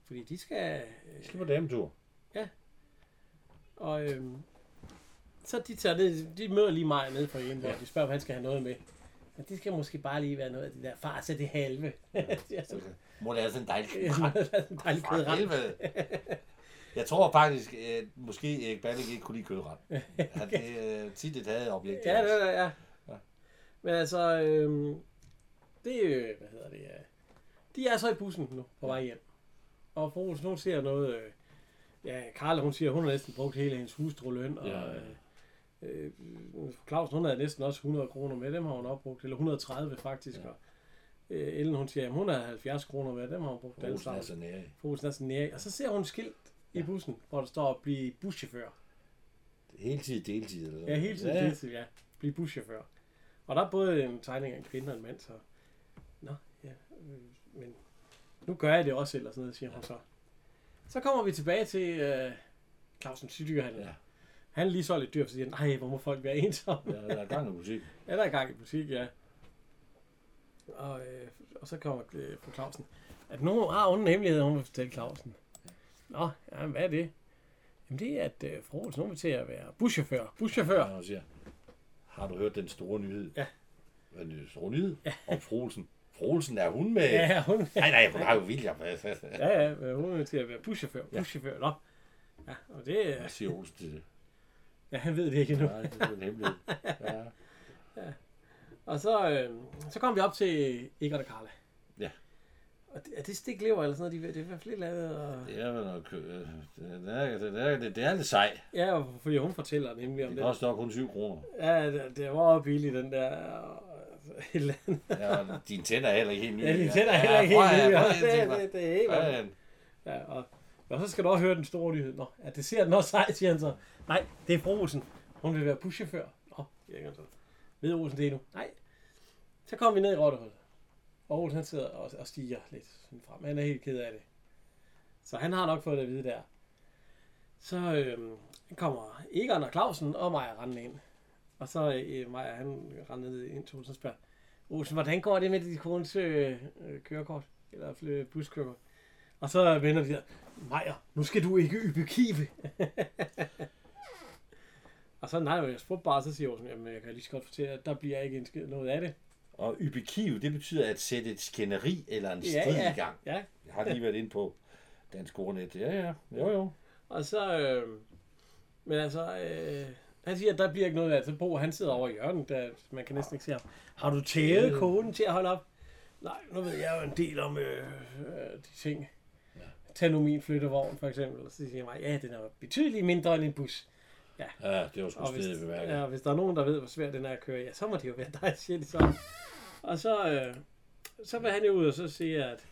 Fordi de skal... Jeg skal på dametur. Og øh, så de tager ned, de møder lige mig nede for en, hvor de spørger, om han skal have noget med. Men det skal måske bare lige være noget af det der far til det halve. ja, så, Må det altså en dejlig en dejlig kødret. Jeg tror faktisk, at måske Erik Balling ikke kunne lide kødret. Han det er tit et hadet objekt. Ja, det er ja. Ja. Men altså, øh, det er hvad hedder det, ja. de er så i bussen nu på vej hjem. Og Olsen, hun siger noget, øh, ja, Karla, hun siger, hun har næsten brugt hele hendes hustrueløn, og Ja, ja. øh, øh, Claus, hun havde næsten også 100 kroner med, dem har hun opbrugt, eller 130 faktisk, ja. og øh, Ellen, hun siger, jamen, hun har 70 kroner med, dem har hun brugt alle er sammen. så nære. Fru Olsen er sådan nære. Og så ser hun skilt i bussen, hvor der står, blive buschauffør. Heltid, deltid. Eller sådan Ja, hele tiden, ja. hele tiden, ja. Blive buschauffør. Og der er både en tegning af en kvinde og en mand, så... Nå, ja, øh, men nu gør jeg det også og sådan noget, siger hun så. Så kommer vi tilbage til øh, Clausen Sydyrhandel. Ja. Ja. Han er lige så lidt dyr, så siger han, nej, hvor må folk være ensomme. Ja, der er gang i musik. Ja, der er gang i butik, ja. Og, øh, og så kommer øh, fru Clausen. At nogen har onde hemmeligheder, hun vil fortælle Clausen. Nå, ja, hvad er det? Jamen det er, at øh, fru Olsen, hun vil til at være buschauffør. Buschauffør. Ja, siger, har du hørt den store nyhed? Ja. Hvad er den store nyhed? Ja. Om Froelsen. Froelsen, er hun med? Ja, hun, Nej, nej, hun har jo William. Ja, ja, men hun er til at være buschauffør. Buschauffør, nå. Ja, og det, Hvad øh, siger Olsen til det? ja, han ved det ikke endnu. Nej, det er en hemmelighed. Ja. Og så, øh, så kom vi op til Eggert og Karla. Ja. Og det, er det stiklever eller sådan noget? De, det er i hvert fald lavet. Og, Det er vel kø... øh, Det er, det er, det er lidt sej. ja, og fordi hun fortæller nemlig om Det det. koster kun 7 kroner. Ja, det, det var billigt, den der. og- et eller andet. Ja, og dine tænder er heller ikke helt nye. Ja, de tænder heller ikke helt nye. Ja, ja. prøv at- Det, det, det er helt Ja, og, og så skal du også høre den store nyhed. Nå, ja, det ser den også sej, siger han så. Nej, det er fru Olsen. Hun vil være buschauffør. Nå, han så. Ved Olsen det nu? Nej. Så kom vi ned i Rottehul. Og Olsen han sidder og, og stiger lidt sådan frem. Han er helt ked af det. Så han har nok fået det at vide der. Så øh, kommer Egon og Clausen og Maja rendende ind. Og så øh, Maja, han rendte ned ind til Olsen og spørger, Olsen, hvordan går det med dit kones øh, øh kørekort? Eller fly- buskørekort? Og så vender de der, Maja, nu skal du ikke ybe kive. og så nej, jeg spurgte bare, så siger Olsen, jamen jeg kan lige så godt fortælle, at der bliver ikke en skid noget af det. Og ybikiv, det betyder at sætte et skænderi eller en Ja, strid ja. i gang. Ja, Jeg har lige været inde på Dansk Ordnet. Ja, ja. Jo, jo. og så, øh, men altså, øh, han siger, at der bliver ikke noget af det. Så Bo, han sidder over i hjørnet, der, man kan næsten ikke se ham. Har du tævet koden til at holde op? Nej, nu ved jeg jo en del om øh, øh, de ting. Tag nu min flyttevogn, for eksempel. Og så siger jeg mig, ja, den er betydeligt mindre end en bus. Ja, det var sgu stedet bemærket. ja, hvis der er nogen, der ved, hvor svært den er at køre, ja, så må det jo være dig, siger de så. Og så, øh, så vil han jo ud og så sige, at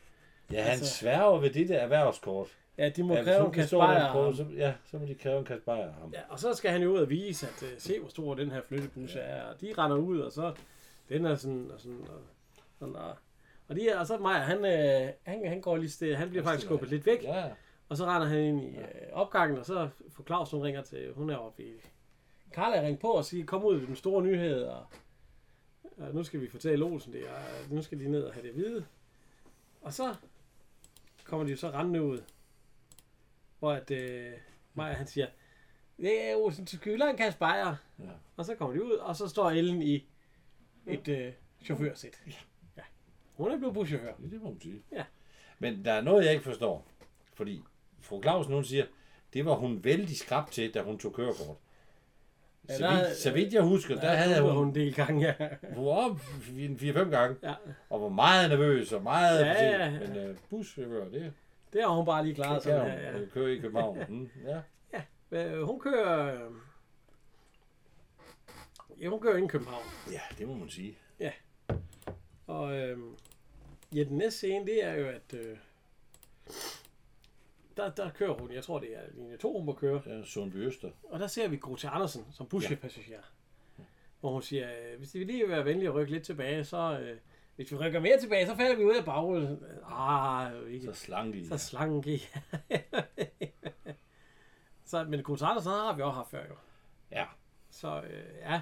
Ja, han altså- sværger ved det der erhvervskort. ja, de må Ja, ja, kræve en kasse bajer. så, ja, så må de kræve en kasse bajer ham. Ja, og så skal han jo ud og vise, at uh, se, hvor stor den her flyttebus er. Og de render ud, og så den er sådan, og sådan, og, sådan, og, og, de, og så Maja, han, øh, han, han går lige sted, han bliver Han faktisk skubbet lidt væk, Ja, og så render han ind i øh, opgangen, og så får Claus, hun ringer til, hun er oppe i, Karla ringer på og siger, kom ud med den store nyhed, og, og nu skal vi fortælle Olsen det, og nu skal de ned og have det at vide. Og så kommer de jo så rendende ud, hvor at, øh, Maja, han siger, det er Olsen til skylder en kasse bajer. Ja. Og så kommer de ud, og så står Ellen i et øh, chaufførsæt. Ja. Hun er blevet buschauffør. det, det må man sige. Ja. Men der er noget, jeg ikke forstår. Fordi fru Clausen, hun siger, det var hun vældig skrab til, da hun tog kørekort. Ja, så, vidt, så vidt jeg husker, der, Der havde hun, hun en del gange, ja. hun var op 4-5 gange, ja. og var meget nervøs og meget Ja, ja, ja. Men uh, buschauffør, det, Det har hun bare lige klaret sådan kan her, hun. ja. Ja. Kører i København. Mm, ja. Øh, hun kører... Øh, ja, hun kører ind i København. ja, det må man sige. Og øh, ja, den næste scene, det er jo, at... Øh, der, der kører hun, jeg tror det er linje 2, hun må køre. Ja, Sundby Øster. Og der ser vi Grote Andersen som buschepassager. Hvor hun siger, øh, hvis de vil lige være venlige at rykke lidt tilbage, så... Øh, hvis vi rykker mere tilbage, så falder vi ud af bagrullen. Ah, ikke. Så slank i. Så slank i. så, men Grote Andersen har vi også haft før jo. Ja. Så øh, ja.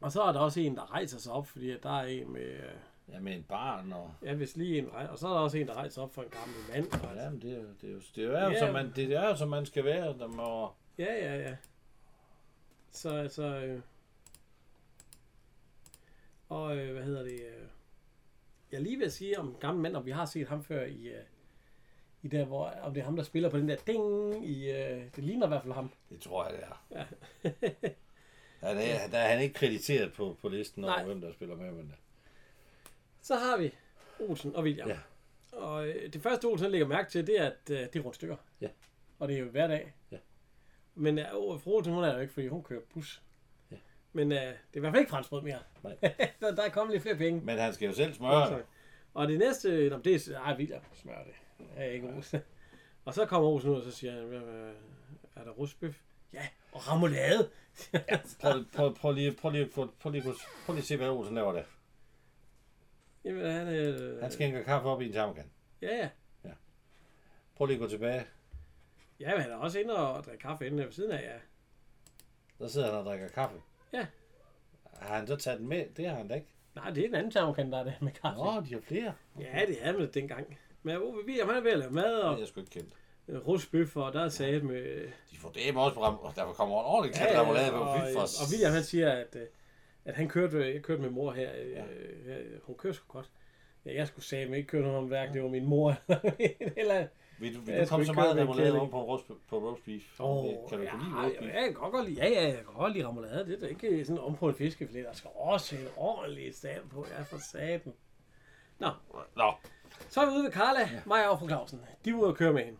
Og så er der også en, der rejser sig op, fordi der er en med... øh, Ja, med en barn og... Ja, hvis lige en rej- Og så er der også en, der rejser op for en gammel mand. Og, Ja, men det, er jo- det, er jo, det er jo, Ja. som man, det er jo, som man skal være, når man... Ja, ja, ja. Så altså... Øh, og øh, hvad hedder det? Øh, jeg lige at sige om en gammel mand, om vi har set ham før i... Øh, i der, hvor, om det er ham, der spiller på den der ding i... Øh, det ligner i hvert fald ham. Det tror jeg, det er. Ja. Ja, det er, der er han ikke krediteret på, på listen over, Nej. hvem der spiller med, men Så har vi Olsen og William. Ja. Og øh, det første Olsen lægger mærke til, det er, at øh, det er rundstykker. Ja. Og det er jo hver dag. Ja. Men øh, fru Olsen, hun er jo ikke, fordi hun kører bus. Ja. Men øh, det er i hvert fald ikke franskbrød mere. Nej. der, der er kommet lidt flere penge. men han skal jo selv smøre det. Og det næste, nå, det er, ej, William smører det. Er ikke Olsen. Og så kommer Olsen ud, og så siger han, "Hvad- hvad- er der rustbøf? Ja, og ramolade. Prøv, prøv, prøv, lige, prøv, lige, prøv, prøv, lige, prøv lige at se, hvad Olsen laver der. Jamen, han, øh, Han skænker kaffe op i en termokan. Ja, ja. Prøv lige at gå tilbage. Ja, men han er også inde og drikke kaffe inde ved siden af, ja. Der sidder han og drikker kaffe. Ja. Har han så taget den med? Det har han da ikke. Nej, det er en anden termokan, der er det med kaffe. Nå, de har flere. Ja, det er med dengang. Men Ove William, han er ved at lave mad Det og er jeg sgu ikke kendt. øh, rustbøf, og der er sat med... De får det også på ram- og der kommer en ordentlig klat Ja, remoulade på. for og William, han siger, at, øh, at han kørte, jeg kørte med mor her. øh, Ja. Ja. Hun kører sgu godt. Ja, jeg skulle sige, ikke køre nogen værk, det var min mor. eller, Vil du, vil Jeg du komme så meget remoulade oven på roast, på roast beef? Åh, kan du ja, lide roast ja, beef? jeg kan godt lide, ja, ja, jeg kan godt lide remoulade. Det er da ikke sådan om på en fiskefilet. Der skal også en ordentlig stand på. Ja, for satan. Nå, Nå, Så er vi ude ved Carla, ja. mig og fru Clausen. De er ude og køre med hende.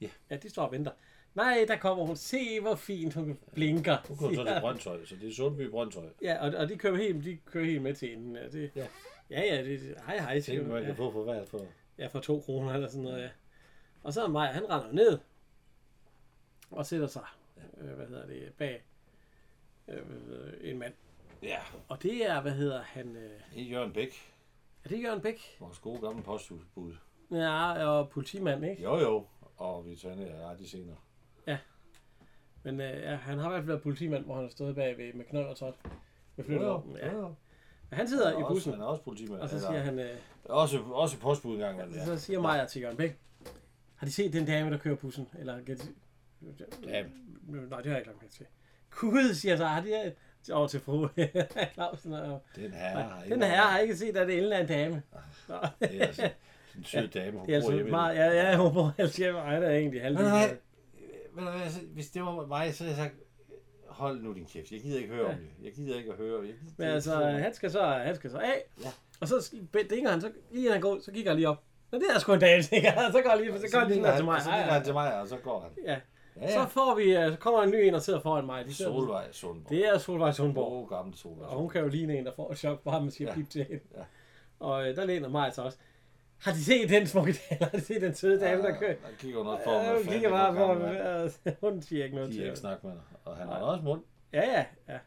Ja. Ja, de står og venter. Nej, der kommer hun. Se, hvor fint hun blinker. nu kommer så til Brøndshøj, så det er Sundby Brøndshøj. Ja, og, og de kører helt, de kører helt med til hende. Ja, det, Ja. ja, ja, det, hej, hej. Tænk, hvad man Ja, kan få for hver for. ja, for to kroner eller sådan noget, ja. Og så er mig, han render ned og sætter sig, øh, hvad hedder det, bag øh, en mand. Ja, Og det er, hvad hedder han, øh, det er Jørgen Bæk, er det Jørgen Bæk? vores gode gamle posthusbud. Ja, og politimand, ikke? Jo jo, og vi tager ned ret i senere. Men øh, ja, han har i hvert fald været politimand, hvor han har stået bagved med knold og tot. Med flyttervognen, ja. jo. Men han sidder Han i bussen, Også, han er også politimand. og så siger han, øh, Også, også postbud en gang. Ja. så siger Maja til Jørgen Bæk, har de set den dame, der kører bussen? Eller. Dame. Nej, det har jeg ikke lagt til. Gud, siger så, har de over til fru Clausen. Og, Den her har den her har ikke set, at det er en dame. Nå, Det er altså en sød dame, hun det er bor hjemme. meget, ja, ja, hun bor altså hjemme, og han er egentlig halvdelen. Men altså, hvis det var mig, så havde jeg sagt, hold nu din kæft, jeg gider ikke høre Ja. om det. Jeg gider ikke at høre. Jeg gider, Men altså, han skal så, han skal så af. Ja. Og så dinger han, så lige han går, så kigger han lige op. Nå, det er sgu en han. Så går han lige, så går han lige ligger ned til mig. Så ligger han til mig, og så går han. ja. Ja, Så ja. får vi, øh, så kommer en ny en, der sidder foran mig. De Solvej Sundborg. det er Solvej Sundborg. Gode gamle Solvej Og hun kan jo ligne en, der får et chok ham og siger Ja. pip til hende. Ja. Og øh, der læner mig altså også. Har de set den smukke dame? Har de set den søde dame, der kører? Der kigger noget for, Ja, hvad hun fanden kigger bare på, mand. øh, hun siger ikke noget De til har ikke ham. snakket med. Og han har også mund. Ja, ja, ja.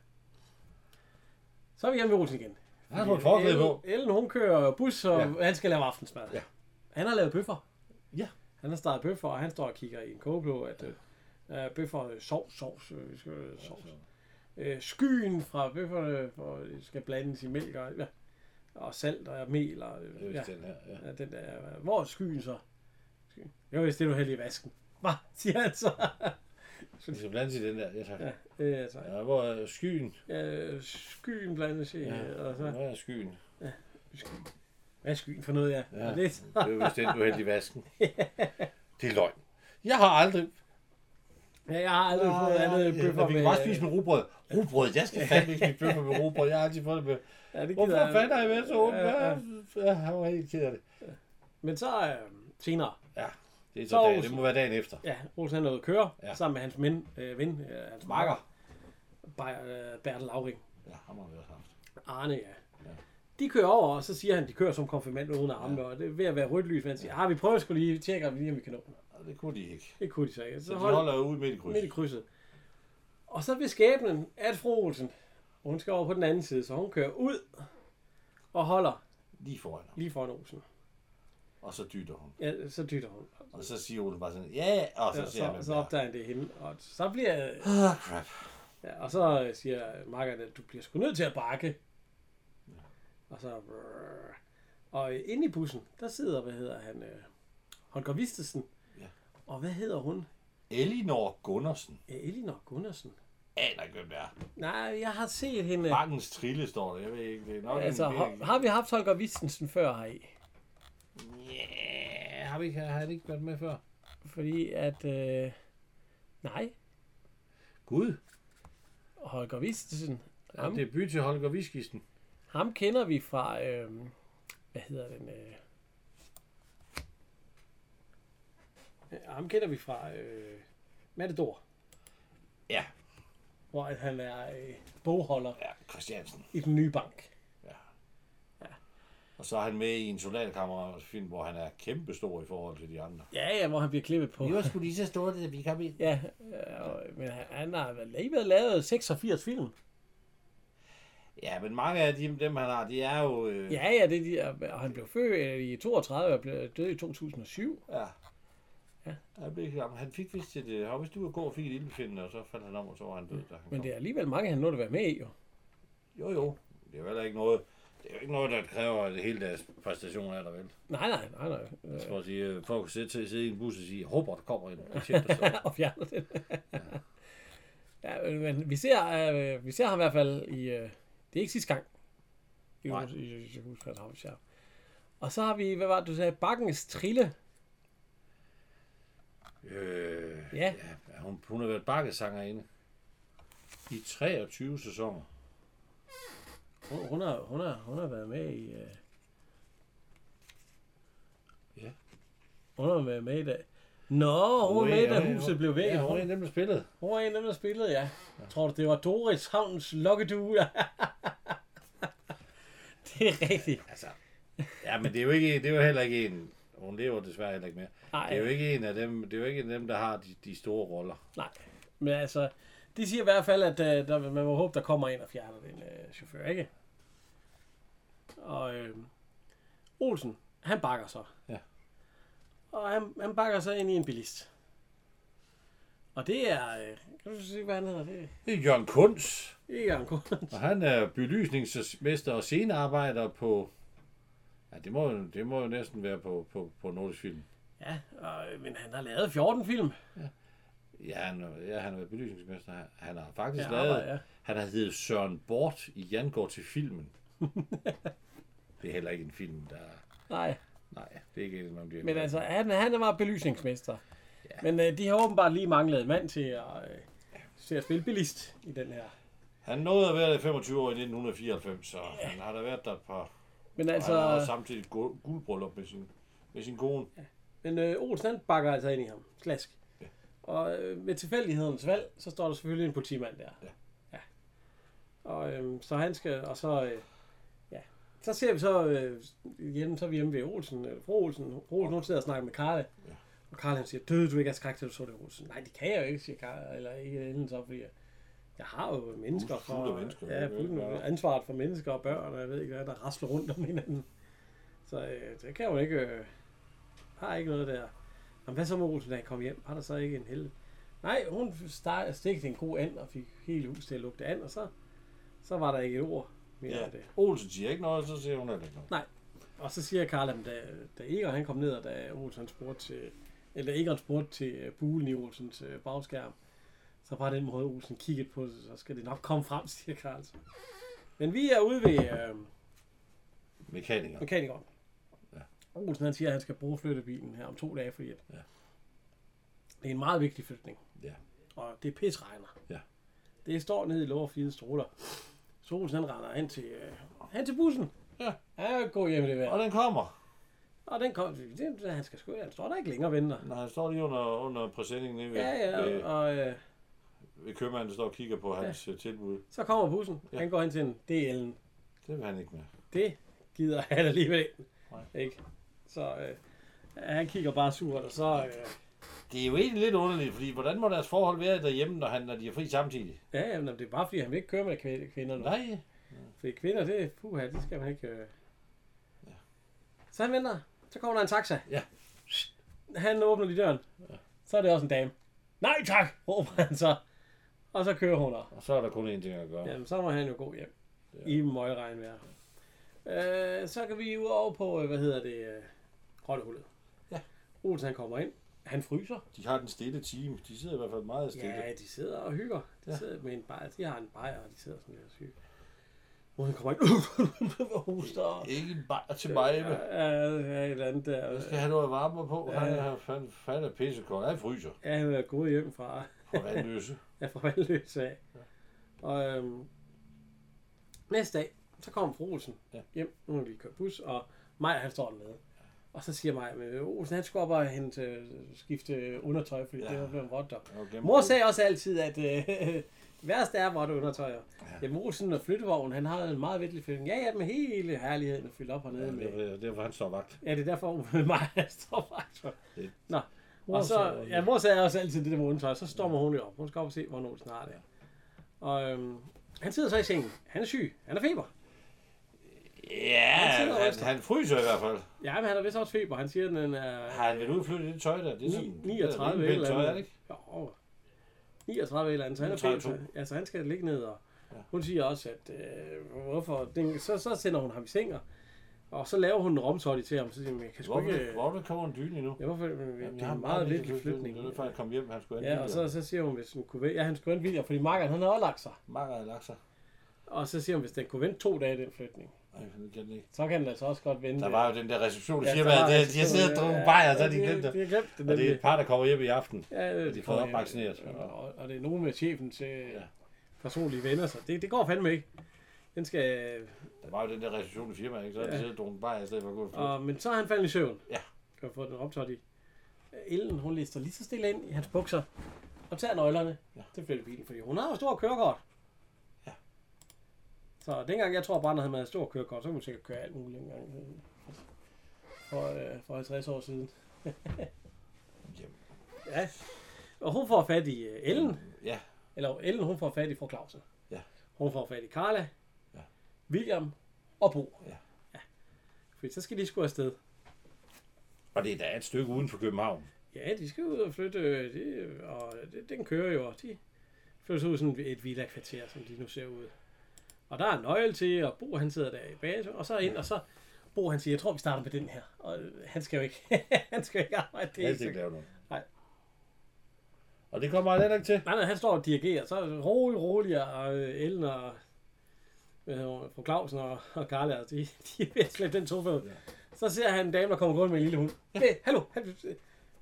Så er vi hjemme ved Olsen igen. Han har fået et forklæde på. Ellen, hun kører bus, og Ja. han skal lave aftensmad. Ja. Han har lavet bøffer. Ja. Han har startet bøffer, og han står og kigger i en kogeblå, at øh, øh, bøffer, øh, sovs, sovs, øh, øh, sovs. Øh, skyen fra bøfferne for, skal blandes i mælk og, ja, og salt og mel. Og, øh, ja, den her. Ja. ja, den der, hvor er skyen så? Skyen. Jo, hvis det er du heldig i vasken. Hvad, siger han så? Det skal blandes i den der. Ja, tak. ja, øh, altså, Ja, hvor er skyen? øh, skyen blandes i, Ja. ja. og så, Hvor er skyen? hvad er skyen for noget, ja? Ja. Og det, Det er jo vist den, du hældte i vasken. Det er løgn. Jeg har aldrig... ja, jeg har aldrig fået andet bøffer Vi med... kan bare spise med rugbrød. Rugbrød, jeg skal fandme ikke spise bøffer med rugbrød. Jeg har altid fået det med. Ja, det Hvorfor jeg- fanden har jeg været så åben? Ja, ja. Ja, ja, han var helt ked af det. Men så øh, senere, Ja, det er så, Så dag, det må være dagen efter. ja, Olsen han er ude at køre, Ja. ja. sammen med hans ven, øh, ven øh, hans makker, Bayer, øh, Bertel Lauring. Ja, ham har vi også haft. Arne, ja. De kører over, og så siger han, de kører som konfirmand uden arme, ja. og det er ved at være rødt lys, men han siger, ah, vi prøver sgu lige, vi lige, om vi kan nå den. Det kunne de ikke. Det kunne de så ikke. Så Så de hold, holder jo ude midt i midt i krydset. krydset. Og så ved skæbnen, at fru Olsen, hun skal over på den anden side, så hun kører ud og holder Lige foran ham. lige foran Olsen. Og så dytter hun. Ja, så dytter hun. Og så siger Olsen bare sådan, ja, ja. Og så Så, siger så, han, så opdager han det er hende, og så bliver Ah, crap. Ja, og så øh, siger Margaret, at du bliver sgu nødt til at bakke. Og så... Og øh, inde i bussen, der sidder, hvad hedder han, øh, Holger Vistesen. Ja. Og hvad hedder hun? Elinor Gundersen. Ja, Elinor Gundersen. Aner ikke, hvem det er. Nej, jeg har set hende... Bakkens trille står der. Jeg ved ikke, det er nok Altså, en, har, har vi haft Holger Vistesen før her i? Ja, har, vi, har han ikke været med før? Fordi at... Øh, nej, Gud, Holger Vistesen, ja, ham, det er by til Holger Viskisten. ham kender vi fra... Øh, hvad hedder den? Øh, ja, ham kender vi fra øh, Matador, Ja, hvor at han er øh, bogholder ja, Christiansen. i den nye bank. Og så er han med i en soldaterkammerfilm, hvor han er kæmpestor i forhold til de andre. Ja, ja, hvor han bliver klippet på. Vi var sgu lige så store, da vi kom ind. Ja, øh, men han, han har vel alligevel lavet 86 film. Ja, men mange af de, dem, han har, de er jo... Øh, Ja, ja, det er de, og han blev født øh, i 32 og blev død i 2007. ja. Ja. Jeg gammel. Han fik vist et... øh, ude at gå og fik et ildbefindende, og så faldt han om, og så var han død, da han Men kom. det er alligevel mange, han nåede at være med i, jo. Jo, jo. Det er jo heller ikke noget... Det er jo ikke noget, der kræver det hele deres præstation af dig, vel? Nej, nej, nej, nej. For at sige, øh, folk kan sidde, sidde i en bus og sige, jeg håber, der kommer en patient, der står. og fjerner det. ja, øh, men vi ser, øh, vi ser ham i hvert fald i... Øh, det er ikke sidste gang. I, Nej. i, i, i Husfærdshavns, ja. Og så har vi, hvad var det, du sagde? Bakkens Trille. Øh, Ja. ja hun, hun har været bakkesangerinde i 23 sæsoner. Hun, hun, har, hun, har, hun har været med i... Øh, Ja. Hun har været med i dag. Nå, hun var med, da huset blev væk. Ja, hun er en af dem, der spillede. Hun var en af dem, der spillede, ja. ja. Tror du, det var Doris Havns lokkedue? det er rigtigt. Altså, ja, men det er jo ikke, det er jo heller ikke en, hun lever desværre heller ikke mere. Nej, Det er jo ikke en af dem, det er jo ikke en af dem, der har de, de store roller. nej. Men altså, de siger i hvert fald, at uh, der, man må håbe, der kommer en og fjerner den uh, chauffør, ikke? Og øh, Olsen, han bakker så. Ja. Og han, han bakker så ind i en bilist. Og det er... Øh, kan du se, hvad han hedder? Det, Det er Jørgen Kunz, det er Jørgen Kuhn. og han er belysningsmester og scenearbejder på, ja, det må, det må næsten være på, på, på Nordisk Film. Ja, og, øh, men han har lavet 14 film. Ja, han, er- ja, han er belysningsmester. Han- Han har faktisk Ja, ja, lavet, ja. han har heddet Søren Bort i Jan går til filmen. det er heller ikke en film, der... Nej. Nej, det er ikke en, man bliver... Men altså, han, han var belysningsmester. Ja. Men øh, de har åbenbart lige manglet en mand til at, øh, til at spille bilist i den her. Han nåede at være der i 25 år i 1994, så han har da været der et par... Men Altså... Han har samtidig guld- guldbryllup med sin, med sin kone. men øh, Olsen han bakker altså ind i ham. Slask. Ja. Og øh, med tilfældighedens valg, så står der selvfølgelig en politimand der. Ja. ja. Og øh, så han skal, og så, øh, ja. Så ser vi så, øh, igen, så er vi hjemme ved Olsen, øh, fru Olsen. Fru Olsen, hun sidder og snakker med Karle. Ja. Og Karl han siger, døde du ikke af skræk til du så det, Olsen? Nej, det kan jeg jo ikke, siger Karl, eller ikke enden så, fordi jeg, jeg har jo mennesker af for, mennesker, ja, det fuld, bare- ansvaret for mennesker og børn, og jeg ved ikke hvad, der rasler rundt om hinanden. Så øh, det kan jo ikke, øh, har ikke noget der. Jamen, hvad så med Olsen, da han kom hjem? Har der så ikke en held? Nej, hun start, en god and og fik hele huset til at lugte and, og så, så var der ikke et ord mere Ja. af det. Olsen siger ikke noget, så siger hun heller ikke noget. Og så siger Karl, at da, da Egon han kom ned, og da Olsen spurgte til, eller Egon spurgte til øh, bulen i Olsens øh, bagskærm, så var den måde, Olsen kiggede på det, så skal det nok komme frem, siger Karl. så. Men vi er ude ved øh, Mekaniker. mekanikeren. Ja. Olsen han siger, at han skal bruge flyttebilen her om to dage, fordi at Ja. det er en meget vigtig flytning. Ja. Og det er pisregner. Ja. Det står nede i lov og fire stråler. Så Olsen han render hen til, øh, hen til bussen. Ja. Ja, gå hjem det vejr. Og den kommer. Og den kom, det, han skal sgu, han står der ikke længere og venter. Nej, han står lige under, under præsendingen nede ved, Ja, ja, og øh, købmanden, der står og kigger på hans ja. tilbud. så kommer bussen. Ja. Han går hen til en DL'en. Det vil han ikke med. Det gider han alligevel ikke. Nej. ikke. Så øh, han kigger bare surt, og så... Øh, Det er jo egentlig lidt underligt, fordi hvordan må deres forhold være derhjemme, når, han, når de er fri samtidig? ja, jamen, det er bare fordi, han vil ikke køre med kv- kvinder nu. Nej. Fordi kvinder, det puha, det skal man ikke... Øh. Så han venter. Så kommer der en taxa. Ja. Han åbner lige døren. Så er det også en dame. Nej tak, råber han så. Og så kører hun. Og så er der kun én ting at gøre. Jamen, så må han jo gå hjem. Ja. I møgregnvejr. Øh, så kan vi jo over på, øh, hvad hedder det, øh, rottehullet. Ja. Olsen han kommer ind. Han fryser. De har den stille time. De sidder i hvert fald meget stille. Ja, de sidder og hygger. De Ja. ja. sidder med en bajer. De har en bajer, og de sidder sådan lidt og syge. Olsen kommer ind. og hoster. Ikke en bajer til mig, med. Ja, ja, et eller andet der. Jeg skal have noget varme på. Ja. Han er fandme fat af pissekold. Han fryser Ja, han er gået hjem fra, på vandløse. Ja, fra Vandløs af. Og øhm, næste dag, så kommer fru Olsen Ja. hjem. Nu har vi kørt bus, og Maja, han står dernede. Og så siger Maja, at Olsen, han skulle op og hente, øh, skifte undertøj, fordi Ja. ja. det var blevet råt op. Mor sagde også altid, at øh, værst er vådt undertøj. Ja. Jamen Olsen og flyttevognen, han har en meget vigtig flytning. Ja, ja, med hele herligheden er fyldt op hernede. Ja, med, det er derfor, han står vagt. ja, det er derfor, Maja står. Det- Nå, og så, ja, mor sagde også altid det der undertøj, så stormer hun jo op. Hun skal op og se, hvornår Olsen har det. Og øhm, han sidder så i sengen. Han er syg. Han har feber. Ja, Han han, han fryser i hvert fald. Ja, men han har vist også feber. Han siger, at den er Har han været udflyttet i det tøj der? Det er sådan, Ni- 39 det er eller pænt tøj, andet. er det ikke? Jo, 39 eller andet. Så han er 39. feber. Ja, så han skal ligge ned. Og Ja. hun siger også, at øh, hvorfor, den, så, så sender hun ham i seng. og- Og så laver hun en romsorti til ham. Så siger hun, jeg kan sgu ikke... vil, hvor vil komme en dyne nu? Ja, hvorfor? Det Jamen, er har en meget selvfølgelig- flytning. Det er før han kom hjem, han skulle Ja, og så, så siger hun, hvis den kunne vente, ja, han skulle vente William, fordi Marker, han har også lagt sig. Mange har lagt sig. Og så siger hun, hvis den kunne vente to dage, den flytning, Ej, det kan den ikke. så kan den altså også godt vente. Der var jo den der reception, der Ja, siger, at de jeg har siddet og drukket bajer, så har de glemt det. De har glemt det. Og det er et par, der kommer hjem i aften. Ja, de har fået tror jeg. opvaccineret. Og, og det er nogen med chefens øh, Ja. personlige venner, så det, det går fandme ikke. Den skal... Der var jo den der reception i firmaet, ikke? Så Ja. siddet og drukket bajer, i stedet for at gå og. Og, men så er han faldet i søvn. Ja. Kan få den optaget i. Ellen, hun lister lige så stille ind i hans bukser og tager nøglerne Ja. til flyttebilen, fordi hun har jo stor kørekort. Ja. Så dengang, jeg tror bare, når han havde stor kørekort, så kunne hun sikkert køre alt muligt engang. For, øh, for 50 år siden. Jamen. Ja. Og hun får fat i øh, Ellen. Ja, Eller Ellen, hun får fat i fru Clausen. Ja. Hun får fat i Carla. William og Bo. Ja. ja. Fordi så skal de sgu afsted. og det er da et stykke uden for København. Ja, de skal ud og flytte, øh, det, og det, den kører jo, de flytter ud sådan et villa-kvarter, som de nu ser ud. Og der er en nøgle til, og Bo han sidder der i base, og så ind, og så Bo han siger, jeg tror vi starter med den her. Og øh, han skal jo ikke, han skal jo ikke arbejde det. Hele, er ikke lave noget. Nej. Og det kommer han heller ikke til. Nej, nej, han står og dirigerer, så rolig, rolig, og øh, Ellen og hvad hedder hun, fru Clausen og, og Karla, altså, de, de er ved at slæbe den sofa ud. Ja. Så ser han en dame, der kommer gående med en lille hund. Hey, hallo, hallo,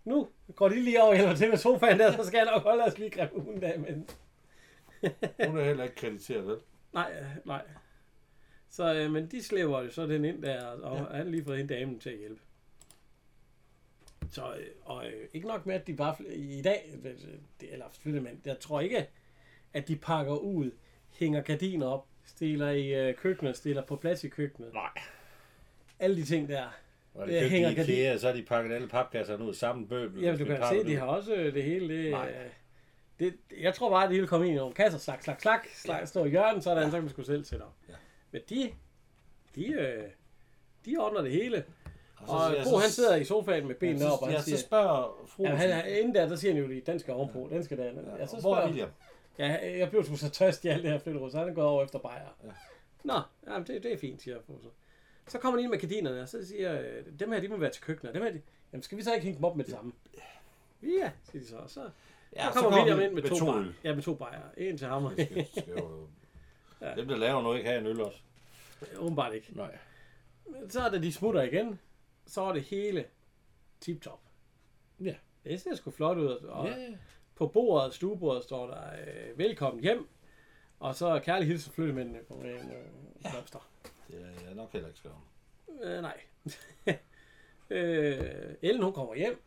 nu går de lige over og hjælper til med sofaen der, så skal jeg nok holde os lige gribe hunden af, men Hun er heller ikke krediteret, vel? nej, øh, nej. Så, øh, men de slæber jo så den ind der, og ja. han har lige fået en dame til at hjælpe. Så, øh, og øh, ikke nok med, at de bare i dag, øh, det, eller flytter man, jeg tror ikke, at de pakker ud, hænger gardiner op, stiller i øh, køkkenet, stiller på plads i køkkenet. Nej. Alle de ting der. Og Det hænger i IKEA, så har de pakket alle papkasserne ud sammen bøbel. Jamen, du kan se, de har også øh, det hele. Det, Nej. øh, det, jeg tror bare, at det hele kommer ind i nogle kasser, slak, slak, slak, slak, stå i hjørnet, sådan, ja. så kan man sgu selv sætte op. Ja. Men de, de, øh, de ordner det hele. så Og Bo, så- han sidder i sofaen med benene Ja, op, og ja, han siger, så spørger fru. ja, han inden der, der siger han jo, at den skal ovenpå, den skal der. Ja, så hvor er spørger, William? Ja, jeg blev sgu så tørst i alt det her flytterud, så han er gået over efter bajer. Ja. Nå, jamen, det, det er fint, siger Bo så. Så kommer han ind med gardinerne, og så siger øh, dem her, de må være til køkkenet. Dem her, de, jamen, skal vi så ikke hænge dem op med det samme? Ja, siger de så. Så, Ja, så kommer William ind med, to, to bajer. Ja, med to bajer. En til ham Ja. Dem, der laver noget, ikke have en øl også. Åbenbart ikke. Nej. Men så er det, de smutter igen. Så er det hele tip-top. Ja. Det ser sgu flot ud. Og Ja, ja. På bordet, stuebordet, står der øh, velkommen hjem. Og så kærlig hilsen flyttemændene på en øh, blomster. Det er jeg nok heller ikke skrevet. Øh, nej. øh, Ellen, hun kommer hjem.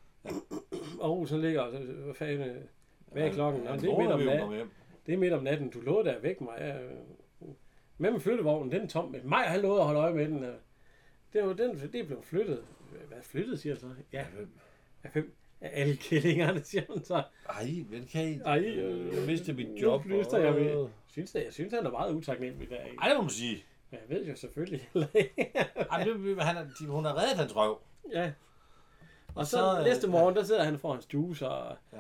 og Olsen ligger og så- hvad fanden, øh, hvad er klokken? Nå, det, er midt om natten. det er midt om natten. Du lovede at vække mig. Ja, øh, med med flyttevognen, den er tom. Men mig, han lovede at holde øje med den. øh. Det er jo den, det er blevet flyttet. Hvad flyttet, siger han så? Ja, af hvem? Af alle killingerne, siger han så. Ej, vel kan I... Ej, øh, jeg mistede mit nu job. flyster jeg ved. og- Synes jeg, jeg synes, han er meget utaknemmelig der. Ej, det må man sige. Men jeg ved jo selvfølgelig heller ikke. Ej, det, han er, de, hun har reddet hans røv. ja. Og så, så, så øh, næste morgen, der sidder han for hans juice, og, Ja.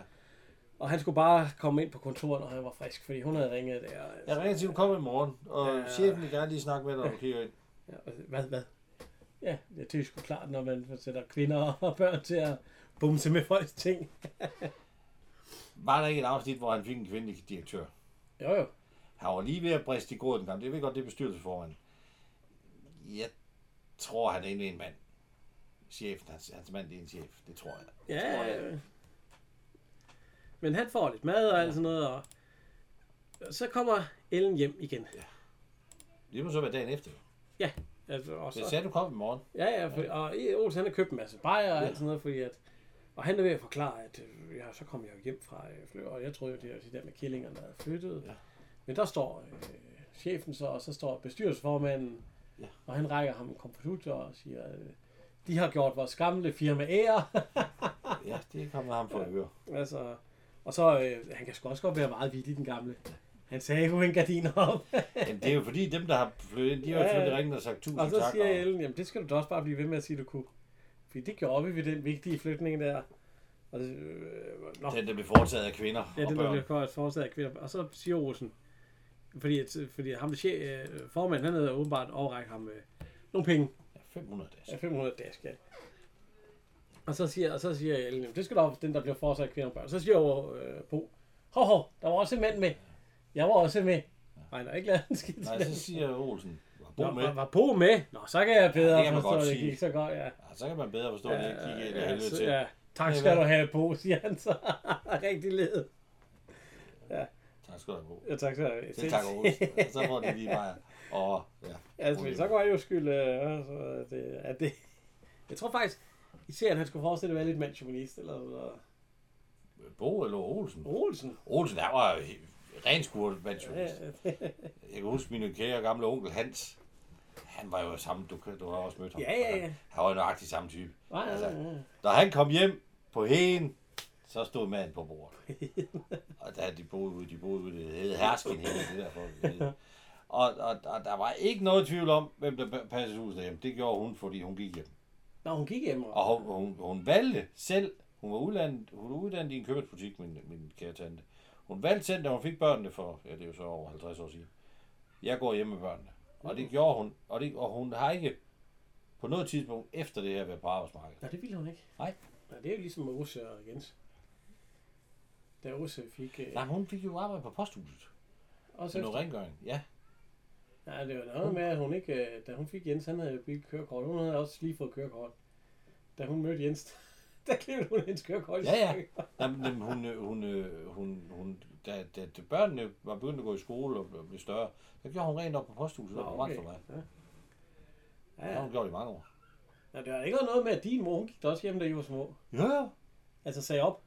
Og han skulle bare komme ind på kontoret, når han var frisk, fordi hun havde ringet der. Jeg ringer til, at du kommer i morgen, og Ja. ja. chefen vil gerne lige snakke med dig, du kigger ind. Ja, og hvad, hvad? Ja, det er sgu klart, når man sætter kvinder og børn til at bumse med folks ting. Var der ikke et afsnit, hvor han fik en kvindelig direktør? Jo, jo. Han var lige ved at briste i gråden en gang. Det ved godt, det er bestyrelsesformand. Jeg tror, han er inde en mand. Chefen, hans, hans mand, det er en chef. Det tror jeg. Ja, tror jeg. ja. Men han får lidt mad og alt sådan noget, og så kommer Ellen hjem igen. Det må så være dagen efter. Altså, og Jeg så, sagde, du kom i morgen. ja, ja, for, og. Olsen, han har købt en masse bajer og alt sådan noget, fordi at, og han er ved at forklare, at øh, ja, så kom jeg jo hjem fra øh, fly, og jeg troede jo, det var de der med killingerne, der havde flyttet. Ja. Men der står øh, chefen så, og så står bestyrelsesformanden, Ja. og han rækker ham en komputer og siger, øh, de har gjort vores gamle firma ære. Ja, det kommer ham for at høre. Altså, og så, øh, han kan sgu også godt være meget vittig, den gamle. Han sagde jo en gardin op. Men det er jo fordi, dem, der har flyttet ind, de har jo Ja, selvfølgelig ringet og sagt tusind og så tak. siger Ellen, jamen det skal du da også bare blive ved med at sige, du kunne. Fordi det gjorde vi ved den vigtige flytning der. Og det, øh, nå, Den, der blev foretaget af kvinder ja, og den der børn. bliver for et forslag af kvinder. Og så siger Olsen, fordi, at, fordi ham, der chef, øh, formanden, han havde åbenbart overrækket ham øh, nogle penge. Ja, 500 dage. Ja, 500 dask, ja. Og så siger, og så siger Ellen, det skal da den, der bliver fortsat kvinder og børn. Så siger jo øh, Bo, hov, hov, der var også en mand med. Jeg var også med. Nej, der er ikke lavet en skidt. Nej, så siger Olsen, Bo Nå, med. var, var Bo med? Nå, så kan jeg bedre Ja, ja, det kan man forstå, godt det gik så godt, ja. Ja, så kan man bedre forstå, at det gik ind i helvede så- til. ja. Tak Det skal du have, Bo, siger han så. Rigtig led. Tak skal du have, Bo. Ja, tak skal du have. Det takker Olsen. Så får de lige bare... Og, ja. Altså, men så går jeg jo skyld, øh, altså, det, at det, jeg tror faktisk, i serien, han skulle forestille at være lidt mandsjuvenist, eller så. Bo eller Olsen? Olsen. Olsen, der var jo renskurt Ja, mandsjournalist. Jeg kan huske min kære gamle onkel Hans. Han var jo samme, du, du har også mødt ham. Ja, ja, ja. Han var jo nøjagtig samme type. Nej, Altså, nej, nej. Da han kom hjem på hæen, så stod manden på bordet. og der de boede ude, de boede ude, det hed det er derfor. det hed. Og, og, og, der var ikke noget tvivl om, hvem der pa- passede huset derhjemme. Det gjorde hun, fordi hun gik hjem. Nå, hun gik hjem. Og... Og hun, hun, hun valgte selv, hun var uddannet, hun var uddannet i en købmandsbutik, min, min kære tante. Hun valgte selv, da hun fik børnene for, ja det er jo så over 50 år siden. Jeg går hjem med børnene. Og det gjorde hun, og, det, og hun har ikke på noget tidspunkt efter det her været på arbejdsmarkedet. Nej, det ville hun ikke. Nej. Nej, det er jo ligesom med Ose og Jens. Da Ose fik... Øh, Nej, hun fik jo arbejde på posthuset. også Til noget rengøring, ja. Nej, det var noget med, at hun ikke... øh, Da hun fik Jens, han havde jo kørekort. Hun havde også lige fået kørekort. Da hun mødte Jens, der klippede hun hendes kørekort. Ja, ja. stykker. Nej, men men hun, øh, hun, øh, hun, hun, da, da, da børnene var begyndt at gå i skole og blev- blev større, så gjorde hun rent op på posthuset, på okay. for mig. Ja, Det har ja. hun gjort i mange år. Nå, det var ikke noget med, at din mor, hun gik da også hjem, da I var små. Ja, ja. Altså sagde op.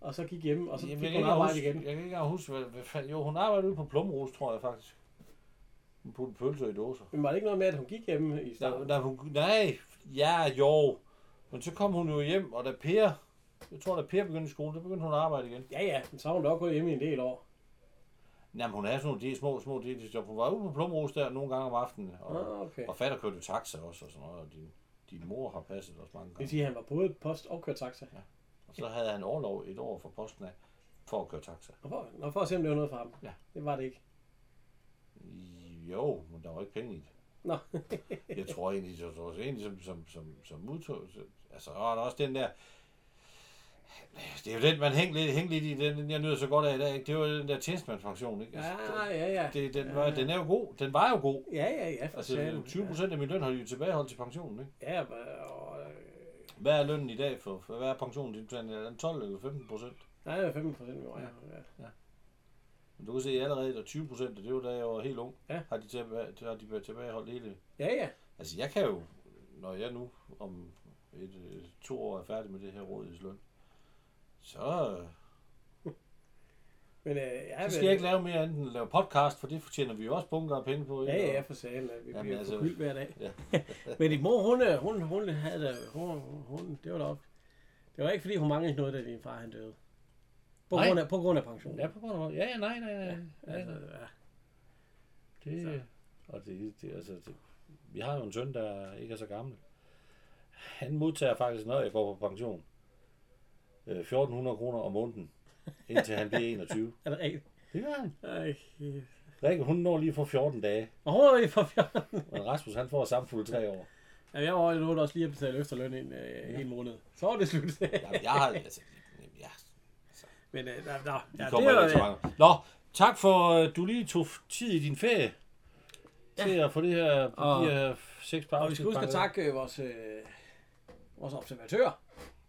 Og så gik hjem, og så Jamen, fik hun arbejde huske, igen. jeg kan ikke engang huske, hvad, hvad fanden. Jo, hun arbejdede ude på Plumrose, tror jeg faktisk. Hun puttede pølser i dåser. Men var det ikke noget med, at hun gik hjem i starten? hun, nej, ja, jo. Men så kom hun jo hjem, og da Per, jeg tror, da Per begyndte i skole, der begyndte hun at arbejde igen. Ja, ja, men så har hun nok gået hjemme i en del år. Jamen, hun havde sådan nogle de små, små deltidsjob. Hun var ude på Plumrose der nogle gange om aftenen, og, Ah, okay. og fatter kørte taxa også, og sådan noget, og din, din mor har passet os mange Det vil gange. sige, at han var både post og kørt taxa. Og så havde han overlov et år for posten af, for at køre taxa. Og for, når for at se, om det var noget for ham. Ja. Det var det ikke. Jo, men der var ikke penge i det. Nå. jeg tror egentlig, jeg tror egentlig som, som, som, som modtog, altså, og der er også den der, det er jo den, man hænger lidt, hænger lidt i, den jeg nyder så godt af i dag, ikke? det var den der tjenestemandspension, ikke? Ja, Altså, ja, ja. det, den, var, den er jo god, den var jo god. Ja, ja, ja, for Altså, satan. 20 procent af min løn har de jo tilbageholdt til pensionen, ikke? Ja, og, øh, Hvad er lønnen i dag for, for hvad er pensionen? Det er den 12 eller 15 procent? nej, det var 15 procent. Ja. Ja. Men du kan se allerede, der 20 procent, det var da jeg var helt ung, Ja. har de, tilbage, har de tilbageholdt hele. ja, ja. Altså, jeg kan jo, når jeg nu om et, øh, to år er færdig med det her rådighedsløn, så, Men øh, ja, så skal jeg ikke lave mere andet end at lave podcast, for det fortjener vi jo også bunker af penge på. Ja, ikke? ja, for at Vi Jamen, bliver altså- forkyldt hver dag. Ja. Men din mor, hun, øh, hun, hun havde da, hun, hun, det var da op. Det var ikke fordi, hun manglede noget, da din far han døde. På Nej. grund af, på grund af pensionen. Ja, på grund af, ja, ja, nej, nej, nej. Ja, Altså, ja, ja. det, og det, det, altså, det, vi har jo en søn, der ikke er så gammel. Han modtager faktisk, når jeg går på pension. øh, 1400 kroner om måneden, indtil han bliver 21. Er det rigtigt? Det gør han. Ej. Rikke, hun når lige for 14 dage, Og hun lige for fjern. men Rasmus han får samfulde tre år. Ja, jeg var jo også lige at betale efterløn en, øh, en måned. Så var det slut. Jamen, jeg har, altså, ja, Men øh, der, der, ja, kommer det til mange. Nå, tak for, at du lige tog tid i din ferie til at få det her, Og- de her seks par Og vi skal huske at takke øh, vores, øh, vores observatør,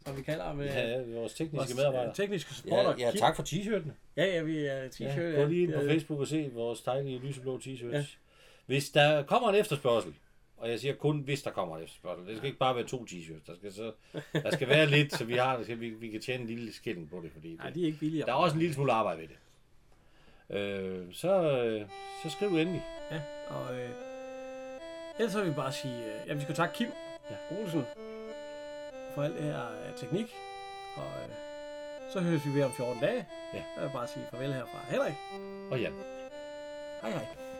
som vi kalder ham. Øh, Ja, ja, vores tekniske vores medarbejdere. øh, tekniske supporter. Ja, ja, tak for t-shirtene. Ja, ja, vi er t-shirt. Ja, gå lige ind på Facebook og se vores dejlige lyseblå t-shirts. Ja. Hvis der kommer en efterspørgsel, og jeg siger kun, hvis der kommer en efterspørgsel. Det skal ikke bare være to t-shirts. Der skal, så, der skal være lidt, så vi, har, så vi, vi kan tjene en lille skilling på det. Fordi Nej, det, de er ikke billigere. der er også en lille smule arbejde ved det. Øh, så, øh, så skriv endelig. Ja, og øh, ellers så vil vi bare sige, øh, jamen vi skal takke Kim ja. Olsen for alt det her øh, teknik. Og øh, så høres vi ved om 14 dage. Ja. Jeg vil bare sige farvel herfra. Henrik. Og ja. Hej hej.